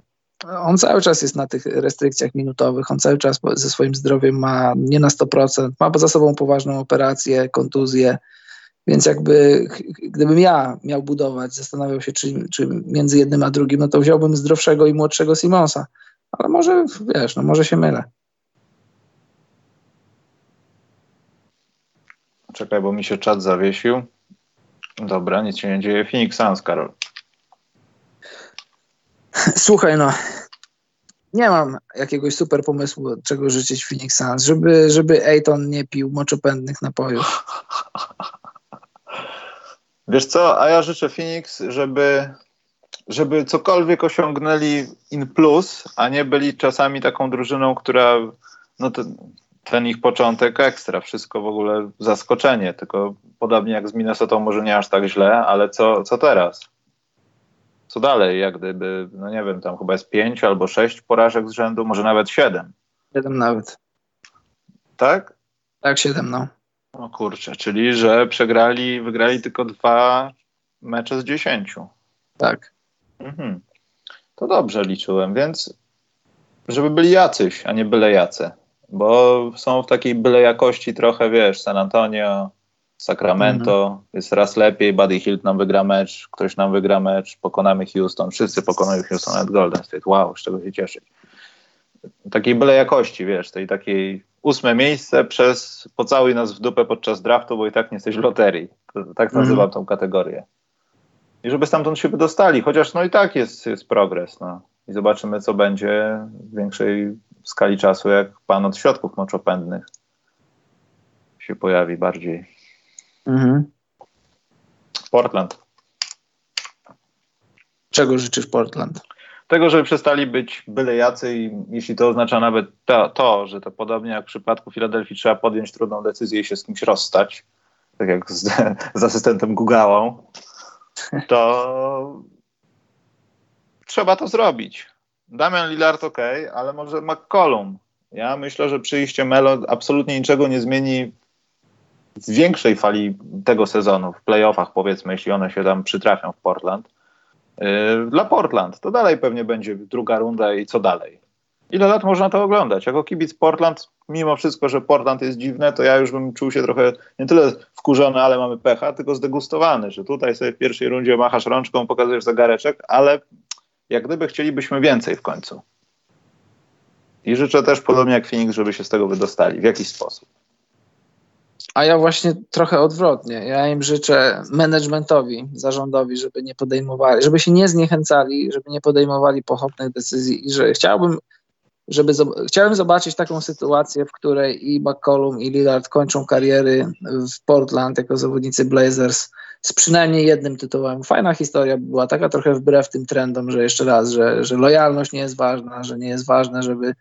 on cały czas jest na tych restrykcjach minutowych, on cały czas ze swoim zdrowiem ma nie na 100%, ma za sobą poważną operację, kontuzję, więc jakby gdybym ja miał budować, zastanawiał się, czy, czy między jednym a drugim, no to wziąłbym zdrowszego i młodszego Simonsa, ale może, wiesz, no może się mylę. Czekaj, bo mi się czat zawiesił. Dobra, nic się nie dzieje. Phoenix Suns, Karol. Słuchaj, no, nie mam jakiegoś super pomysłu, czego życzyć Phoenix Suns, żeby, żeby Ayton nie pił moczopędnych napojów. Wiesz co, a ja życzę Phoenix, żeby, żeby cokolwiek osiągnęli in plus, a nie byli czasami taką drużyną, która no to, ten ich początek ekstra, wszystko w ogóle zaskoczenie, tylko podobnie jak z Minnesota może nie aż tak źle, ale co, co teraz? Co dalej, jak gdyby, no nie wiem, tam chyba jest pięć albo sześć porażek z rzędu, może nawet siedem. Siedem nawet. Tak? Tak, siedem, no. O kurczę, czyli że przegrali, wygrali tylko dwa mecze z dziesięciu. Tak. Mhm. To dobrze liczyłem, więc żeby byli jacyś, a nie byle jacy. Bo są w takiej byle jakości trochę, wiesz, San Antonio, Sacramento mhm. jest raz lepiej, Buddy Hilt nam wygra mecz, ktoś nam wygra mecz, pokonamy Houston, wszyscy pokonają Houston nawet Golden State. Wow, z czego się cieszyć. Takiej byle jakości, wiesz, tej takiej ósme miejsce przez pocałuj nas w dupę podczas draftu, bo i tak nie jesteś w loterii. To, tak mhm. nazywam tą kategorię. I żeby stamtąd się wydostali, chociaż no i tak jest, jest progres. No. I zobaczymy, co będzie w większej skali czasu, jak pan od środków moczopędnych się pojawi bardziej. Mhm. Portland. Czego życzysz Portland? Tego, żeby przestali być byle jacy i jeśli to oznacza nawet to, to, że to podobnie jak w przypadku Filadelfii trzeba podjąć trudną decyzję i się z kimś rozstać, tak jak z, z asystentem Gugałą, to trzeba to zrobić. Damian Lillard ok, ale może McCollum Ja myślę, że przyjście Melo absolutnie niczego nie zmieni w większej fali tego sezonu, w playoffach powiedzmy, jeśli one się tam przytrafią w Portland. Yy, dla Portland to dalej pewnie będzie druga runda i co dalej. Ile lat można to oglądać? Jako kibic Portland, mimo wszystko, że Portland jest dziwne, to ja już bym czuł się trochę nie tyle wkurzony, ale mamy pecha, tylko zdegustowany, że tutaj sobie w pierwszej rundzie machasz rączką, pokazujesz zegareczek, ale jak gdyby chcielibyśmy więcej w końcu. I życzę też, podobnie jak Phoenix, żeby się z tego wydostali w jakiś sposób. A ja właśnie trochę odwrotnie. Ja im życzę managementowi, zarządowi, żeby nie podejmowali, żeby się nie zniechęcali, żeby nie podejmowali pochopnych decyzji i że chciałbym, żeby chciałem zobaczyć taką sytuację, w której i McCollum i Lillard kończą kariery w Portland jako zawodnicy Blazers z przynajmniej jednym tytułem. Fajna historia była taka trochę wbrew tym trendom, że jeszcze raz, że, że lojalność nie jest ważna, że nie jest ważne, żeby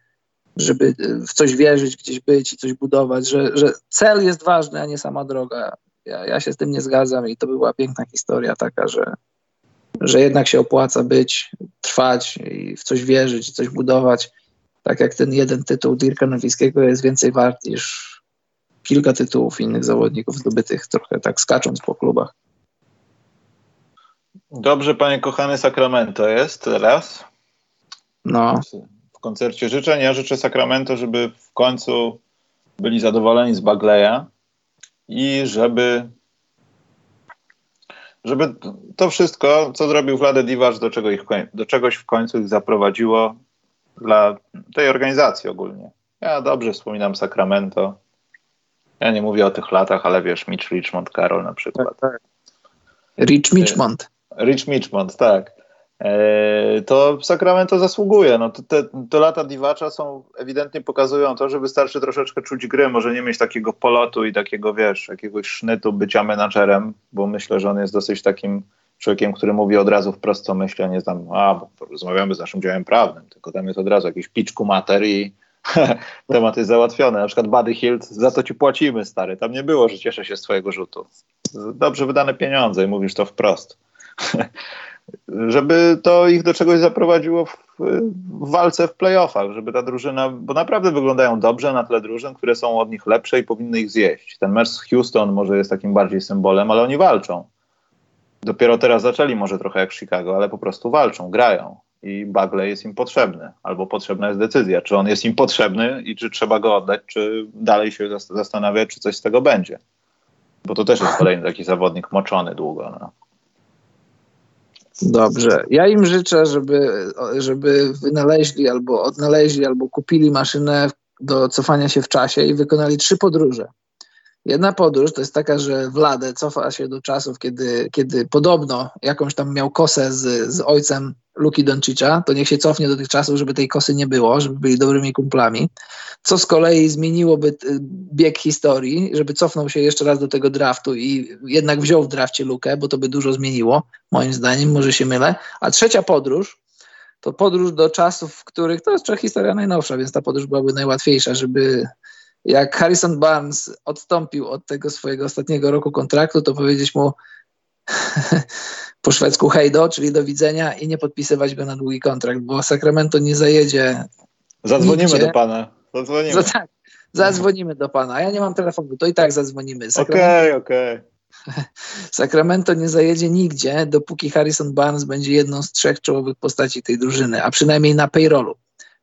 żeby w coś wierzyć, gdzieś być i coś budować, że, że cel jest ważny, a nie sama droga. Ja, ja się z tym nie zgadzam i to była piękna historia taka, że, że jednak się opłaca być, trwać i w coś wierzyć, coś budować. Tak jak ten jeden tytuł Dirka Nowickiego jest więcej wart niż kilka tytułów innych zawodników zdobytych, trochę tak skacząc po klubach. Dobrze, panie kochany Sacramento jest teraz. No koncercie życzeń. Ja życzę Sacramento, żeby w końcu byli zadowoleni z Bagleya i żeby żeby to wszystko, co zrobił Vlade Divac, do, czego ich, do czegoś w końcu ich zaprowadziło dla tej organizacji ogólnie. Ja dobrze wspominam Sacramento. Ja nie mówię o tych latach, ale wiesz, Mitch Richmond, Karol na przykład. Tak, tak. Rich Mitchmond. Rich tak. E, to Sacramento zasługuje. No, te, te lata Diwacza są ewidentnie pokazują to, że wystarczy troszeczkę czuć gry, może nie mieć takiego polotu i takiego, wiesz, jakiegoś sznytu bycia menadżerem, bo myślę, że on jest dosyć takim człowiekiem, który mówi od razu wprost co myśli, a nie tam, a, bo rozmawiamy z naszym działem prawnym, tylko tam jest od razu jakiś piczku mater i temat jest załatwiony. Na przykład Buddy Hilt, za to ci płacimy, stary. Tam nie było, że cieszę się z twojego rzutu. Dobrze wydane pieniądze i mówisz to wprost. żeby to ich do czegoś zaprowadziło w, w, walce w playoffach, żeby ta drużyna, bo naprawdę wyglądają dobrze na tle drużyn, które są od nich lepsze i powinny ich zjeść. Ten mecz z Houston może jest takim bardziej symbolem, ale oni walczą. Dopiero teraz zaczęli może trochę jak Chicago, ale po prostu walczą, grają i Bagley jest im potrzebny, albo potrzebna jest decyzja, czy on jest im potrzebny i czy trzeba go oddać, czy dalej się zastanawiać, czy coś z tego będzie. Bo to też jest kolejny taki zawodnik moczony długo. No. Dobrze. Ja im życzę, żeby, żeby wynaleźli albo odnaleźli, albo kupili maszynę do cofania się w czasie i wykonali trzy podróże. Jedna podróż to jest taka, że Wladę cofa się do czasów, kiedy, kiedy podobno jakąś tam miał kosę z, z ojcem Luki Doncicza, to niech się cofnie do tych czasów, żeby tej kosy nie było, żeby byli dobrymi kumplami. Co z kolei zmieniłoby y, bieg historii, żeby cofnął się jeszcze raz do tego draftu i jednak wziął w drafcie Lukę, bo to by dużo zmieniło, moim zdaniem, może się mylę. A trzecia podróż to podróż do czasów, w których to jest historia najnowsza, więc ta podróż byłaby najłatwiejsza, żeby jak Harrison Barnes odstąpił od tego swojego ostatniego roku kontraktu, to powiedzieć mu po szwedzku hejdo, czyli do widzenia i nie podpisywać go na długi kontrakt, bo Sacramento nie zajedzie. Zadzwonimy nigdzie. do pana. Zadzwonimy. Za, tak, zadzwonimy do pana. Ja nie mam telefonu, to i tak zadzwonimy. Okej, okej. Okay, okay. Sacramento nie zajedzie nigdzie, dopóki Harrison Barnes będzie jedną z trzech czołowych postaci tej drużyny, a przynajmniej na payrollu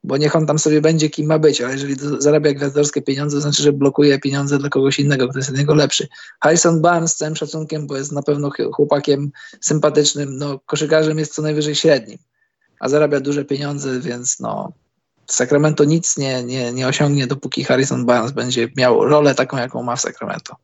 bo niech on tam sobie będzie kim ma być, ale jeżeli zarabia gwiazdorskie pieniądze, to znaczy, że blokuje pieniądze dla kogoś innego, kto jest od niego lepszy. Harrison Barnes z całym szacunkiem, bo jest na pewno chłopakiem sympatycznym, no koszykarzem jest co najwyżej średnim, a zarabia duże pieniądze, więc no Sacramento nic nie, nie, nie osiągnie, dopóki Harrison Barnes będzie miał rolę taką, jaką ma w Sacramento.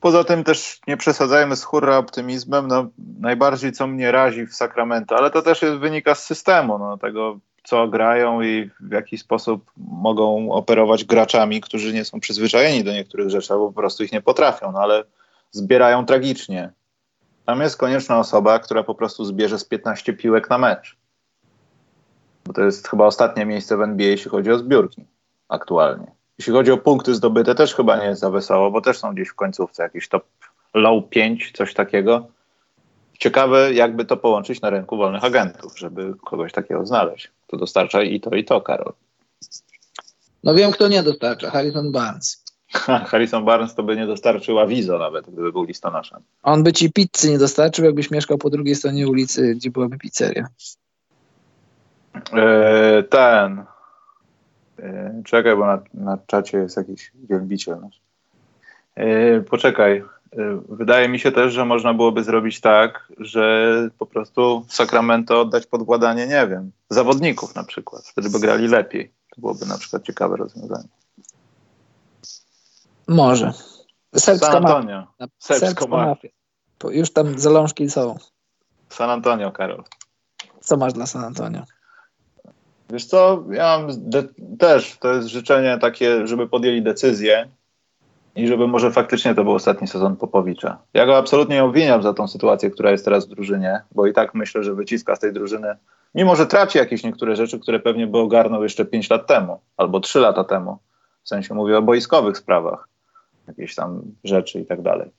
Poza tym też nie przesadzajmy z hurra optymizmem. No, najbardziej co mnie razi w Sacramento, ale to też jest, wynika z systemu, no, tego co grają i w jaki sposób mogą operować graczami, którzy nie są przyzwyczajeni do niektórych rzeczy, albo po prostu ich nie potrafią, no ale zbierają tragicznie. Tam jest konieczna osoba, która po prostu zbierze z 15 piłek na mecz. Bo to jest chyba ostatnie miejsce w NBA, jeśli chodzi o zbiórki aktualnie. Jeśli chodzi o punkty zdobyte, też chyba nie jest za wesoło, bo też są gdzieś w końcówce jakiś top low 5, coś takiego. Ciekawe, jakby to połączyć na rynku wolnych agentów, żeby kogoś takiego znaleźć. To dostarcza i to, i to, Karol. No wiem, kto nie dostarcza. Harrison Barnes. Harrison Barnes to by nie dostarczył awizo nawet, gdyby był listonoszem. On by ci pizzy nie dostarczył, jakbyś mieszkał po drugiej stronie ulicy, gdzie byłaby pizzeria. E, ten. E, czekaj, bo na, na czacie jest jakiś wielbiciel nasz. E, poczekaj. Wydaje mi się też, że można byłoby zrobić tak, że po prostu Sacramento oddać pod władanie, nie wiem, zawodników na przykład. Wtedy by grali lepiej. To byłoby na przykład ciekawe rozwiązanie. Może. Serbska San Antonio. Mafia. Serbska mafia. Już tam zalążki są. San Antonio, Karol. Co masz dla San Antonio? Wiesz co, ja mam też, to jest życzenie takie, żeby podjęli decyzję i żeby może faktycznie to był ostatni sezon Popowicza. Ja go absolutnie nie obwiniam za tą sytuację, która jest teraz w drużynie, bo i tak myślę, że wyciska z tej drużyny, mimo że traci jakieś niektóre rzeczy, które pewnie by ogarnął jeszcze 5 lat temu albo 3 lata temu. W sensie mówię o boiskowych sprawach, jakieś tam rzeczy i tak dalej.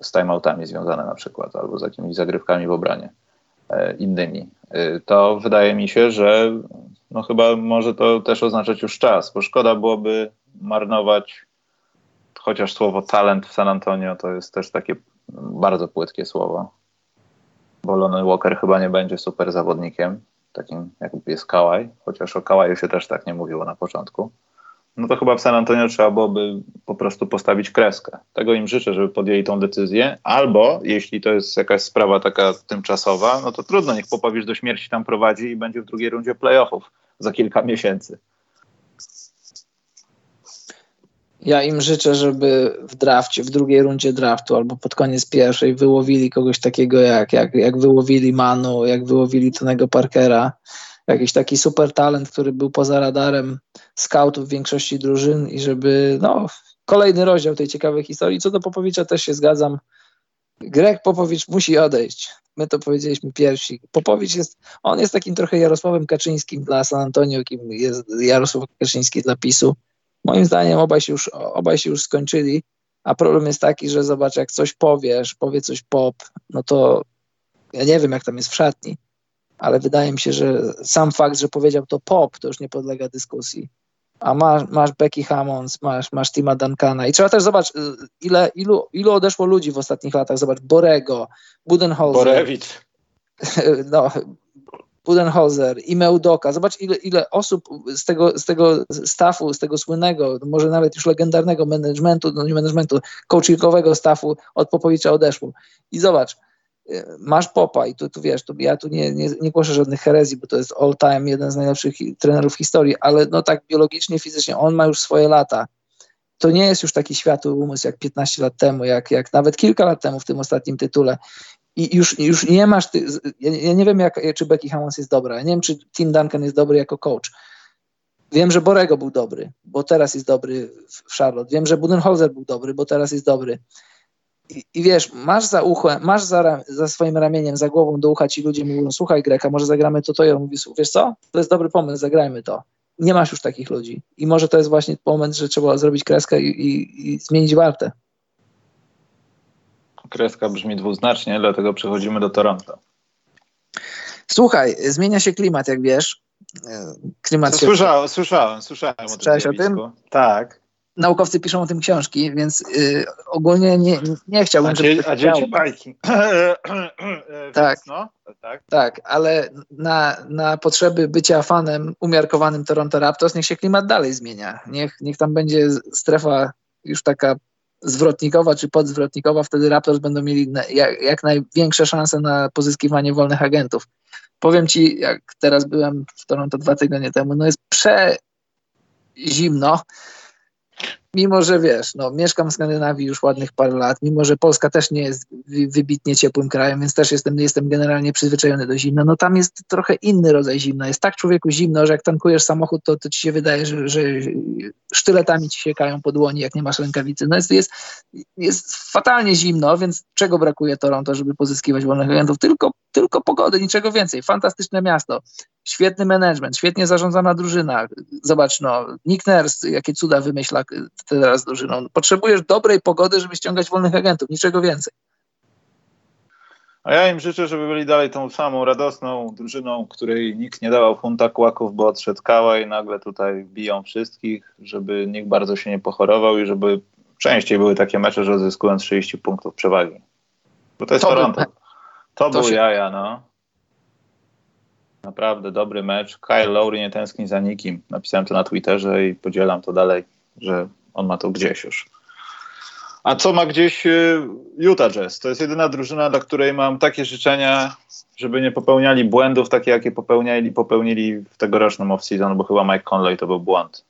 Z timeoutami związane na przykład, albo z jakimiś zagrywkami w obranie e, innymi. E, to wydaje mi się, że no chyba może to też oznaczać już czas, bo szkoda byłoby marnować chociaż słowo talent w San Antonio to jest też takie bardzo płytkie słowo. Bo Lonnie Walker chyba nie będzie super zawodnikiem, takim jak jest Kawaj, chociaż o Kawaju się też tak nie mówiło na początku. No to chyba w San Antonio trzeba byłoby po prostu postawić kreskę. Tego im życzę, żeby podjęli tą decyzję, albo jeśli to jest jakaś sprawa taka tymczasowa, no to trudno, niech Popowicz do śmierci tam prowadzi i będzie w drugiej rundzie playoffów za kilka miesięcy. Ja im życzę, żeby w drafcie, w drugiej rundzie draftu albo pod koniec pierwszej wyłowili kogoś takiego jak, jak, jak wyłowili Manu, jak wyłowili Tonego Parkera. Jakiś taki super talent, który był poza radarem scoutów większości drużyn i żeby, no, kolejny rozdział tej ciekawej historii. Co do Popowicza też się zgadzam. Greg Popowicz musi odejść. My to powiedzieliśmy pierwsi. Popowicz jest, on jest takim trochę Jarosławem Kaczyńskim dla San Antonio, kim jest Jarosław Kaczyński dla PiSu Moim zdaniem obaj się, już, obaj się już skończyli, a problem jest taki, że zobacz, jak coś powiesz, powie coś pop, no to ja nie wiem, jak tam jest w szatni, ale wydaje mi się, że sam fakt, że powiedział to pop, to już nie podlega dyskusji. A masz, masz Becky Hammonds, masz, masz Tima Duncana i trzeba też zobaczyć, ile, ilu, ilu odeszło ludzi w ostatnich latach. Zobacz, Borego, Budenholzer. Borewicz. No, Budenholzer i Meudoka. Zobacz, ile, ile osób z tego, z tego stafu, z tego słynnego, może nawet już legendarnego managementu, no nie managementu, coachingowego stafu od Popowicza odeszło. I zobacz, y, masz Popa i tu, tu wiesz, tu, ja tu nie, nie, nie głoszę żadnych herezji, bo to jest all time jeden z najlepszych trenerów historii, ale no tak biologicznie, fizycznie, on ma już swoje lata. To nie jest już taki światły umysł jak 15 lat temu, jak, jak nawet kilka lat temu w tym ostatnim tytule i już, już nie masz, ty, ja, ja, nie wiem jak, czy Becky Hammons jest dobra, ja nie wiem czy Tim Duncan jest dobry jako coach. Wiem, że Borego był dobry, bo teraz jest dobry w Charlotte. Wiem, że Budenholzer był dobry, bo teraz jest dobry. I, i wiesz, masz za uchem, masz za, za, swoim ramieniem, za głową do ucha ci ludzie mówią, słuchaj Greka, może zagramy to, to i on mówi, wiesz co, to jest dobry pomysł, zagrajmy to. Nie masz już takich ludzi. I może to jest właśnie moment, że trzeba zrobić kreskę i, i, i zmienić wartę. Kreska brzmi dwuznacznie, dlatego przechodzimy do Toronto. Słuchaj, zmienia się klimat, jak wiesz. E, klimat się... Słyszałem, słyszałem, słyszałem o tym. o tym? Tak. Naukowcy piszą o tym książki, więc y, ogólnie nie, nie chciałbym, a. A dzieci bajki. tak, no, tak, tak, ale na, na potrzeby bycia fanem umiarkowanym Toronto Raptors niech się klimat dalej zmienia. Niech, niech tam będzie strefa już taka zwrotnikowa czy podzwrotnikowa, wtedy Raptors będą mieli jak, jak największe szanse na pozyskiwanie wolnych agentów. Powiem ci, jak teraz byłem w Toronto dwa tygodnie temu, no jest prze zimno mimo że wiesz, no, mieszkam w Skandynawii już ładnych parę lat, mimo że Polska też nie jest wybitnie ciepłym krajem, więc też jestem, jestem generalnie przyzwyczajony do zimna, no tam jest trochę inny rodzaj zimna. Jest tak człowieku zimno, że jak tankujesz samochód, to, to ci się wydaje, że, że sztyletami ci siekają po dłoni, jak nie masz rękawicy. No jest, jest, jest fatalnie zimno, więc czego brakuje Toronto, żeby pozyskiwać wolnych agentów? Tylko, tylko pogody, niczego więcej. Fantastyczne miasto świetny management, świetnie zarządzana drużyna. Zobacz, no, Nick Nurse, jakie cuda wymyśla teraz drużyną. Potrzebujesz dobrej pogody, żeby ściągać wolnych agentów, niczego więcej. A ja im życzę, żeby byli dalej tą samą radosną drużyną, której nikt nie dawał funta kłaków, bo odszedł Kała i nagle tutaj biją wszystkich, żeby nikt bardzo się nie pochorował i żeby częściej były takie mecze, że zyskują 30 punktów przewagi. Bo to jest to Toronto. Był, to, to był się... jaja, no. Naprawdę dobry mecz. Kyle Lowry nie tęskni za nikim. Napisałem to na Twitterze i podzielam to dalej, że on ma to gdzieś już. A co ma gdzieś y, Utah Jazz? To jest jedyna drużyna, dla której mam takie życzenia, żeby nie popełniali błędów, takie jakie popełniali, popełnili w tegorocznym off-season, bo chyba Mike Conley to był błąd.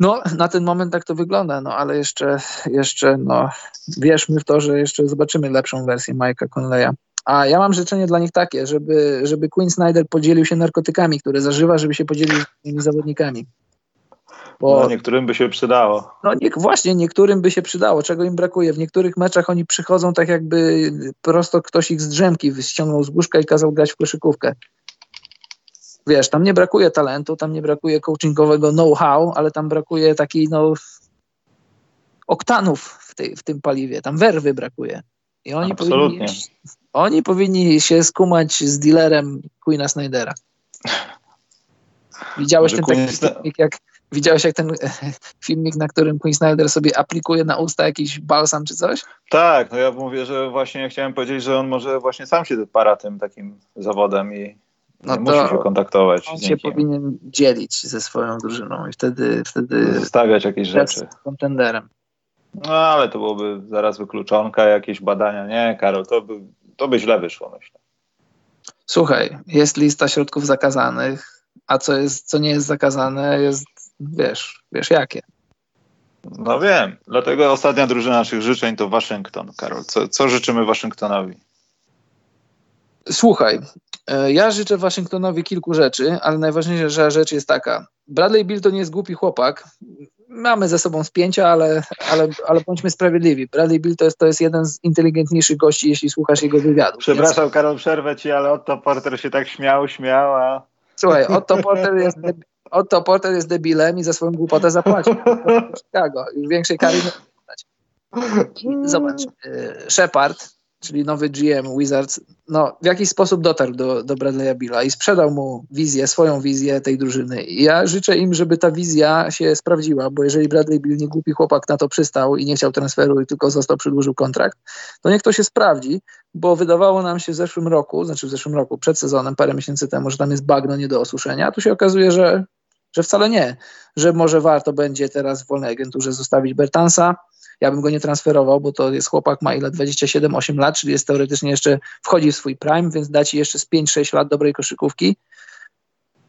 No, na ten moment tak to wygląda, no ale jeszcze, jeszcze no, wierzmy w to, że jeszcze zobaczymy lepszą wersję Mike'a Conleya. A ja mam życzenie dla nich takie, żeby, żeby Quinn Snyder podzielił się narkotykami, które zażywa, żeby się podzielił z tymi zawodnikami. Bo, no, niektórym by się przydało. No nie, właśnie, niektórym by się przydało. Czego im brakuje? W niektórych meczach oni przychodzą tak jakby prosto ktoś ich z drzemki ściągnął z łóżka i kazał grać w koszykówkę. Wiesz, tam nie brakuje talentu, tam nie brakuje coachingowego know-how, ale tam brakuje takiej no oktanów w, tej, w tym paliwie. Tam werwy brakuje. I oni powinni, oni powinni się skumać z dealerem Queena Snydera. Widziałeś ten taki filmik, jak, widziałeś jak ten filmik, na którym Queen Snyder sobie aplikuje na usta jakiś balsam czy coś? Tak, no ja mówię, że właśnie chciałem powiedzieć, że on może właśnie sam się para tym takim zawodem i no musi się kontaktować. On się powinien dzielić ze swoją drużyną i wtedy wtedy stawiać jakieś rzeczy. kontenderem. No ale to byłoby zaraz wykluczonka, jakieś badania. Nie, Karol, to by, to by źle wyszło, myślę. Słuchaj, jest lista środków zakazanych, a co, jest, co nie jest zakazane, jest, wiesz, wiesz jakie. No wiem, dlatego ostatnia drużyna naszych życzeń to Waszyngton, Karol. Co, co życzymy Waszyngtonowi? Słuchaj, e, ja życzę Waszyngtonowi kilku rzeczy, ale najważniejsza rzecz jest taka. Bradley Bill to nie jest głupi chłopak mamy ze sobą spięcia, ale, ale, ale bądźmy sprawiedliwi. Bradley Bill to jest, to jest jeden z inteligentniejszych gości, jeśli słuchasz jego wywiadu. Przepraszam, więc... Karol, przerwę ci, ale Otto Porter się tak śmiał, śmiał, a... Słuchaj, Otto Porter jest, Otto Porter jest debilem i za swoją głupotę zapłacił. Chicago. Już większej kary nie Zobacz, y, Shepard czyli nowy GM Wizards, no, w jakiś sposób dotarł do, do Bradley'a Billa i sprzedał mu wizję, swoją wizję tej drużyny. I ja życzę im, żeby ta wizja się sprawdziła, bo jeżeli Bradley Bill, nie głupi chłopak, na to przystał i nie chciał transferu i tylko został, przedłużył kontrakt, to niech to się sprawdzi, bo wydawało nam się w zeszłym roku, znaczy w zeszłym roku, przed sezonem, parę miesięcy temu, że tam jest bagno nie do osuszenia, a tu się okazuje, że, że wcale nie, że może warto będzie teraz w wolnej agenturze zostawić Bertansa, ja bym go nie transferował, bo to jest chłopak, ma ile 27-8 lat, czyli jest teoretycznie jeszcze wchodzi w swój prime, więc da ci jeszcze z 5-6 lat dobrej koszykówki.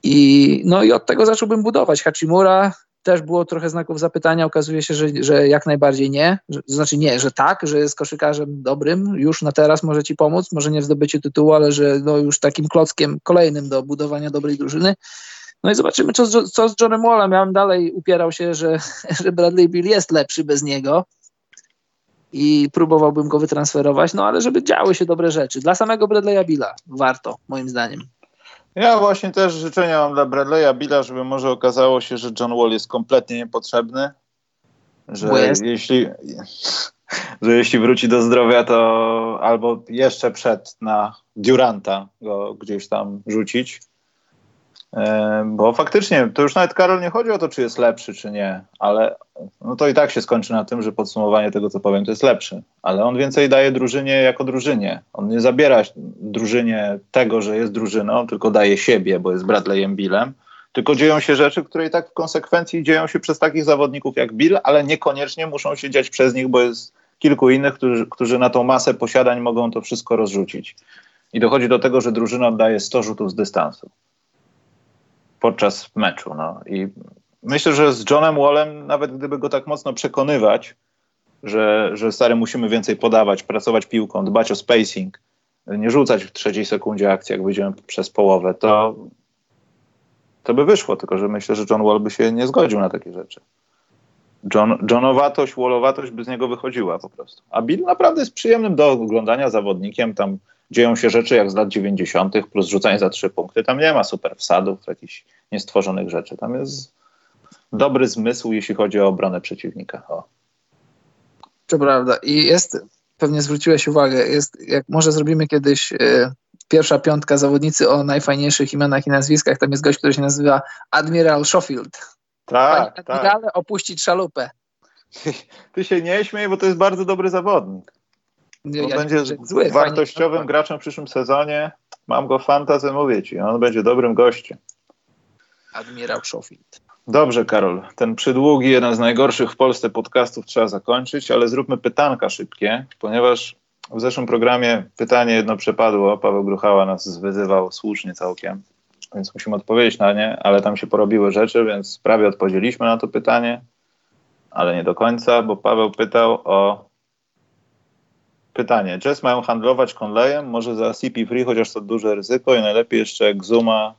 I, no i od tego zacząłbym budować. Hachimura też było trochę znaków zapytania. Okazuje się, że, że jak najbardziej nie. Że, znaczy nie, że tak, że jest koszykarzem dobrym, już na teraz może ci pomóc, może nie w zdobyciu tytułu, ale że no już takim klockiem kolejnym do budowania dobrej drużyny. No i zobaczymy, co, co z Johnem Wallem. Ja bym dalej upierał się, że, że Bradley Bill jest lepszy bez niego i próbowałbym go wytransferować, no ale żeby działy się dobre rzeczy. Dla samego Bradley'a Billa warto, moim zdaniem. Ja właśnie też życzenia mam dla Bradley'a Billa, żeby może okazało się, że John Wall jest kompletnie niepotrzebny. Że jeśli, że jeśli wróci do zdrowia, to albo jeszcze przed na Duranta go gdzieś tam rzucić. E, bo faktycznie, to już nawet Karol nie chodzi o to, czy jest lepszy, czy nie, ale no to i tak się skończy na tym, że podsumowanie tego, co powiem, to jest lepszy. Ale on więcej daje drużynie jako drużynie. On nie zabiera drużynie tego, że jest drużyną, tylko daje siebie, bo jest Bradleyem Billem. Tylko dzieją się rzeczy, które i tak w konsekwencji dzieją się przez takich zawodników jak Bill, ale niekoniecznie muszą się dziać przez nich, bo jest kilku innych, którzy, którzy na tą masę posiadań mogą to wszystko rozrzucić. I dochodzi do tego, że drużyna oddaje 100 rzutów z dystansu podczas meczu. No. I myślę, że z Johnem Wallem, nawet gdyby go tak mocno przekonywać, że, że stary musimy więcej podawać, pracować piłką, dbać o spacing, nie rzucać w trzeciej sekundzie akcji, jak wyjdziemy przez połowę, to, to by wyszło, tylko że myślę, że John Wall by się nie zgodził na takie rzeczy. John, Johnowatość, Wallowatość by z niego wychodziła po prostu. A Bill naprawdę jest przyjemnym do oglądania zawodnikiem, tam dzieją się rzeczy jak z lat 90., plus rzucanie za trzy punkty. Tam nie ma super wsadów, jakichś niestworzonych rzeczy. Tam jest dobry zmysł, jeśli chodzi o obronę przeciwnika. O. To prawda. I jest, pewnie zwróciłeś uwagę, jest, jak może zrobimy kiedyś y, pierwsza piątka zawodnicy o najfajniejszych imionach i nazwiskach, tam jest gość, który się nazywa Admiral Schofield. Tak, Panie tak. Admirale opuścić szalupę. Ty się nie śmiej, bo to jest bardzo dobry zawodnik. On ja będzie zły, wartościowym graczem w przyszłym sezonie. Mam go fantazję, mówię ci. On będzie dobrym gościem. Admirał Schofield. Dobrze, Karol. Ten przydługi, jeden z najgorszych w Polsce podcastów trzeba zakończyć, ale zróbmy pytanka szybkie, ponieważ w zeszłym programie pytanie jedno przepadło. Paweł Gruchała nas wyzywał słusznie całkiem, więc musimy odpowiedzieć na nie, ale tam się porobiły rzeczy, więc prawie odpowiedzieliśmy na to pytanie, ale nie do końca, bo Paweł pytał o pytanie. Jazz mają handlować Conleyem, może za CP Free, chociaż to duże ryzyko i najlepiej jeszcze Exuma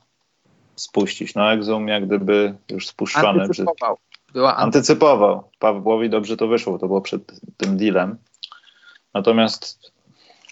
spuścić. No Exum jak gdyby już spuszczony. Antycypował. Była antycypował. Pawłowi dobrze to wyszło, to było przed tym dealem. Natomiast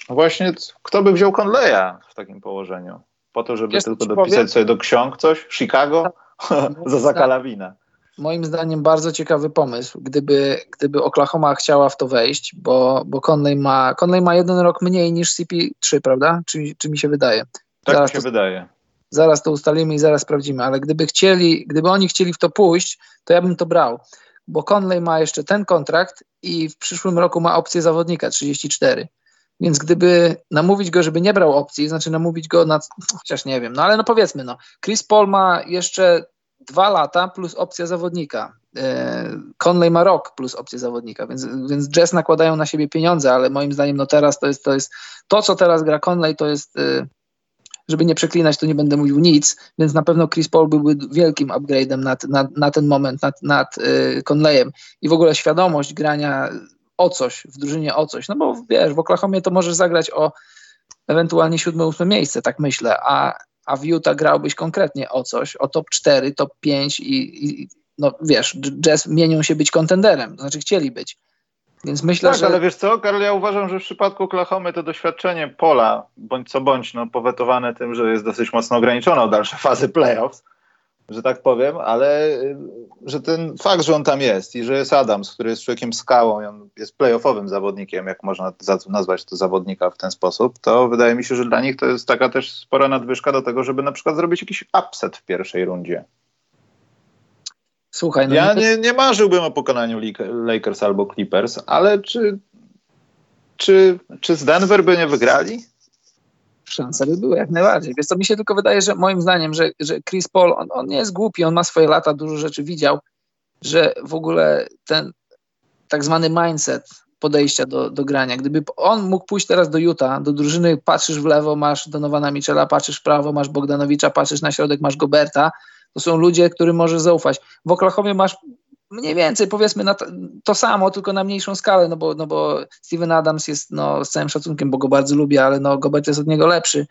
właśnie kto by wziął Conleya w takim położeniu? Po to, żeby Wiesz, tylko dopisać powiem? sobie do ksiąg coś? Chicago? za zakalawinę. Moim zdaniem bardzo ciekawy pomysł, gdyby, gdyby Oklahoma chciała w to wejść, bo, bo Conley, ma, Conley ma jeden rok mniej niż CP3, prawda? Czy, czy mi się wydaje? Tak zaraz mi się to, wydaje. Zaraz to ustalimy i zaraz sprawdzimy, ale gdyby chcieli, gdyby oni chcieli w to pójść, to ja bym to brał, bo Conley ma jeszcze ten kontrakt i w przyszłym roku ma opcję zawodnika 34. Więc gdyby namówić go, żeby nie brał opcji, znaczy namówić go na, chociaż nie wiem, no ale no powiedzmy, no, Chris Paul ma jeszcze dwa lata plus opcja zawodnika. E, Conley ma rok plus opcję zawodnika, więc, więc Jazz nakładają na siebie pieniądze, ale moim zdaniem no teraz to jest to, jest, to co teraz gra Conley, to jest, e, żeby nie przeklinać, to nie będę mówił nic, więc na pewno Chris Paul byłby wielkim upgrade'em na, na, na ten moment nad, nad e, Conleyem i w ogóle świadomość grania o coś, w drużynie o coś, no bo wiesz, w Oklahomie to możesz zagrać o ewentualnie siódme, ósme miejsce, tak myślę, a, a w Utah grałbyś konkretnie o coś, o top 4, top 5 i, i no wiesz, Jazz mienią się być kontenderem, to znaczy chcieli być. Więc myślę, tak, że... ale wiesz co, Karol, ja uważam, że w przypadku Oklahomy to doświadczenie Pola, bądź co bądź, no, powetowane tym, że jest dosyć mocno ograniczone o dalsze fazy playoffs, że tak powiem, ale y, że ten fakt, że on tam jest i że jest Adams, który jest człowiekiem skałą i on jest playoffowym zawodnikiem, jak można nazwać to zawodnika w ten sposób, to wydaje mi się, że dla nich to jest taka też spora nadwyżka do tego, żeby na przykład zrobić jakiś upset w pierwszej rundzie. Słuchaj, no ja nie, nie marzyłbym o pokonaniu Lakers albo Clippers, ale czy, czy, czy z Denver by nie wygrali? Szanse by były jak najbardziej. Więc to mi się tylko wydaje, że moim zdaniem, że, że Chris Paul, on, on nie jest głupi, on ma swoje lata, dużo rzeczy widział, że w ogóle ten tak zwany mindset podejścia do, do grania. Gdyby on mógł pójść teraz do Utah, do drużyny, patrzysz w lewo, masz Donowana Michela, patrzysz w prawo, masz Bogdanowicza, patrzysz na środek, masz Goberta, to są ludzie, którym możesz zaufać. W Oklahomie masz mniej więcej powiedzmy to, to, samo, tylko na mniejszą skalę, no bo, no bo Steven Adams jest no, z całym szacunkiem, bo go bardzo lubię, ale no, Gobert jest od niego lepszy.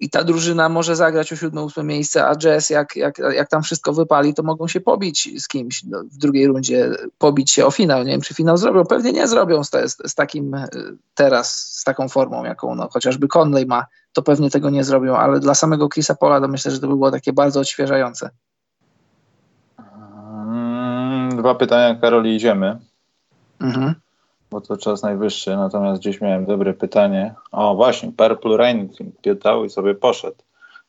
I ta drużyna może zagrać o siódme, ósme miejsce, a Jazz jak, jak, jak tam wszystko wypali, to mogą się pobić z kimś no, w drugiej rundzie, pobić się o finał. Nie wiem, czy finał zrobią. Pewnie nie zrobią z, z, z takim e, teraz, z taką formą, jaką no, chociażby Conley ma, to pewnie tego nie zrobią, ale dla samego Chrisa Pola to myślę, że to by było takie bardzo odświeżające. Dwa pytania, Karoli, idziemy. Mhm. Bo to czas najwyższy, natomiast gdzieś miałem dobre pytanie. O, właśnie, Purple Rain pytał i sobie poszedł.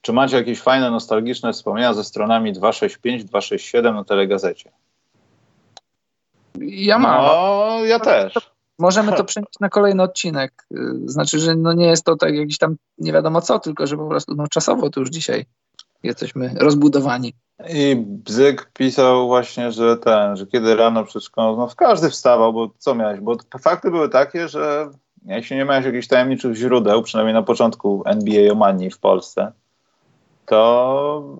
Czy macie jakieś fajne, nostalgiczne wspomnienia ze stronami 265, 267 na telegazecie? Ja mam. No, ja też. Możemy to przenieść na kolejny odcinek. Znaczy, że no nie jest to tak jakiś tam nie wiadomo co, tylko że po prostu no, czasowo to już dzisiaj jesteśmy rozbudowani. I Bzyk pisał właśnie, że ten, że kiedy rano przed szkołą, no każdy wstawał, bo co miałeś? Bo fakty były takie, że jeśli nie miałeś jakichś tajemniczych źródeł, przynajmniej na początku NBA Omanii w Polsce, to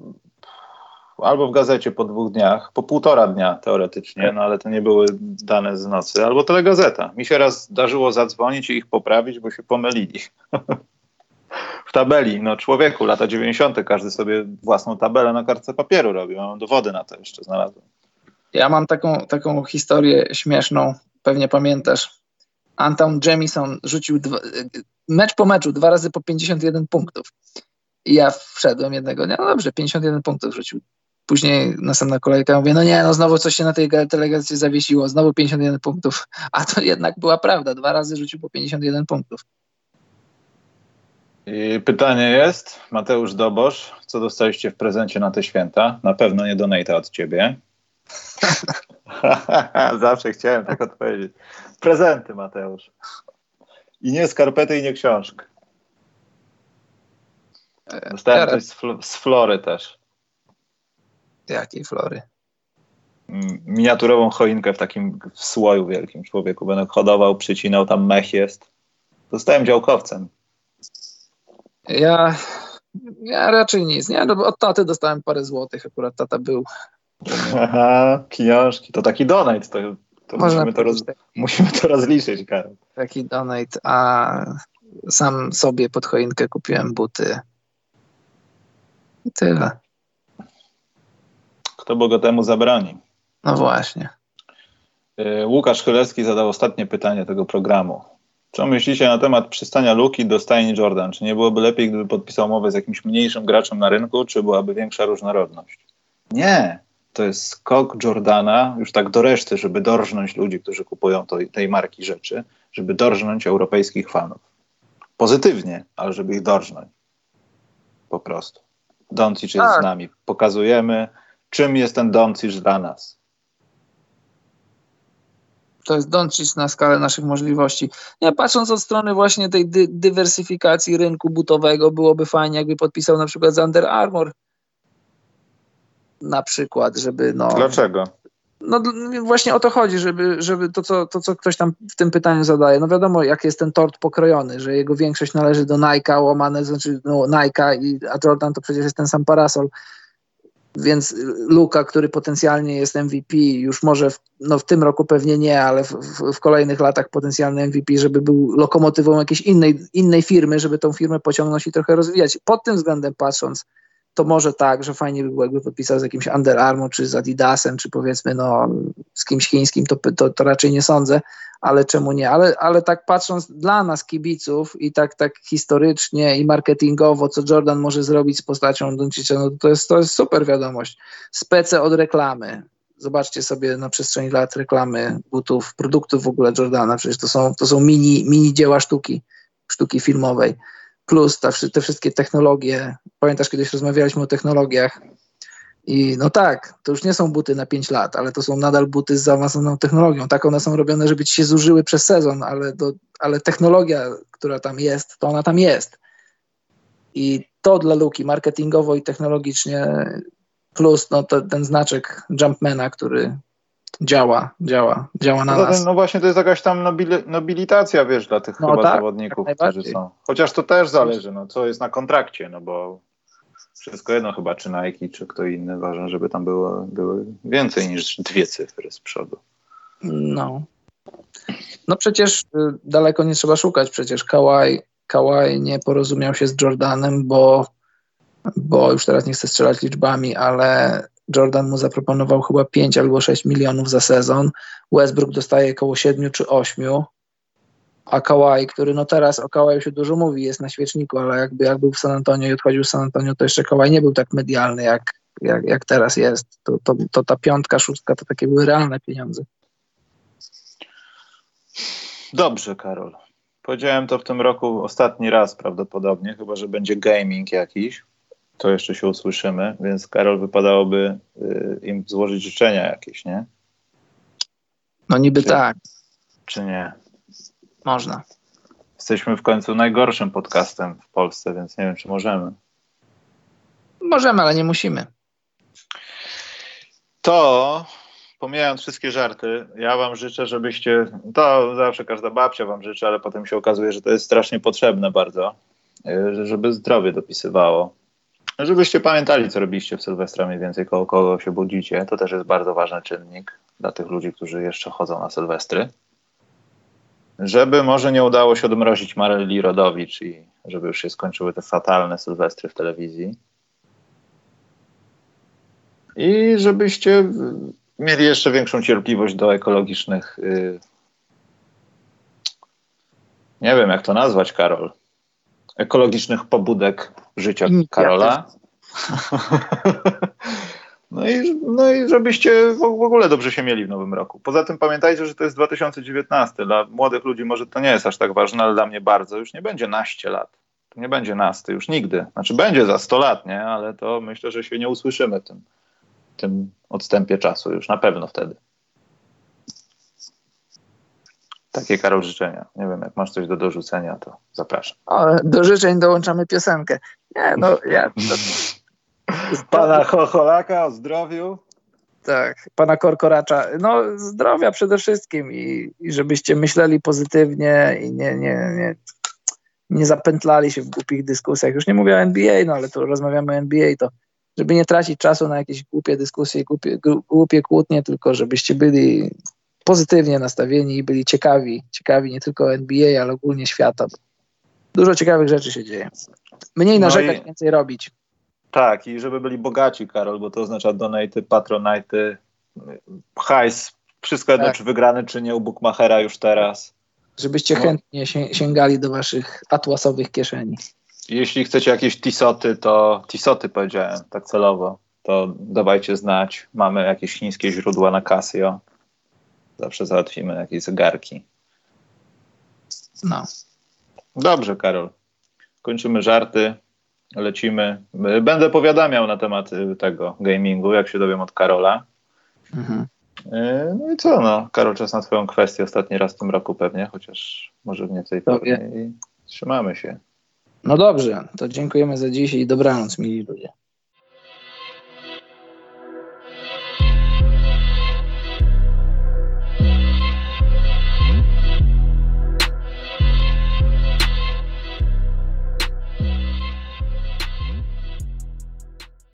albo w gazecie po dwóch dniach, po półtora dnia teoretycznie, no ale to nie były dane z nocy, albo telegazeta. Mi się raz darzyło zadzwonić i ich poprawić, bo się pomylili. w tabeli. No człowieku, lata 90. każdy sobie własną tabelę na kartce papieru robił. Mam dowody na to jeszcze znalazłem. Ja mam taką, taką historię śmieszną, pewnie pamiętasz. Anton Jamison rzucił dwa, mecz po meczu, dwa razy po 51 punktów. I ja wszedłem jednego dnia, no dobrze, 51 punktów rzucił. później następna kolejka mówię, no nie, no znowu coś się na tej delegacji zawiesiło, znowu 51 punktów, a to jednak była prawda, dwa razy rzucił po 51 punktów. I pytanie jest, Mateusz Dobosz, co dostaliście w prezencie na te święta? Na pewno nie donata od ciebie. Zawsze chciałem tak odpowiedzieć. Prezenty, Mateusz. I nie skarpety, i nie książkę. Dostałem coś z, fl z Flory też. Jakiej Flory? Miniaturową choinkę w takim w słoju wielkim człowieku. Będę hodował, przycinał, tam mech jest. Zostałem działkowcem. Ja, ja raczej nic. Nie, no, od taty dostałem parę złotych. Akurat tata był. Aha, książki. To taki donate. To, to musimy, to roz, musimy to rozliczyć, Karol. Taki donate, a sam sobie pod choinkę kupiłem buty. I tyle. Kto bogatemu zabroni? No właśnie. Y, Łukasz Chylewski zadał ostatnie pytanie tego programu. Co myślicie na temat przystania Luki do stajni Jordan? Czy nie byłoby lepiej, gdyby podpisał umowę z jakimś mniejszym graczem na rynku, czy byłaby większa różnorodność? Nie. To jest skok Jordana już tak do reszty, żeby dorżnąć ludzi, którzy kupują to, tej marki rzeczy, żeby dorżnąć europejskich fanów. Pozytywnie, ale żeby ich dorżnąć. Po prostu. Doncic jest tak. z nami. Pokazujemy, czym jest ten Doncic dla nas. To jest Doncic na skalę naszych możliwości. Nie, patrząc od strony właśnie tej dy dywersyfikacji rynku butowego, byłoby fajnie, jakby podpisał na przykład z Under Armour na przykład, żeby no... Dlaczego? No właśnie o to chodzi, żeby, żeby to, co, to, co ktoś tam w tym pytaniu zadaje. No wiadomo, jak jest ten tort pokrojony, że jego większość należy do Nike'a, łamane, znaczy no, Nike'a, i, a Jordan to przecież jest ten sam parasol. Więc Luka, który potencjalnie jest MVP, już może w, no w tym roku pewnie nie, ale w, w, w, kolejnych latach potencjalny MVP, żeby był lokomotywą jakiejś innej, innej firmy, żeby tą firmę pociągnąć i trochę rozwijać. Pod tym względem patrząc, to może tak, że fajnie by było, jakby podpisał z jakimś Under Armour, czy z Adidasem, czy powiedzmy no, z kimś chińskim, to, to, to raczej nie sądzę, ale czemu nie? Ale, ale tak patrząc dla nas, kibiców, i tak, tak historycznie i marketingowo, co Jordan może zrobić z postacią Doncicza, no to jest, to jest super wiadomość. Spece od reklamy. Zobaczcie sobie na przestrzeni lat reklamy butów, produktów w ogóle Jordana, przecież to są, to są mini, mini dzieła sztuki, sztuki filmowej plus ta, te wszystkie technologie. Pamiętasz, kiedyś rozmawialiśmy o technologiach i no tak, to już nie są buty na 5 lat, ale to są nadal buty z zaawansowaną technologią. Tak one są robione, żeby ci się zużyły przez sezon, ale, do, ale technologia, która tam jest, to ona tam jest. I to dla Luki marketingowo i technologicznie plus no, to, ten znaczek Jumpmana, który działa, działa, działa na no, nas. No właśnie to jest jakaś tam nobili, nobilitacja, wiesz, dla tych no chyba tak, zawodników, którzy są. Chociaż to też zależy, no co jest na kontrakcie, no bo wszystko jedno chyba, czy Nike, czy kto inny, ważne, żeby tam było, były więcej niż dwie cyfry z przodu. No. No przecież y, daleko nie trzeba szukać, przecież Kawhi, Kawhi nie porozumiał się z Jordanem, bo, bo już teraz nie chcę strzelać liczbami, ale Jordan mu zaproponował chyba 5 albo 6 milionów za sezon. Westbrook dostaje około 7 czy 8. A Kawhi, który no teraz o Kawhi się dużo mówi, jest na świeczniku, ale jakby jak był w San Antonio i odchodził z San Antonio, to jeszcze Kawhi nie był tak medialny, jak, jak, jak teraz jest. To, to, to ta piątka, szóstka to takie były realne pieniądze. Dobrze, Karol. Powiedziałem to w tym roku ostatni raz prawdopodobnie, chyba że będzie gaming jakiś to jeszcze się usłyszymy, więc Karol wypadałoby y, im złożyć życzenia jakieś, nie? No niby czy, tak. Czy nie? Można. Jesteśmy w końcu najgorszym podcastem w Polsce, więc nie wiem, czy możemy. Możemy, ale nie musimy. To, pomijając wszystkie żarty, ja wam życzę, żebyście, to zawsze każda babcia wam życzy, ale potem się okazuje, że to jest strasznie potrzebne bardzo, y, żeby zdrowie dopisywało Żebyście pamiętali, co robiliście w Sylwestra, mniej więcej koło kogo się budzicie. To też jest bardzo ważny czynnik dla tych ludzi, którzy jeszcze chodzą na Sylwestry. Żeby może nie udało się odmrozić Maryli Rodowicz i żeby już się skończyły te fatalne Sylwestry w telewizji. I żebyście mieli jeszcze większą cierpliwość do ekologicznych. Yy... Nie wiem, jak to nazwać, Karol ekologicznych pobudek życia Karola. No i, no i żebyście w ogóle dobrze się mieli w nowym roku. Poza tym pamiętajcie, że to jest 2019. Dla młodych ludzi może to nie jest aż tak ważne, ale dla mnie bardzo. Już nie będzie naście lat. To nie będzie nasty, już nigdy. Znaczy będzie za 100 lat, nie? Ale to myślę, że się nie usłyszymy tym, tym odstępie czasu. Już na pewno wtedy. Takie Karol życzenia. Nie wiem, jak masz coś do dorzucenia, to zapraszam. O, do życzeń dołączamy piosenkę. Nie, no ja... To... Pana Chocholaka o zdrowiu. Tak, pana Korkoracza. No zdrowia przede wszystkim i, i żebyście myśleli pozytywnie i nie, nie, nie, nie zapętlali się w głupich dyskusjach. Już nie mówię o NBA, no ale tu rozmawiamy o NBA, to żeby nie tracić czasu na jakieś głupie dyskusje, głupie, głupie kłótnie, tylko żebyście byli pozytywnie nastawieni i byli ciekawi, ciekawi nie tylko NBA, ale ogólnie świata. Dużo ciekawych rzeczy się dzieje. Mniej narzekać, no i... więcej robić. Tak, i żeby byli bogaci, Karol, bo to oznacza donaty, patronajty, hajs, wszystko jedno, tak. czy wygrany, czy nie u Bookmachera już teraz. Żebyście no. chętnie sięgali do waszych atłasowych kieszeni. Jeśli chcecie jakieś tisoty, to tisoty powiedziałem tak celowo, to dawajcie znać. Mamy jakieś chińskie źródła na Casio. Zawsze załatwimy jakieś zegarki. No. Dobrze, Karol. Kończymy żarty lecimy. Będę powiadamiał na temat y, tego gamingu, jak się dowiem od Karola. Mhm. Y, no i co, no, Karol, czas na twoją kwestię ostatni raz w tym roku pewnie, chociaż może w tej formie i trzymamy się. No dobrze, to dziękujemy za dziś i dobranoc, mili ludzie.